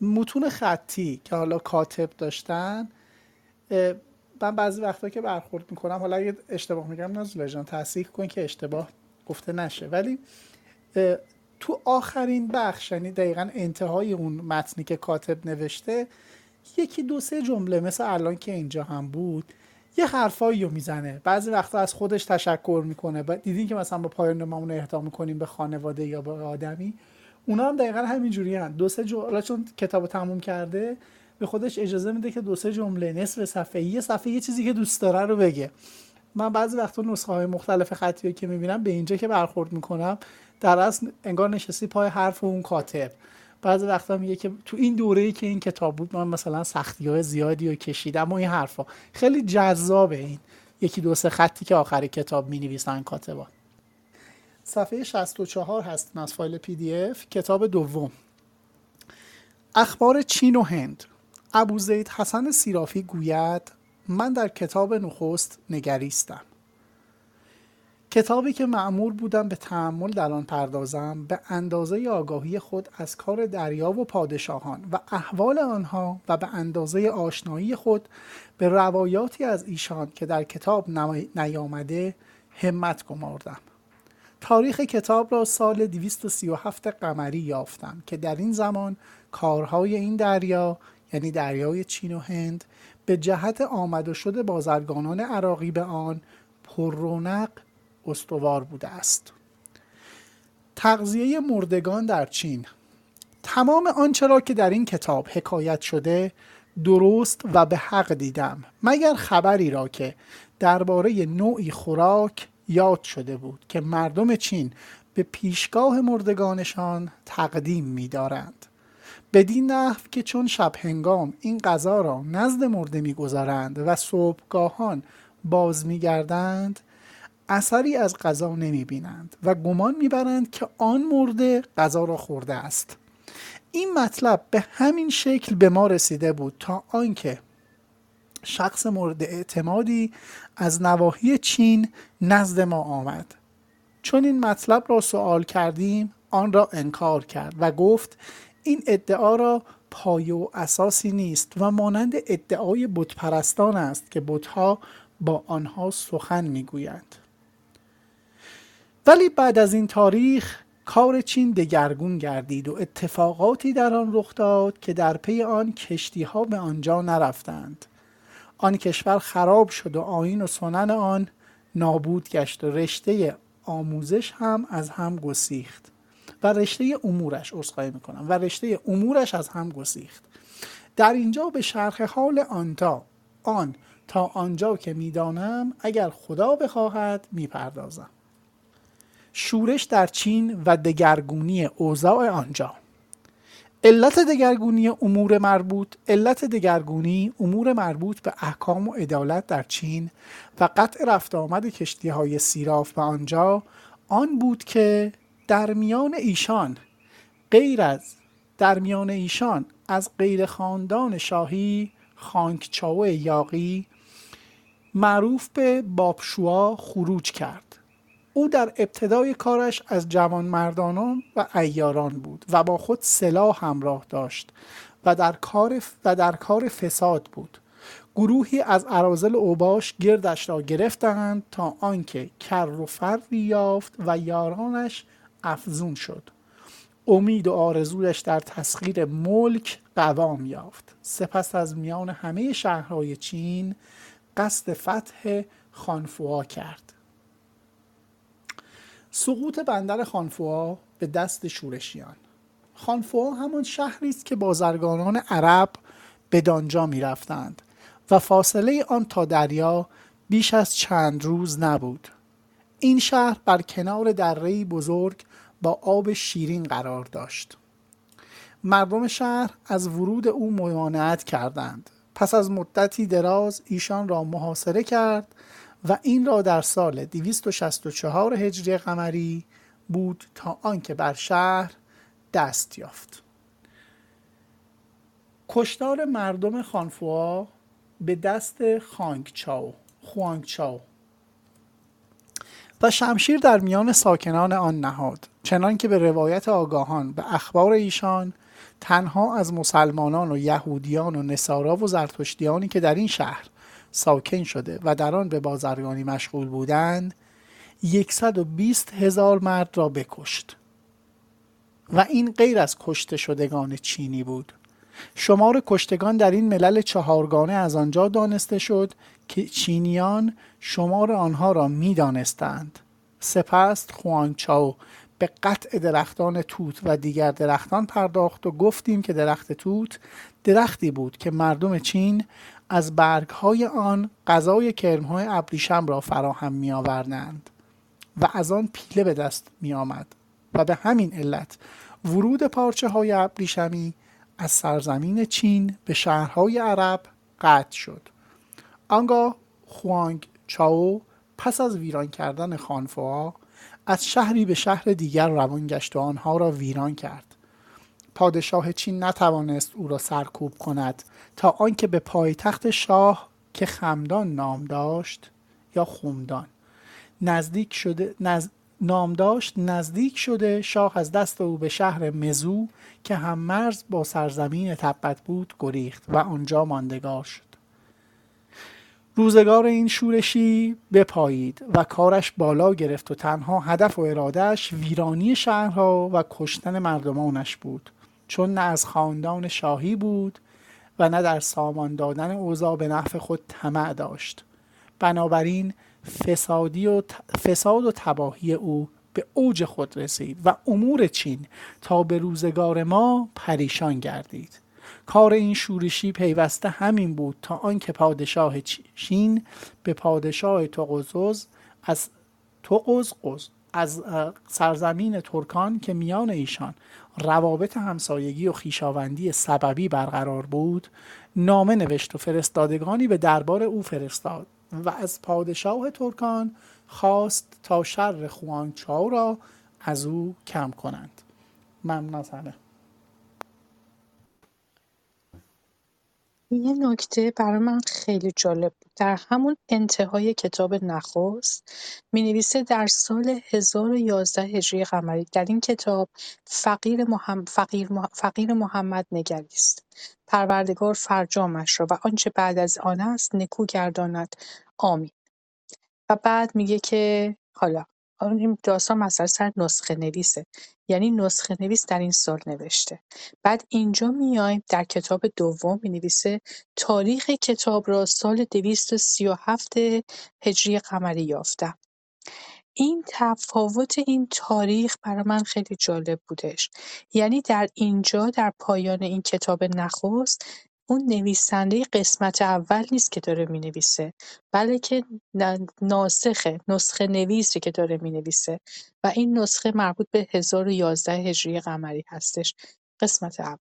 متون خطی که حالا کاتب داشتن من بعضی وقتا که برخورد می‌کنم حالا اگه اشتباه میگم نازل جان تصحیح کن که اشتباه گفته نشه. ولی تو آخرین بخش یعنی دقیقا انتهای اون متنی که کاتب نوشته یکی دو سه جمله مثل الان که اینجا هم بود یه حرفایی رو می‌زنه. بعضی وقتا از خودش تشکر می‌کنه. دیدین که مثلا با پایان ناممون اهدا می‌کنیم به خانواده یا به آدمی؟ اونا هم دقیقا همینجوری هن. دو سه جمله چون کتاب تموم کرده به خودش اجازه میده که دو سه جمله نصف صفحه یه صفحه یه چیزی که دوست داره رو بگه. من بعضی وقتا نسخه های مختلف خطی که می‌بینم به اینجا که برخورد می‌کنم در اصل انگار نشستی پای حرف اون کاتب. بعضی وقتا میگه که تو این دوره که این کتاب بود من مثلا سختی های زیادی رو کشیدم و این حرفا. خیلی جذابه این. یکی دو سه خطی که آخر کتاب می نویسن کاتبا صفحه 64 هست از فایل پی دی اف کتاب دوم. اخبار چین و هند. ابو زید حسن سیرافی گوید من در کتاب نخست نگریستم. کتابی که معمور بودم به تحمل در آن پردازم به اندازه آگاهی خود از کار دریا و پادشاهان و احوال آنها و به اندازه آشنایی خود به روایاتی از ایشان که در کتاب نیامده همت گماردم. تاریخ کتاب را سال 237 قمری یافتم که در این زمان کارهای این دریا یعنی دریای چین و هند به جهت آمد و شد بازرگانان عراقی به آن پر رونق استوار بوده است. تغذیه مردگان در چین تمام آنچه را که در این کتاب حکایت شده درست و به حق دیدم مگر خبری را که درباره نوعی خوراک یاد شده بود که مردم چین به پیشگاه مردگانشان تقدیم می‌دارند. بدین نحو که چون شب هنگام این غذا را نزد مرده می‌گذارند و صبحگاهان باز میگردند اثری از غذا نمی بینند و گمان می‌برند که آن مرده غذا را خورده است. این مطلب به همین شکل به ما رسیده بود تا آنکه شخص مورد اعتمادی از نواحی چین نزد ما آمد. چون این مطلب را سوال کردیم آن را انکار کرد و گفت این ادعا را پایه و اساسی نیست و مانند ادعای بتپرستان است که بتها با آنها سخن می‌گویند. ولی بعد از این تاریخ کار چین دگرگون گردید و اتفاقاتی در آن رخ داد که در پی آن کشتی ها به آنجا نرفتند. آن کشور خراب شد و آین و سنن آن نابود گشت و رشته آموزش هم از هم گسیخت. و رشته امورش ارسقای می‌کنم و رشته امورش از هم گسیخت. در اینجا به شرح حال آنتا آن تا آنجا که می‌دانم اگر خدا بخواهد می‌پردازم. شورش در چین و دگرگونی اوضاع آنجا. علت دگرگونی امور مربوط علت دگرگونی امور مربوط به احکام و عدالت در چین و قطع رفت آمد کشتی های سیراف به آنجا آن بود که در میان ایشان غیر از در میان ایشان از غیر خاندان شاهی خانکچاو یاقی معروف به بابشوا خروج کرد. او در ابتدای کارش از جوانمردانان و ایاران بود و با خود سلاح همراه داشت و در کار و در کار فساد بود. گروهی از ارازل اوباش گردش را گرفتند تا آنکه کر و فری یافت و یارانش افزون شد. امید و آرزویش در تسخیر ملک قوام یافت سپس از میان همه شهرهای چین قصد فتح خانفوا کرد. سقوط بندر خانفوا به دست شورشیان. خانفوا همان شهری است که بازرگانان عرب به دانجا می رفتند و فاصله آن تا دریا بیش از چند روز نبود. این شهر بر کنار درهای بزرگ با آب شیرین قرار داشت. مردم شهر از ورود او ممانعت کردند. پس از مدتی دراز ایشان را محاصره کرد و این را در سال 264 هجری قمری بود تا آنکه بر شهر دست یافت. کشتار مردم خانفوا به دست خانگ چاو خوانگ چاو و شمشیر در میان ساکنان آن نهاد چنان که به روایت آگاهان به اخبار ایشان تنها از مسلمانان و یهودیان و نصارا و زرتشتیانی که در این شهر ساکن شده و در آن به بازرگانی مشغول بودند 120 هزار مرد را بکشت. و این غیر از کشته شدگان چینی بود. شمار کشتگان در این ملل چهارگانه از آنجا دانسته شد که چینیان شمار آنها را می دانستند. سپس خوانچاو به قطع درختان توت و دیگر درختان پرداخت و گفتیم که درخت توت درختی بود که مردم چین از برگهای آن غذای کرمهای ابریشم را فراهم می آوردند و از آن پیله به دست می آمد و به همین علت ورود پارچه های ابریشمی از سرزمین چین به شهرهای عرب قطع شد. آنگاه خوانگ چاو پس از ویران کردن خانفوا از شهری به شهر دیگر روان گشت و آنها را ویران کرد. پادشاه چین نتوانست او را سرکوب کند تا آنکه به پایتخت شاه که خمدان نام داشت یا خومدان. نزدیک شده نام داشت نزدیک شده شاه از دست او به شهر مزو که هم مرز با سرزمین تبت بود گریخت و آنجا ماندگار شد. روزگار این شورشی بپایید و کارش بالا گرفت و تنها هدف و ارادهش ویرانی شهرها و کشتن مردمانش بود. چون نه از خاندان شاهی بود و نه در سامان دادن اوضاع به نفع خود طمع داشت. بنابراین فسادی و فساد و تباهی او به اوج خود رسید و امور چین تا به روزگار ما پریشان گردید. کار این شورشی پیوسته همین بود تا آنکه پادشاه چین به پادشاه توقزوز از توقزقز از سرزمین ترکان که میان ایشان روابط همسایگی و خیشاوندی سببی برقرار بود نامه نوشت و فرستادگانی به دربار او فرستاد. و از پادشاه ترکان خواست تا شر خوانچاو را از او کم کنند. ممنون همه. یه نکته برای من خیلی جالب بود. در همون انتهای کتاب نخست نویسه در سال 1011 هجری قمری در این کتاب فقیر, محمد فقیر, فقیر محمد نگریست. پروردگار فرجامش را و آنچه بعد از آن است نکو گرداند. آمین. و بعد میگه که حالا این داستان مثلا سر نسخه نویسه. یعنی نسخه نویس در این سال نوشته. بعد اینجا میایم در کتاب دوم نویسه تاریخ کتاب را سال 237 هجری قمری یافتم. این تفاوت این تاریخ برای من خیلی جالب بودش. یعنی در اینجا در پایان این کتاب نخست اون نویسنده قسمت اول نیست که داره می‌نویسه بلکه ناسخه نسخه نویسی که داره می‌نویسه و این نسخه مربوط به 1011 هجری قمری هستش. قسمت اول.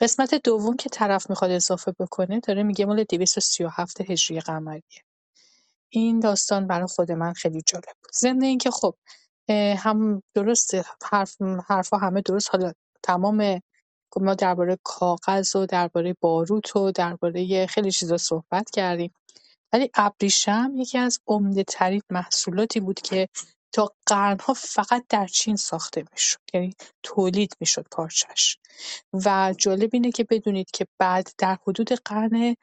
قسمت دوم که طرف می‌خواد اضافه بکنه داره میگه مال 237 هجری قمریه. این داستان برای خود من خیلی جالب بود. ضمن اینکه خب هم درست حرف حرفا همه درست حالا تمام ما درباره کاغذ و درباره باروت و درباره خیلی چیزا صحبت کردیم. ولی ابریشم یکی از ترین محصولاتی بود که تا قرنها فقط در چین ساخته می‌شد یعنی تولید می‌شد پارچش و جالب اینه که بدونید که بعد در حدود قرن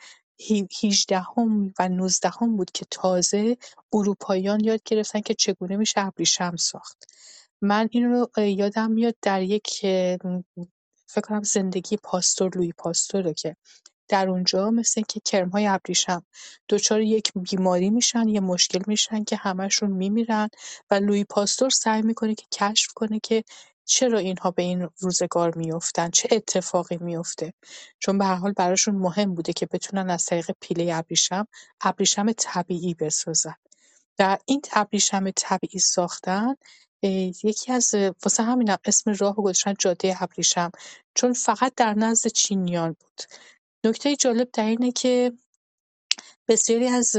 هیجدهم و نوزدهم بود که تازه اروپاییان یاد گرفتن که چگونه میشه ابریشم ساخت. من این رو یادم میاد در یک فکر کنم زندگی پاستور لوی پاستوره که در اونجا مثل اینکه کرم‌های ابریشم دچار یک بیماری میشن یه مشکل میشن که همشون میمیرن و لوی پاستور سعی می‌کنه که کشف کنه که چرا اینها به این روزگار میافتن چه اتفاقی میفته چون به هر حال براشون مهم بوده که بتونن از طریق پیله ابریشم ابریشم طبیعی بسازن. در این ابریشم طبیعی ساختن یکی از واسه همینم اسم راه گذاشتن جاده ابریشم. چون فقط در نزد چینیان بود. نکته جالب در اینه که بسیاری از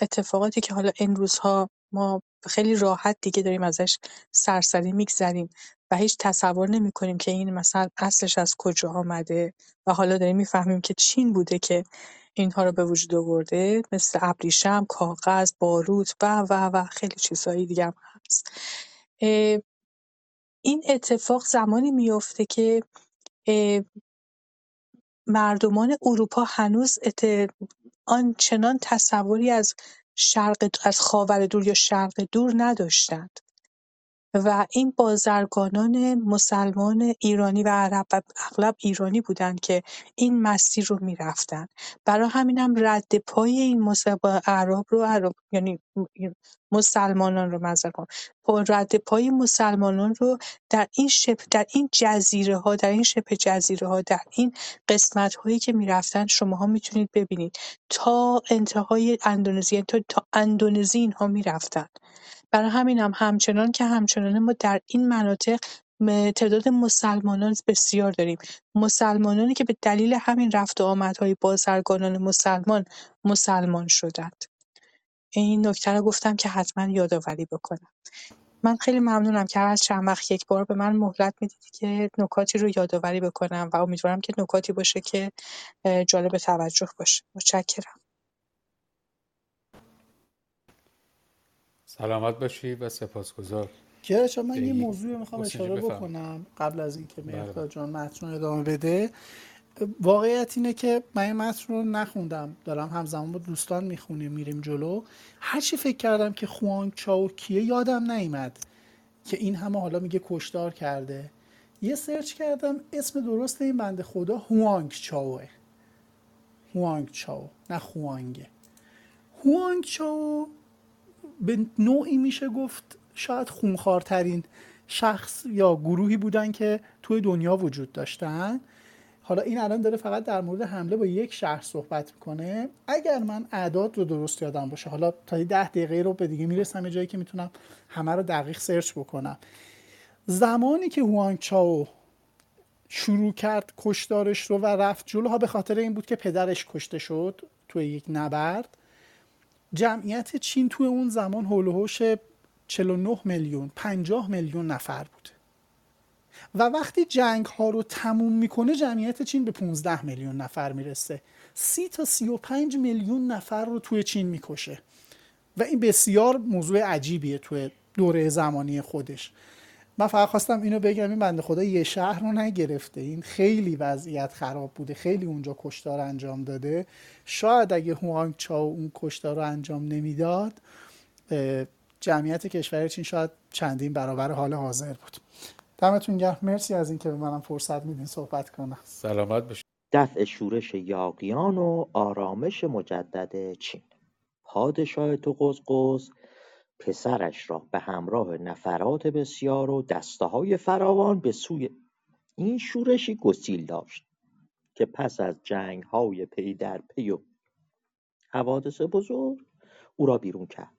اتفاقاتی که حالا این روزها ما خیلی راحت دیگه داریم ازش سرسری میگذریم و هیچ تصور نمی‌کنیم که این مثلا اصلش از کجا آمده و حالا داریم می‌فهمیم که چین بوده که اینها رو به وجود آورده مثل ابریشم، کاغذ، باروت و و و خیلی چیزهایی دیگه هم هست. این اتفاق زمانی میفته که مردمان اروپا هنوز آنچنان تصوری از شرق از خاور دور یا شرق دور نداشتند. و این بازرگانان مسلمان ایرانی و عرب و اغلب ایرانی بودند که این مسیر رو می‌رفتن. برای همینم رد پای این اعراب رو عرب یعنی مسلمانان رو معذرت با رد پای مسلمانان رو در این شبه در این جزیره ها در این شبه جزیره ها در این قسمت هایی که می‌رفتن شماها می‌تونید ببینید. تا انتهای اندونزی تا, تا اندونزی اینها می‌رفتن. برای همینم همچنان که همچنان ما در این مناطق تعداد مسلمانان بسیار داریم. مسلمانانی که به دلیل همین رفت و آمدهای بازرگانان مسلمان مسلمان شدند. این نکته رو گفتم که حتما یادآوری بکنم. من خیلی ممنونم که هر چند وقت یک بار به من مهلت می‌دید که نکاتی رو یادآوری بکنم و امیدوارم که نکاتی باشه که جالب توجه باشه. متشکرم. سلامت باشی و سپاسگزار. چون من یه موضوع می‌خوام اشاره بکنم قبل از اینکه بله، مهرداد. جان متن ادامه بده. واقعیت اینه که من این متن رو نخوندم. دارم همزمان با دوستان می‌خونیم میریم جلو. هرچی فکر کردم که خوانگ چاو کیه یادم نیمد که این همه حالا میگه کشدار کرده. یه سرچ کردم اسم درست این بنده خدا هوانگ چاوه. هوانگ چاو نه خوانگه. هوانگ چاو به نوعی میشه گفت شاید خونخوارترین شخص یا گروهی بودن که توی دنیا وجود داشتن. حالا این الان داره فقط در مورد حمله با یک شهر صحبت می‌کنه. اگر من اعداد رو درست یادم باشه حالا تا ده دقیقه رو به دیگه می‌رسم یه جایی که می‌تونم همه رو دقیق سرچ بکنم. زمانی که هوانگ چاو شروع کرد کشدارش رو و رفت جلوها به خاطر این بود که پدرش کشته شد توی یک نبرد. جمعیت چین توی اون زمان حول و 49 میلیون 50 میلیون نفر بوده و وقتی جنگ ها رو تموم می‌کنه جمعیت چین به 15 میلیون نفر می‌رسه. 30 تا 35 میلیون نفر رو توی چین می‌کشه. و این بسیار موضوع عجیبیه توی دوره زمانی خودش. من فقط خواستم اینو بگم این بنده خدا یه شهر رو نگرفته. این خیلی وضعیت خراب بوده خیلی اونجا کشتار انجام داده. شاید اگه هوانگ چاو اون کشتار رو انجام نمی‌داد جمعیت کشور چین شاید چندین برابر حال حاضر بود. دمتون گرم. مرسی از اینکه به منم فرصت میدین صحبت کنم. سلامت باشید دفع شورش یاقیان و آرامش مجدد چین. پادشاه تو قزقز پسرش را به همراه نفرات بسیار و های فراوان به سوی این شورشی گسیل داشت که پس از های پی در پی و حوادث بزرگ او را بیرون کرد.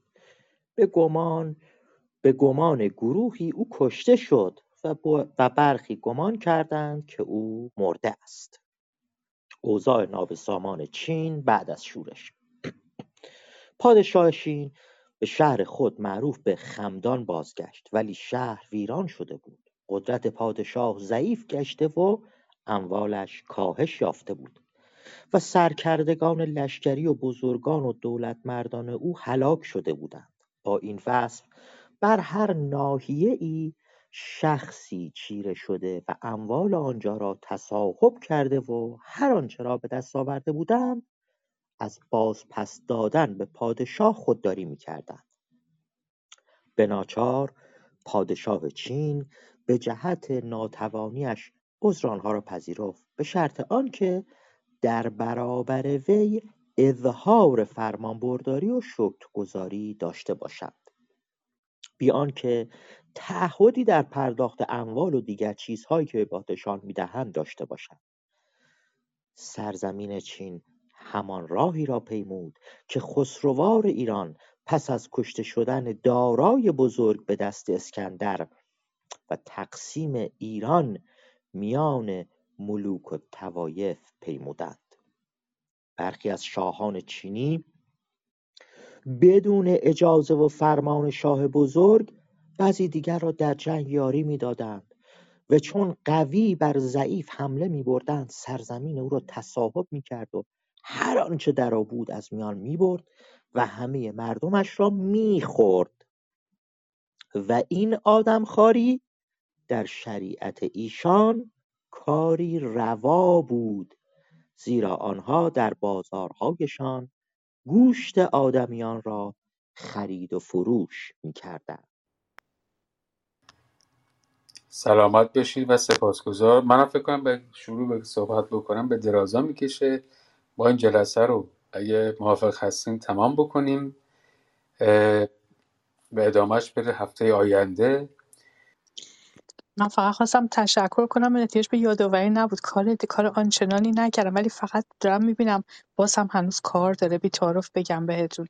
به گمان به گمان گروهی او کشته شد و برخی گمان کردند که او مرده است. اوضاع نابسامان چین بعد از شورش. پادشاه چین به شهر خود معروف به خمدان بازگشت ولی شهر ویران شده بود. قدرت پادشاه ضعیف گشته و اموالش کاهش یافته بود. و سرکردگان لشکری و بزرگان و دولت مردان او هلاک شده بودند. با این وصف بر هر ناحیه ای شخصی چیره شده و اموال آنجا را تصاحب کرده و هر آنچه را به دست آورده بودند از پس دادن به پادشاه خودداری می‌کردند. به ناچار پادشاه چین به جهت ناتوانیش عذر آنها را پذیرفت. به شرط آنکه در برابر وی اظهار فرمانبرداری و شکرگزاری داشته باشند. بی آنکه تعهدی در پرداخت اموال و دیگر چیزهایی که به پادشاه می‌دهند داشته باشند. سرزمین چین همان راهی را پیمود که خسروار ایران پس از کشته شدن دارای بزرگ به دست اسکندر و تقسیم ایران میان ملوک و توایف پیمودند. برخی از شاهان چینی بدون اجازه و فرمان شاه بزرگ بعضی دیگر را در جنگ یاری می‌دادند و چون قوی بر ضعیف حمله می بردند سرزمین او را تصاحب می کرد و هر آنچه در او بود از میان می برد و همه مردمش را می خورد و این آدمخواری در شریعت ایشان کاری روا بود زیرا آنها در بازارهایشان گوشت آدمیان را خرید و فروش می‌کردند. سلامت باشید و سپاسگزار منم فکر کنم به شروع به صحبت بکنم به درازا می‌کشه. با این جلسه رو اگه موافق هستین تمام بکنیم. به ادامهش بره هفته آینده. من فقط خواستم تشکر کنم احتیاج به یادآوری نبود. کار کار آنچنانی نکردم ولی فقط دارم می‌بینم باز هم هنوز کار داره بی‌تعارف بگم بهتون.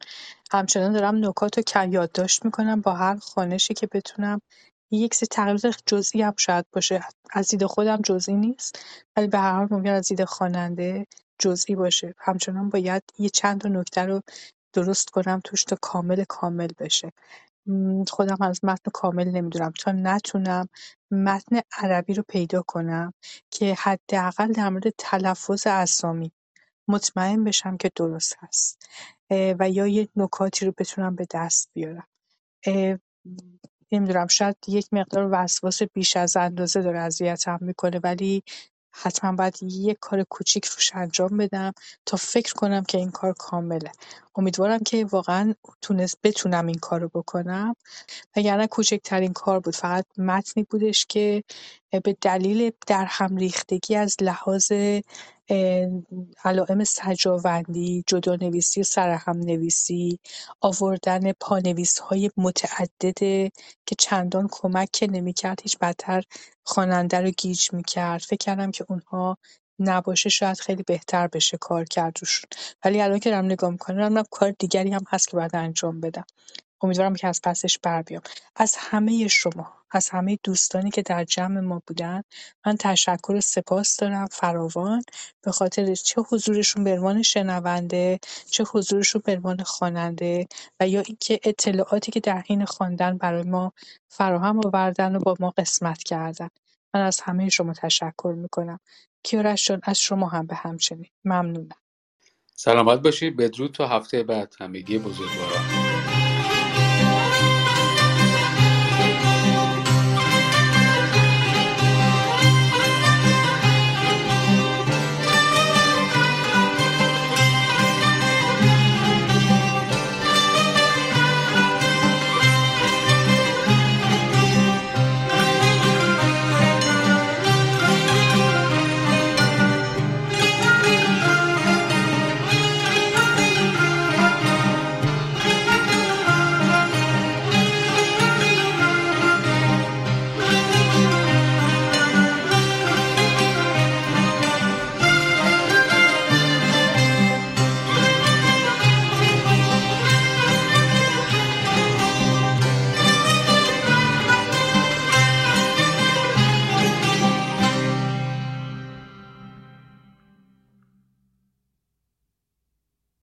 همچنان دارم نکات رو یادداشت می‌کنم با هر خانشی که بتونم. یک سری تغییرات جزئی هم شاید باشه. از دید خودم جزئی نیست ولی به هر حال ممکن از دید خواننده جزئی باشه. همچنان باید یه چند تا نکته رو درست کنم توش تا کامل کامل بشه. خودم از متن کامل نمی‌دونم. تا نتونم متن عربی رو پیدا کنم که حداقل در مورد تلفظ اسامی مطمئن بشم که درست هست و یا یه نکاتی رو بتونم به دست بیارم. نمی‌دونم شاید یک مقدار وسواس بیش از اندازه داره اذیتم می‌کنه ولی حتما باید یک کار کوچیک روش انجام بدم تا فکر کنم که این کار کامله. امیدوارم که واقعا تونست بتونم این کارو بکنم. وگرنه کوچکترین کار بود. فقط متنی بودش که به دلیل در هم ریختگی از لحاظ علائم سجاوندی، جدانویسی و سرهم نویسی، آوردن های متعدده که چندان کمک که نمی‌کرد هیچ بدتر خواننده رو گیج می‌کرد. فکر کردم که اونها نباشه شاید خیلی بهتر بشه کار کرد روشون ولی الان که دارم نگاه می‌کنم کار دیگری هم هست که باید انجام بدم. امیدوارم که از پسش بر بیام. از همه شما از همه دوستانی که در جمع ما بودن من تشکر و سپاس دارم فراوان. به خاطر چه حضورشون به عنوان شنونده چه حضورشون به عنوان خواننده و یا اینکه اطلاعاتی که در حین خواندن برای ما فراهم آوردن و با ما قسمت کردن. من از همه شما تشکر می‌کنم. کیارش جان از شما هم به همچنین. ممنونم. سلامت باشید بدرود تا هفته بعد. همگی بزرگواران.